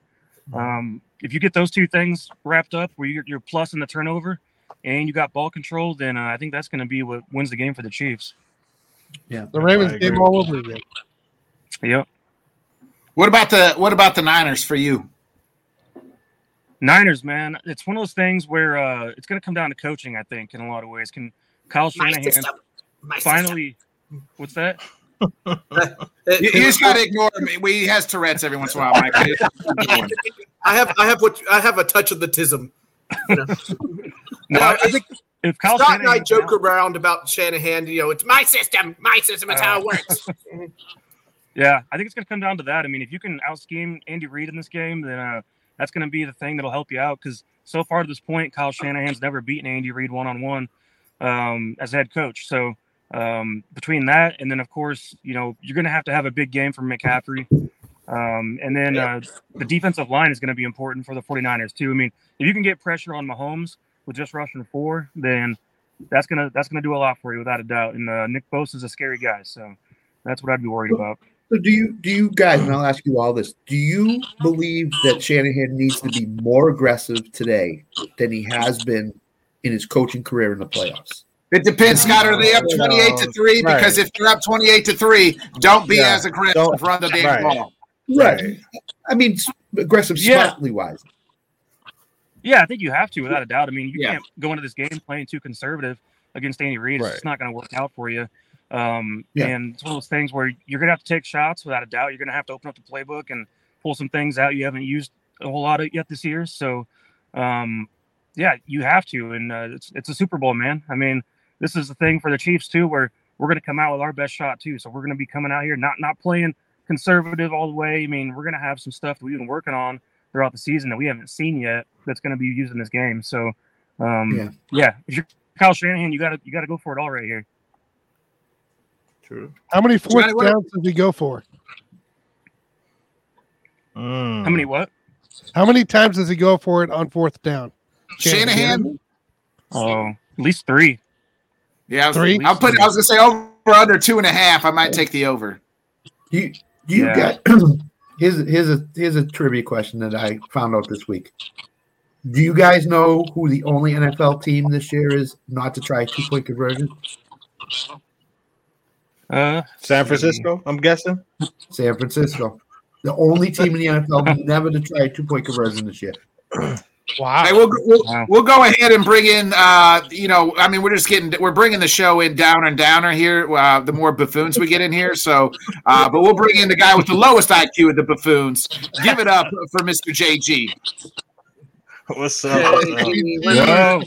Um, if you get those two things wrapped up, where you're, you're plus in the turnover and you got ball control, then uh, I think that's going to be what wins the game for the Chiefs. Yeah, the Ravens game all over again. Yep. What about the what about the Niners for you? Niners, man, it's one of those things where uh, it's going to come down to coaching. I think in a lot of ways. Can Kyle Shanahan system. System. finally? What's that? You, you just got to ignore him. We he has Tourette's every once in a while, Mike. I have I have what I have a touch of the tism. You know? No, No, I I think If Kyle Scott and I Shanahan, joke around about Shanahan. You know, it's my system. My system is how it works. Yeah, I think it's going to come down to that. I mean, if you can out scheme Andy Reid in this game, then uh, that's going to be the thing that'll help you out. Because so far to this point, Kyle Shanahan's never beaten Andy Reid one on one as head coach. So um, between that and then, of course, you know, you're going to have to have a big game from McCaffrey. Um, and then uh, the defensive line is going to be important for the 49ers too. I mean, if you can get pressure on Mahomes with just rushing four, then that's gonna that's gonna do a lot for you without a doubt. And uh, Nick Bosa is a scary guy, so that's what I'd be worried about. So do you do you guys? And I'll ask you all this: Do you believe that Shanahan needs to be more aggressive today than he has been in his coaching career in the playoffs? It depends, Scott. Are they up twenty-eight to three? Right. Because if you're up twenty-eight to three, don't be Yeah. as aggressive. Don't- Run the damn right. ball. Right. I mean, aggressive, Yeah. smartly wise. Yeah, I think you have to, without a doubt. I mean, you Yeah. can't go into this game playing too conservative against Andy Reid. It's Right. just not going to work out for you. Um, Yeah. And it's one of those things where you're going to have to take shots, without a doubt. You're going to have to open up the playbook and pull some things out you haven't used a whole lot of yet this year. So, um, yeah, you have to. And uh, it's it's a Super Bowl, man. I mean, this is the thing for the Chiefs too, where we're going to come out with our best shot too. So we're going to be coming out here not not playing conservative all the way. I mean, we're gonna have some stuff that we've been working on throughout the season that we haven't seen yet. That's gonna be used in this game. So, um, Yeah. yeah, if you're Kyle Shanahan, you gotta you gotta go for it all right here. True. How many fourth Johnny, what- downs does he go for? How many what? How many times does he go for it on fourth down? Shanahan? Oh, at least three. Yeah, I was, Three? I'll put. I was gonna say over under two and a half. I might take the over. You you Yeah. got here's here's a here's a trivia question that I found out this week. Do you guys know who the only NFL team this year is not to try two point conversion? Uh, San Francisco, I'm guessing. San Francisco, the only team in the NFL never to try two point conversion this year. Wow. Hey, we'll, we'll, we'll go ahead and bring in. Uh, you know, I mean, we're just getting. We're bringing the show in downer and downer here. Uh, the more buffoons we get in here, so. Uh, but we'll bring in the guy with the lowest IQ of the buffoons. Give it up for Mr. JG. What's up? Whoa.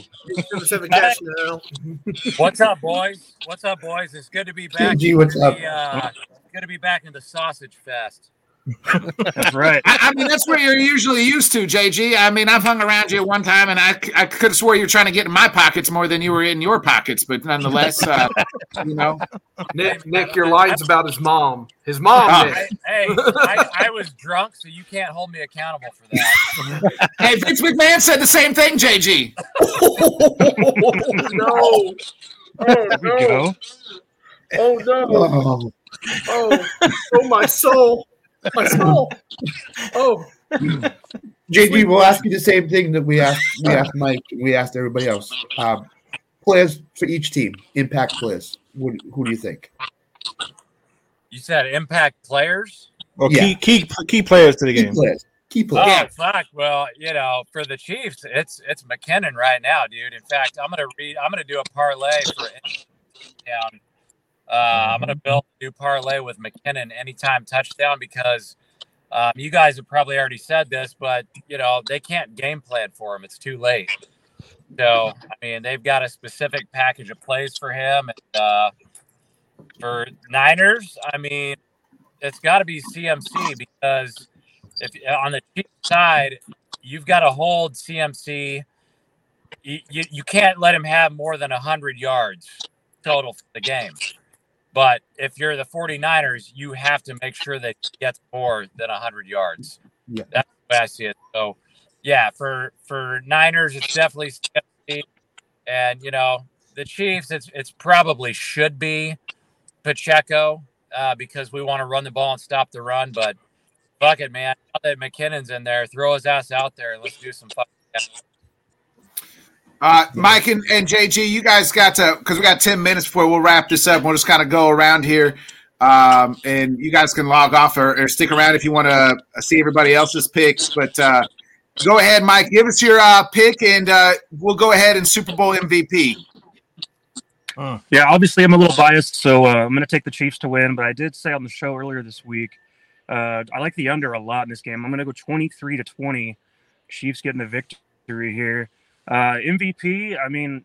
Pacific Cash. What's up, boys? What's up, boys? It's good to be back. JG, what's up? be, uh, good to be back in the sausage fest. That's right. I, I mean, that's what you're usually used to, JG. I mean, I've hung around you at one time, and I, I could have swore you were trying to get in my pockets more than you were in your pockets. But nonetheless, uh, you know, Nick, Nick, your line's about his mom. His mom. Oh. Nick. Hey, I, I was drunk, so you can't hold me accountable for that. hey, Vince McMahon said the same thing, JG. no. Oh no. Oh no. Oh, Oh, oh my soul. My soul. Oh. JD, we'll ask you the same thing that we asked we asked Mike, we asked everybody else. Um, players for each team, impact players. Who, who do you think? You said impact players. Well, Yeah. key key key players to the Key game. players. Key Oh players. fuck! Well, you know, for the Chiefs, it's it's McKinnon right now, dude. In fact, I'm gonna read. I'm gonna do a parlay for down. Uh, I'm gonna build a new parlay with McKinnon anytime touchdown because um, you guys have probably already said this, but you know they can't game plan for him. It's too late. So I mean, they've got a specific package of plays for him. And, uh, for Niners, I mean, it's got to be CMC because if on the Chiefs side, you've got to hold CMC. You, you, you can't let him have more than 100 yards total for the game. But if you're the 49ers, you have to make sure that he gets more than 100 yards. Yeah. That's the way I see it. So, yeah, for for Niners, it's definitely CMC. And, you know, the Chiefs, it's it's probably should be Pacheco uh, because we want to run the ball and stop the run. But fuck it, man. Now that McKinnon's in there, throw his ass out there and let's do some fucking. Uh, Mike and, and JG, you guys got to because we got ten minutes before we'll wrap this up. We'll just kind of go around here, um, and you guys can log off or, or stick around if you want to see everybody else's picks. But uh, go ahead, Mike. Give us your uh, pick, and uh, we'll go ahead and Super Bowl MVP. Yeah, obviously I'm a little biased, so uh, I'm going to take the Chiefs to win. But I did say on the show earlier this week, uh, I like the under a lot in this game. I'm going to go 23 to 20. Chiefs getting the victory here. Uh, MVP. I mean,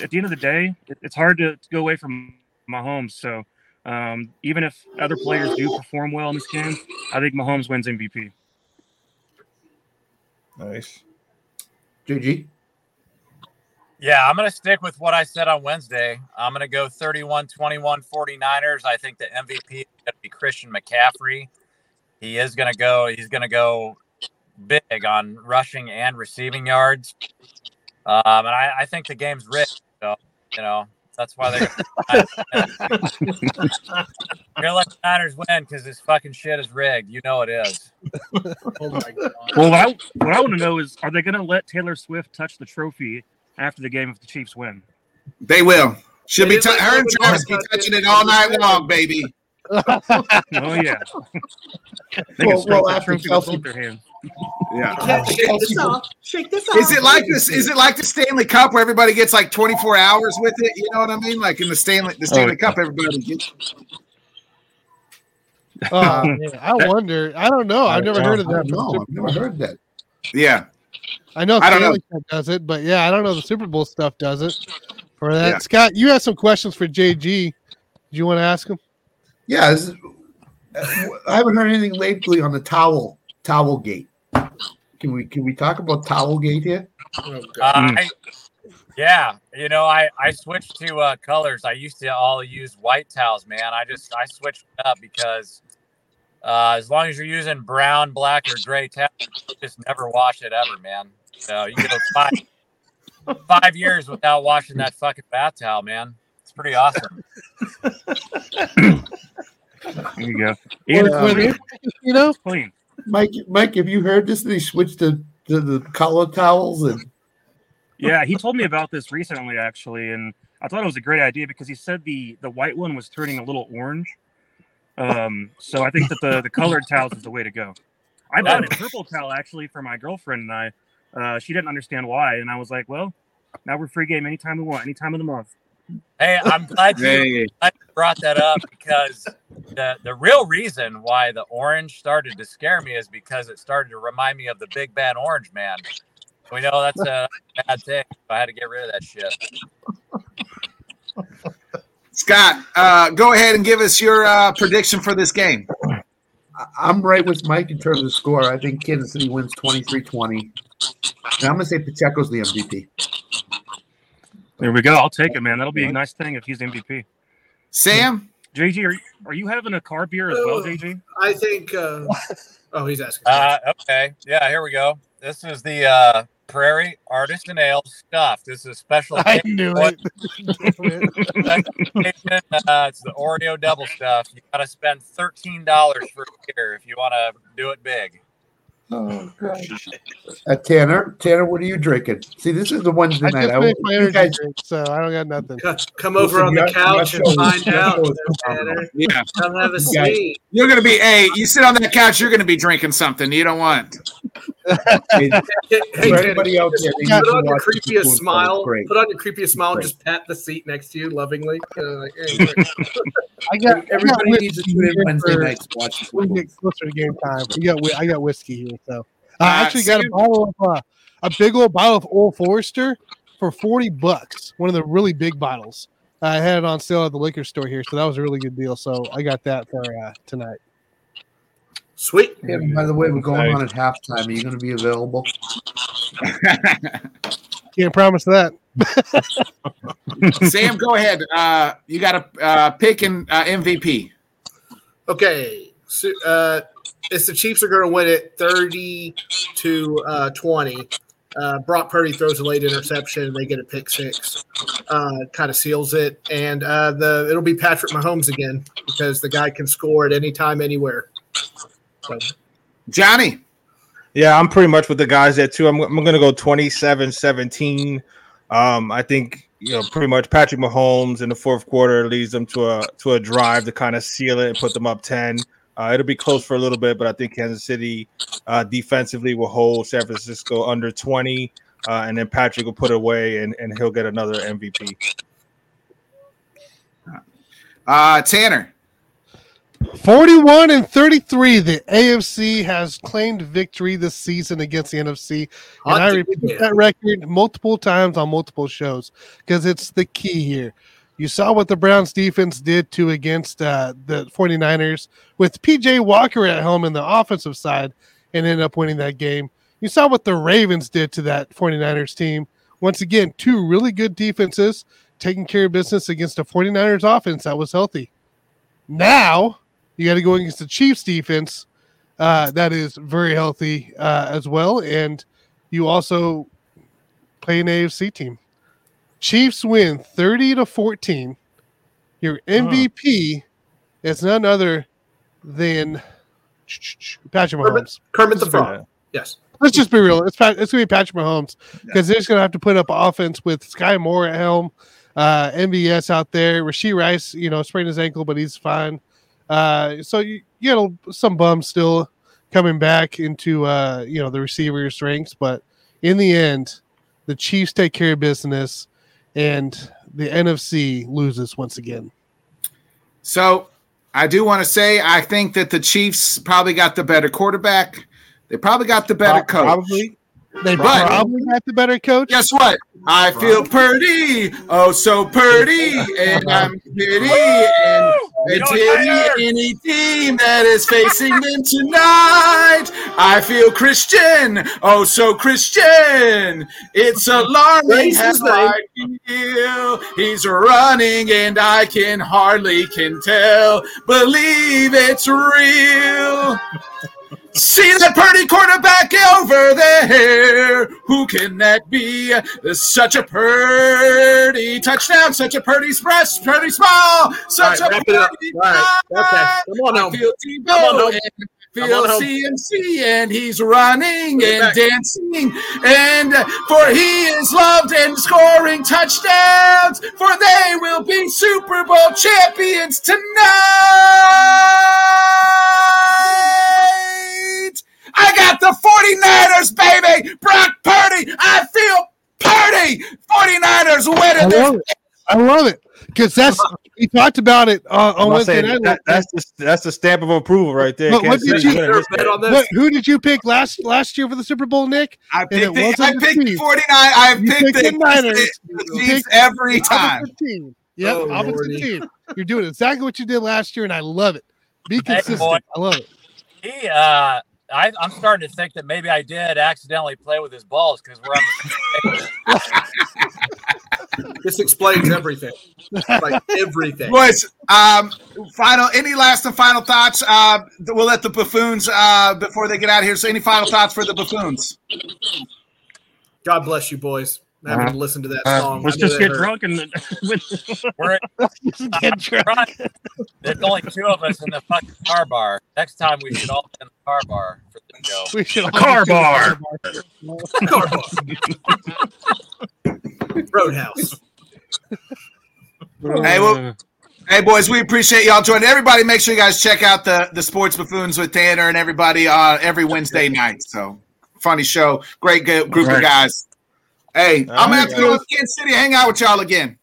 at the end of the day, it's hard to, to go away from Mahomes. So um, even if other players do perform well in this game, I think Mahomes wins MVP. Nice. JG. Yeah, I'm going to stick with what I said on Wednesday. I'm going to go 31 21 49ers. I think the MVP is going to be Christian McCaffrey. He is going to go, he's going to go big on rushing and receiving yards. Um, and I, I think the game's rigged. So, you know, that's why they're going to let the Niners win because this fucking shit is rigged. You know it is. Oh my god. Well, what I, what I want to know is, are they going to let Taylor Swift touch the trophy after the game if the Chiefs win? They will. She'll be t- like her and Travis be touching it all night long, baby. Oh yeah. They can Well, stroke well, after trophy Kelce- their hands. Yeah. Shake this off. Shake this off. Is it like this? Is it like the Stanley Cup where everybody gets like 24 hours with it? You know what I mean? Like in the Stanley the oh, Stanley Cup, everybody gets. Oh, uh, man, I wonder. I don't know. I've never heard of that. No, I've never heard that. Yeah. I know I don't know. Stanley Cup does it, but yeah, I don't know the Super Bowl stuff does it. For that, Yeah. Scott, you have some questions for JG. Do you want to ask him? Yeah, is, uh, I haven't heard anything lately on the towel towel gate. Can we can we talk about towel gate here? Uh, I, yeah, you know, I I switched to uh, colors. I used to all use white towels, man. I just I switched up because uh, as long as you're using brown, black, or gray towels, just never wash it ever, man. So you can go five five years without washing that fucking bath towel, man. It's pretty awesome. There you go. Well, Ian, clean. You know, clean. Mike, Mike, have you heard this? They switched to, to the color towels and Yeah, he told me about this recently, actually, and I thought it was a great idea because he said the the white one was turning a little orange. Um, so I think that the the colored towels is the way to go. I bought a purple towel actually for my girlfriend and I. Uh, she didn't understand why, and I was like, "Well, now we're free game anytime we want, any time of the month." Hey, I'm glad you, Hey. glad you brought that up because the the real reason why the orange started to scare me is because it started to remind me of the big bad orange man. We know that's a bad thing. I had to get rid of that shit. Scott, uh, go ahead and give us your uh, prediction for this game. I- I'm right with Mike in terms of score. I think Kansas City wins 23-20. And I'm gonna say Pacheco's the MVP. There we go. I'll take it, man. That'll be a nice thing if he's MVP. Sam, JG, are you, are you having a car beer as well, JG? I think. Uh, oh, he's asking. Uh, okay, yeah, here we go. This is the uh, Prairie Artisan Ale stuff. This is special. I knew it. uh, it's the Oreo double stuff. You got to spend thirteen dollars for a beer if you want to do it big. Oh, gosh. Uh, Tanner, Tanner, what are you drinking? See, this is the Wednesday I night. just I, finished my energy guys, drink, so I don't got nothing. Come over Listen, on the couch and find out. show is Tanner. Yeah. Come have a You guys- seat. you're going to be, hey, you sit on that couch, you're going to be drinking something you don't want. Hey, For anybody out there, they put need to on your watch this creepiest food smile. Put on your creepiest smile and just pat the seat next to you lovingly. Uh, like, hey, I got I Everybody got needs to whiskey tune in Wednesday for- nights to watch we get closer to game time. We got I got whiskey here, so Uh, I actually got a bottle of uh, a big old bottle of Old Forester for forty bucks. One of the really big bottles. I had it on sale at the liquor store here, so that was a really good deal. So I got that for uh, tonight. Sweet. Yeah, by the way, we're going on at halftime. Are you going to be available? Can't promise that. Sam, go ahead. Uh, you got to uh, pick an uh, MVP. Okay. So, uh, it's the Chiefs are going to win it 30 to uh, 20. Uh, Brock Purdy throws a late interception and they get a pick six. Uh, kind of seals it. And uh, the it'll be Patrick Mahomes again because the guy can score at any time, anywhere. So, Johnny. Yeah, I'm pretty much with the guys there too. I'm, I'm going to go 27 17. Um, I think, you know, pretty much Patrick Mahomes in the fourth quarter leads them to a to a drive to kind of seal it and put them up 10. Uh, it'll be close for a little bit, but I think Kansas City uh, defensively will hold San Francisco under 20, uh, and then Patrick will put it away and, and he'll get another MVP. Uh, Tanner. 41 and 33. The AFC has claimed victory this season against the NFC. And I repeat that record multiple times on multiple shows because it's the key here. You saw what the Browns defense did to against uh, the 49ers with PJ Walker at home in the offensive side and ended up winning that game. You saw what the Ravens did to that 49ers team. Once again, two really good defenses taking care of business against a 49ers offense that was healthy. Now you got to go against the Chiefs defense uh, that is very healthy uh, as well, and you also play an AFC team. Chiefs win thirty to fourteen. Your MVP is none other than Patrick Mahomes. Kermit the Frog. Yes. Let's just be real. It's Pat, it's gonna be Patrick Mahomes because they're just gonna have to put up offense with Skyy Moore at helm, uh, MVS out there. Rashee Rice, you know, sprained his ankle, but he's fine. Uh, so you, you know some bums still coming back into uh, you know the receivers ranks, but in the end, the Chiefs take care of business, and the NFC loses once again. So I do want to say I think that the Chiefs probably got the better quarterback. They probably got the better coach. Probably. They But- probably got the better coach. Guess what? I feel pretty, oh so pretty, and I'm pretty, and it's any, any team that is facing them tonight. I feel Christian, oh so Christian. It's alarming how. I feel. He's running, and I can hardly can tell. Believe it's real. See that pretty quarterback over there. Who can that be? Such a pretty touchdown, such a pretty splash, pretty small, such right, a it up. pretty All right, okay. Come on feel Come on Tebow home. and feel. CMC and he's running Bring and back. dancing and for he is loved and scoring touchdowns for they will be Super Bowl champions tonight. I got the 49ers, baby. Brock Purdy. I feel Purdy. 49ers winning this. It. I love it because that's we talked about it uh, on Wednesday night. that, that's the that's the stamp of approval right there. But what did City you winning this what, who did you pick last last year for the Super Bowl, Nick? I picked, it the, wasn't I picked the 49. I've You picked picked the, the Niners. the You picked every time. opposite. Yep, Oh, opposite Lordy. team. You're doing exactly what you did last year, and I love it. Be consistent. boy. I love it. He, uh, I, I'm starting to think that maybe I did accidentally play with his balls because we're on the. This explains everything. Like everything. Boys, um, final. Any last and final thoughts? Uh, we'll let the buffoons uh, before they get out of here. So, any final thoughts for the buffoons? God bless you, boys. Having to listen to that Uh, song. let's just get drunk and We're, Get drunk. there's only two of us in the fucking car bar. Next time we should all be in the car bar for the show. We should all car be doing bar. Car bar. Roadhouse. Hey, well, hey, boys, we appreciate y'all joining. Everybody, make sure you guys check out the the Sports Buffoons with Tanner and everybody uh, every Wednesday night. So, funny show, great g- group of guys. Hey, I'm gonna have to go to Kansas City, hang out with y'all again.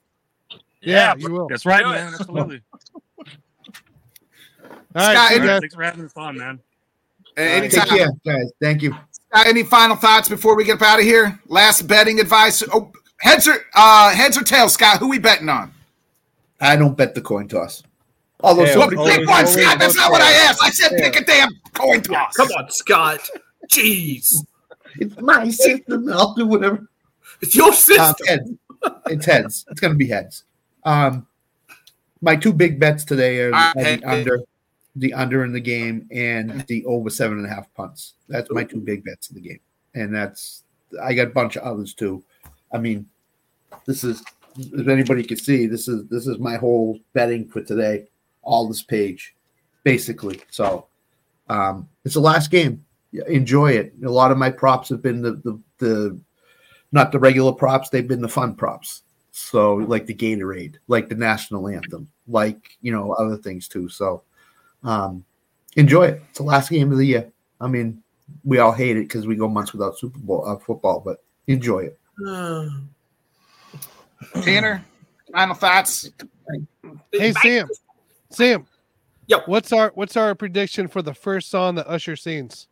Yeah, you will. That's right, man. Absolutely. All right, Scott, see any- guys. Thanks for having fun, man. Uh, anytime. Take care, guys. Thank you. Scott, any final thoughts before we get up out of here? Last betting advice. Oh, heads or uh, heads or tails, Scott? Who we betting on? I don't bet the coin toss. Although Yeah, somebody always- Pick one, always Scott. That's not what I asked. I said pick a damn coin toss. Come on, Scott. Jeez. it's my system. I'll do whatever. It's your Um, system. heads. It's heads. It's gonna be heads. Um, my two big bets today are, are the under, the under in the game, and the over seven and a half punts. That's my two big bets in the game, and that's I got a bunch of others too. I mean, this is if anybody can see. This is this is my whole betting for today. All this page, basically. So, um, it's the last game. Enjoy it. A lot of my props have been the the the not the regular props they've been the fun props so like the gatorade like the national anthem like you know other things too so um enjoy it it's the last game of the year i mean we all hate it because we go months without super bowl uh, football but enjoy it Tanner, final thoughts. Hey Sam, Sam. Yep. What's our what's our prediction for the first song that Usher sings?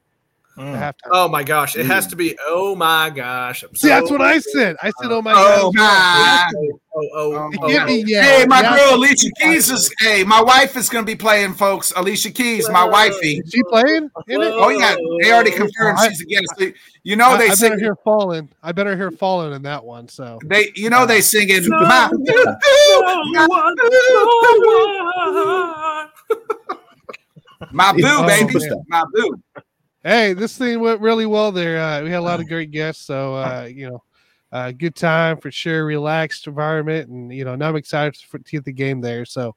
Mm. at halftime? Oh my gosh. It has to be oh my gosh. I'm See, that's what I said. I said, "Oh my Oh god!" my! Oh, oh, It oh, can't yeah. Hey, my yeah. girl Alicia Keys is. Hey, my wife is going to be playing, folks. Alicia Keys, my wifey. Is she playing in it? Oh yeah, they already confirmed she's a guest. You know I, they I sing. better hear falling. I better hear falling in that one. So They, you know they singing. My, my boo, Oh, baby, my boo. Hey, this thing went really well there. Uh, we had a lot of great guests, so uh, you know, uh, good time for sure. Relaxed environment, and you know, now I'm excited for, to get the game there. So,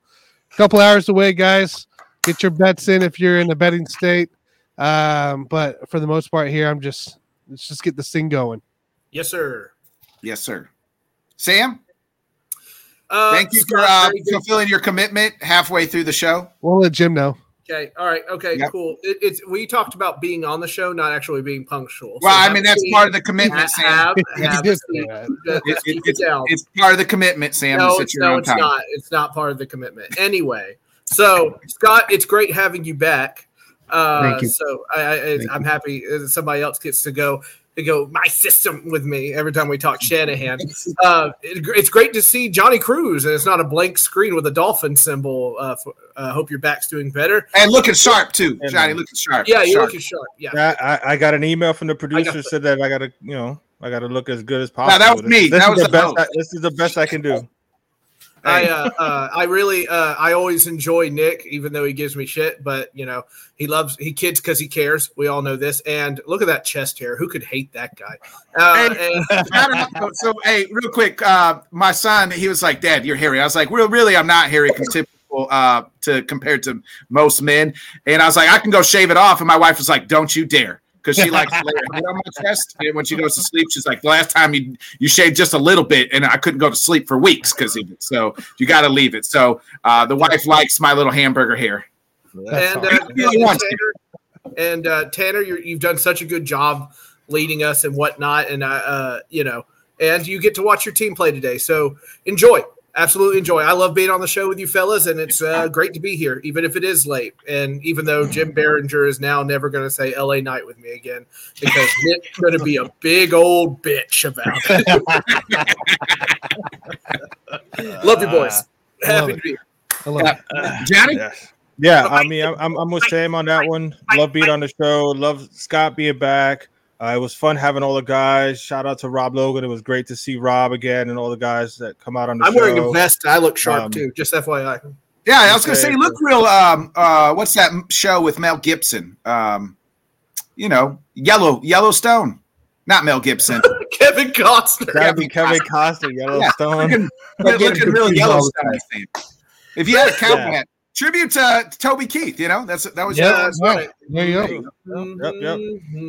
a couple hours away, guys. Get your bets in if you're in the betting state. Um, but for the most part, here I'm just let's just get this thing going. Yes, sir. Yes, sir. Sam, Uh, thank you for Scott, uh, fulfilling your commitment halfway through the show. We'll let Jim know. Okay. All right. Okay. Yep. Cool. It, it's we talked about being on the show, not actually being punctual. Well, I mean that's part of the commitment, Sam. Have, have did a say seat. that. Just- It- it- keep it down. It's part of the commitment, Sam. no, it's, no, it's time. not. It's not part of the commitment. Anyway, so Scott, it's great having you back. Uh, Thank you. So I, I, Thank I'm happy somebody else gets to go. To go my system with me every time we talk Shanahan. Uh, it- it's great to see Johnny Cruz, and it's not a blank screen with a dolphin symbol. Uh, for, uh, hope your back's doing better. And looking sharp too, Johnny. Looking sharp. Yeah, you're Sharp. looking sharp. Yeah. Yeah, I, I got an email from the producer said that I gotta, you know, I gotta look as good as possible. that was me. This, That is was the the best. I, this is the best I can do. I uh, uh, I really uh, I always enjoy Nick, even though he gives me shit. But you know, he loves he kids because he cares. We all know this. And look at that chest hair. Who could hate that guy? Uh, Hey, and- so hey, real quick, uh, my son, he was like, "Dad, you're hairy." I was like, "Well, really, I'm not hairy uh, to compared to most men." And I was like, "I can go shave it off," and my wife was like, "Don't you dare." Because she likes to lay her head on my chest, and when she goes to sleep, she's like, "The last time you you shaved just a little bit, and I couldn't go to sleep for weeks because of it. So you got to leave it." So uh, the wife likes my little hamburger hair. and uh, He wants it. Tanner, and uh, Tanner, you're, you've done such a good job leading us and whatnot, and uh, uh, you know, and you get to watch your team play today. So enjoy, absolutely enjoy. I love being on the show with you fellas, and it's uh, great to be here, even if it is late. And even though Jim Behringer is now never going to say "L.A. Night" with me again because Nick's going to be a big old bitch about it. love you, boys. Happy to be here. Johnny. Yeah, I mean, I'm, I'm, I'm with Sam on that one. Love being on the show. Love Scott being back. Uh, it was fun having all the guys. Shout out to Rob Logan. It was great to see Rob again and all the guys that come out on the I'm show. wearing a vest. I look sharp Um, too. Just FYI. Yeah, I was gonna say, you look real. Um, uh, what's that show with Mel Gibson? Um, you know, Yellow Yellowstone, not Mel Gibson. Kevin Costner. That'd be Kevin Costner, Yellowstone. looking, looking real Yellowstone. If you had a cowboy hat, tribute to, to Toby Keith. You know, that's that was Yeah, that's right. There you go. Yep, yep.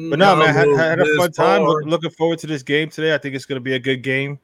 But no, man, had, had a fun time. Look, looking forward to this game today. I think it's going to be a good game.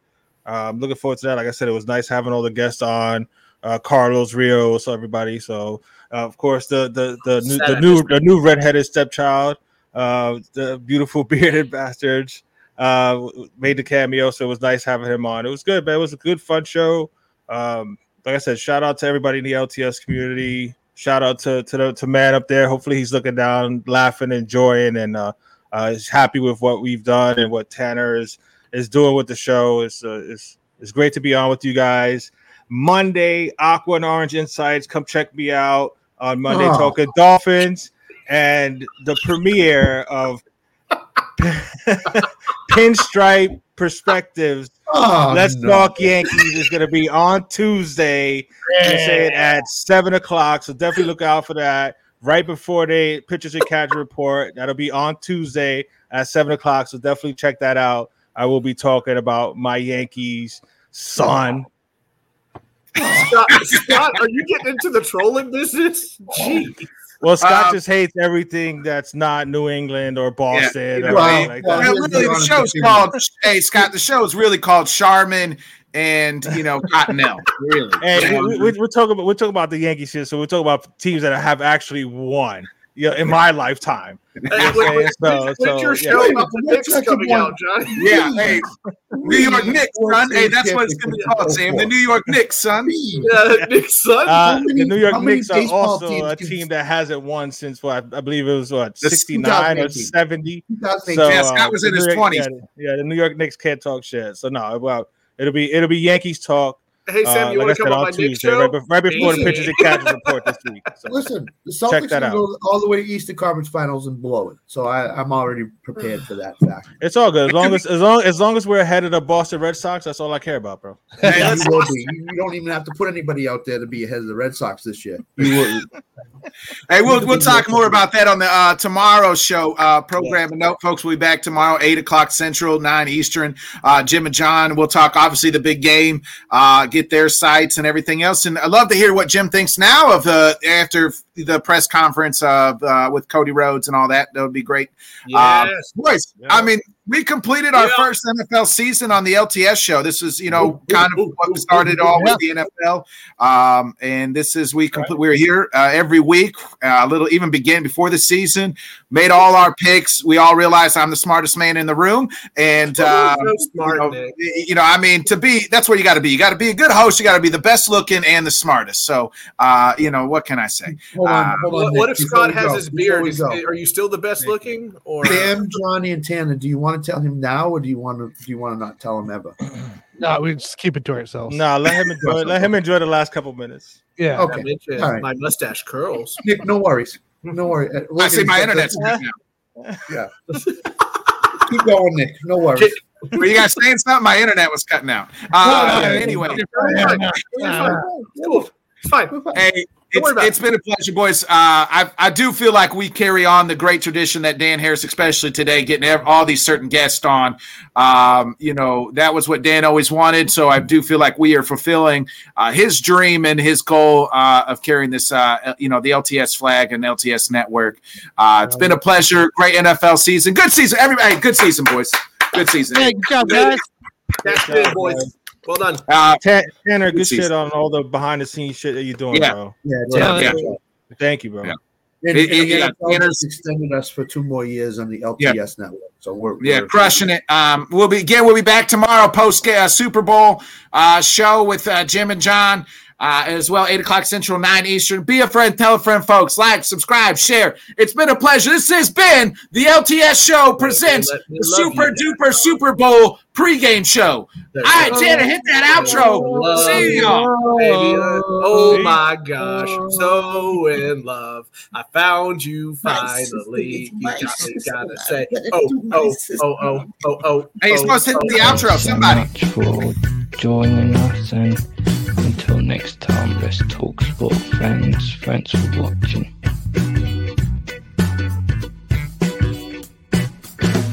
Um, looking forward to that. Like I said, it was nice having all the guests on. Uh, Carlos Rio, so everybody. So uh, of course the the the new the new the new redheaded stepchild, uh, the beautiful bearded bastards, uh, made the cameo. So it was nice having him on. It was good, man. It was a good fun show. Um, like I said, shout out to everybody in the LTS community. Shout out to to the to man up there. Hopefully he's looking down, laughing, enjoying, and uh, uh, is happy with what we've done and what Tanner is is doing with the show. It's uh, it's it's great to be on with you guys. Monday, Aqua and Orange Insights. Come check me out on Monday, Oh. talking Dolphins and the premiere of Pinstripe Perspectives. Oh, Let's no. talk Yankees is going to be on Tuesday. They say it at seven o'clock, so definitely look out for that. Right before they pitchers and catch report, that'll be on Tuesday at seven o'clock. So definitely check that out. I will be talking about my Yankees son. Scott, Scott, are you getting into the trolling business? Gee. Well, Scott Um, just hates everything that's not New England or Boston or Well, like well, really, the show's called. Hey, Scott, the show is really called Charmin and you know Cottonelle. Really, Hey, we, we're talking about we're talking about the Yankees here, so we're talking about teams that have actually won. You know, in my lifetime. You know what I'm saying? So- so, your yeah. show about the Knicks coming out, Johnny? Yeah, hey, New York Knicks, son. Hey, that's what it's going to be called, Sam. The New York Knicks, son. Yeah, Knicks, son. Uh, the New York how Knicks are also a team that hasn't won since what I believe it was what 69 or 2018. 70. 2018. Yeah, Scott was in the his New York- 20s. Yeah, yeah, the New York Knicks can't talk shit. So no, well, it'll be it'll be Yankees talk. Hey, Sam, uh, you like wanna I said, come on on my Knicks Tuesday, show? right, bef- right before the Easy. pitchers and catches report this week. So Listen, the check Celtics that will out. go all the way to Eastern Conference Finals and blow it. So I, I'm already prepared for that fact. It's all good as long as as long as long as we're ahead of the Boston Red Sox. That's all I care about, bro. you, will be. You, you don't even have to put anybody out there to be ahead of the Red Sox this year. You will. Hey, we'll we'll talk more about that on the uh, tomorrow show uh, program. And note, folks, we'll be back tomorrow, eight o'clock Central, nine Eastern. Uh, Jim and John, we'll talk obviously the big game, uh, get their sites and everything else. And I'd love to hear what Jim thinks now of the after the press conference of uh, with Cody Rhodes and all that. That would be great. Um, Yes. boys, I mean, we completed our first NFL season on the LTS show. This is, you know, kind of what we started all with the NFL. Um, and this is we complete. We're here uh, every week. Uh, a little even began before the season. Made all our picks. We all realized I'm the smartest man in the room, and uh, so smart, you, know, you know, I mean, to be that's where you got to be. You got to be a good host. You got to be the best looking and the smartest. So, uh, you know, what can I say? Hold hold on, hold on. What, what if Scott has go, his beard? Is, are you still the best looking? Or Bam, Johnny, and Tanner. Do you want to tell him now, or do you want to? Do you want to not tell him ever? No, we just keep it to ourselves. No, let him enjoy. let him enjoy the last couple minutes. Yeah. Okay. Mentioned All right. my mustache curls. Nick, no worries. No worries. Uh, I see my internet's that- good now. Yeah. Keep going, Nick. No worries. Were you guys saying something? My internet was cutting out. Uh, No, no, no, anyway, It's fine. hey, Don't worry it's, it's been a pleasure, boys. Uh, I I do feel like we carry on the great tradition that Dan Harris, especially today, getting all these certain guests on. Um, you know, that was what Dan always wanted. So I do feel like we are fulfilling uh, his dream and his goal uh, of carrying this, uh, you know, the LTS flag and LTS network. Uh, it's been a pleasure. Great NFL season. Good season. Everybody, good season, boys. Good season. Hey, good job, guys. That's good, boys. Well done. Uh, Ta- Tanner, good season. shit on all the behind the scenes shit that you're doing, Yeah. bro. Yeah, Yeah, Tanner. yeah. Thank you, bro. Yeah. And, It- and yeah, Tanner's- just extended us for two more years on the LTS network. So we're Yeah, we're- crushing it. Um, we'll be again. We'll be back tomorrow post uh, Super Bowl uh, show with uh, Jim and John uh, as well. Eight o'clock Central, nine Eastern. Be a friend, tell a friend, folks. Like, subscribe, share. It's been a pleasure. This has been the LTS show presents the Super you. Duper Super Bowl pregame show. All right, Tanner, hit that outro. Love See you, y'all. Oh my gosh, I'm so in love. I found you finally. You gotta, gotta say, oh, oh, oh, oh, oh, oh. Hey, you're oh, supposed to hit oh, the oh. outro. Somebody. much for joining us and until next time. Let's talk friends. Thanks for watching.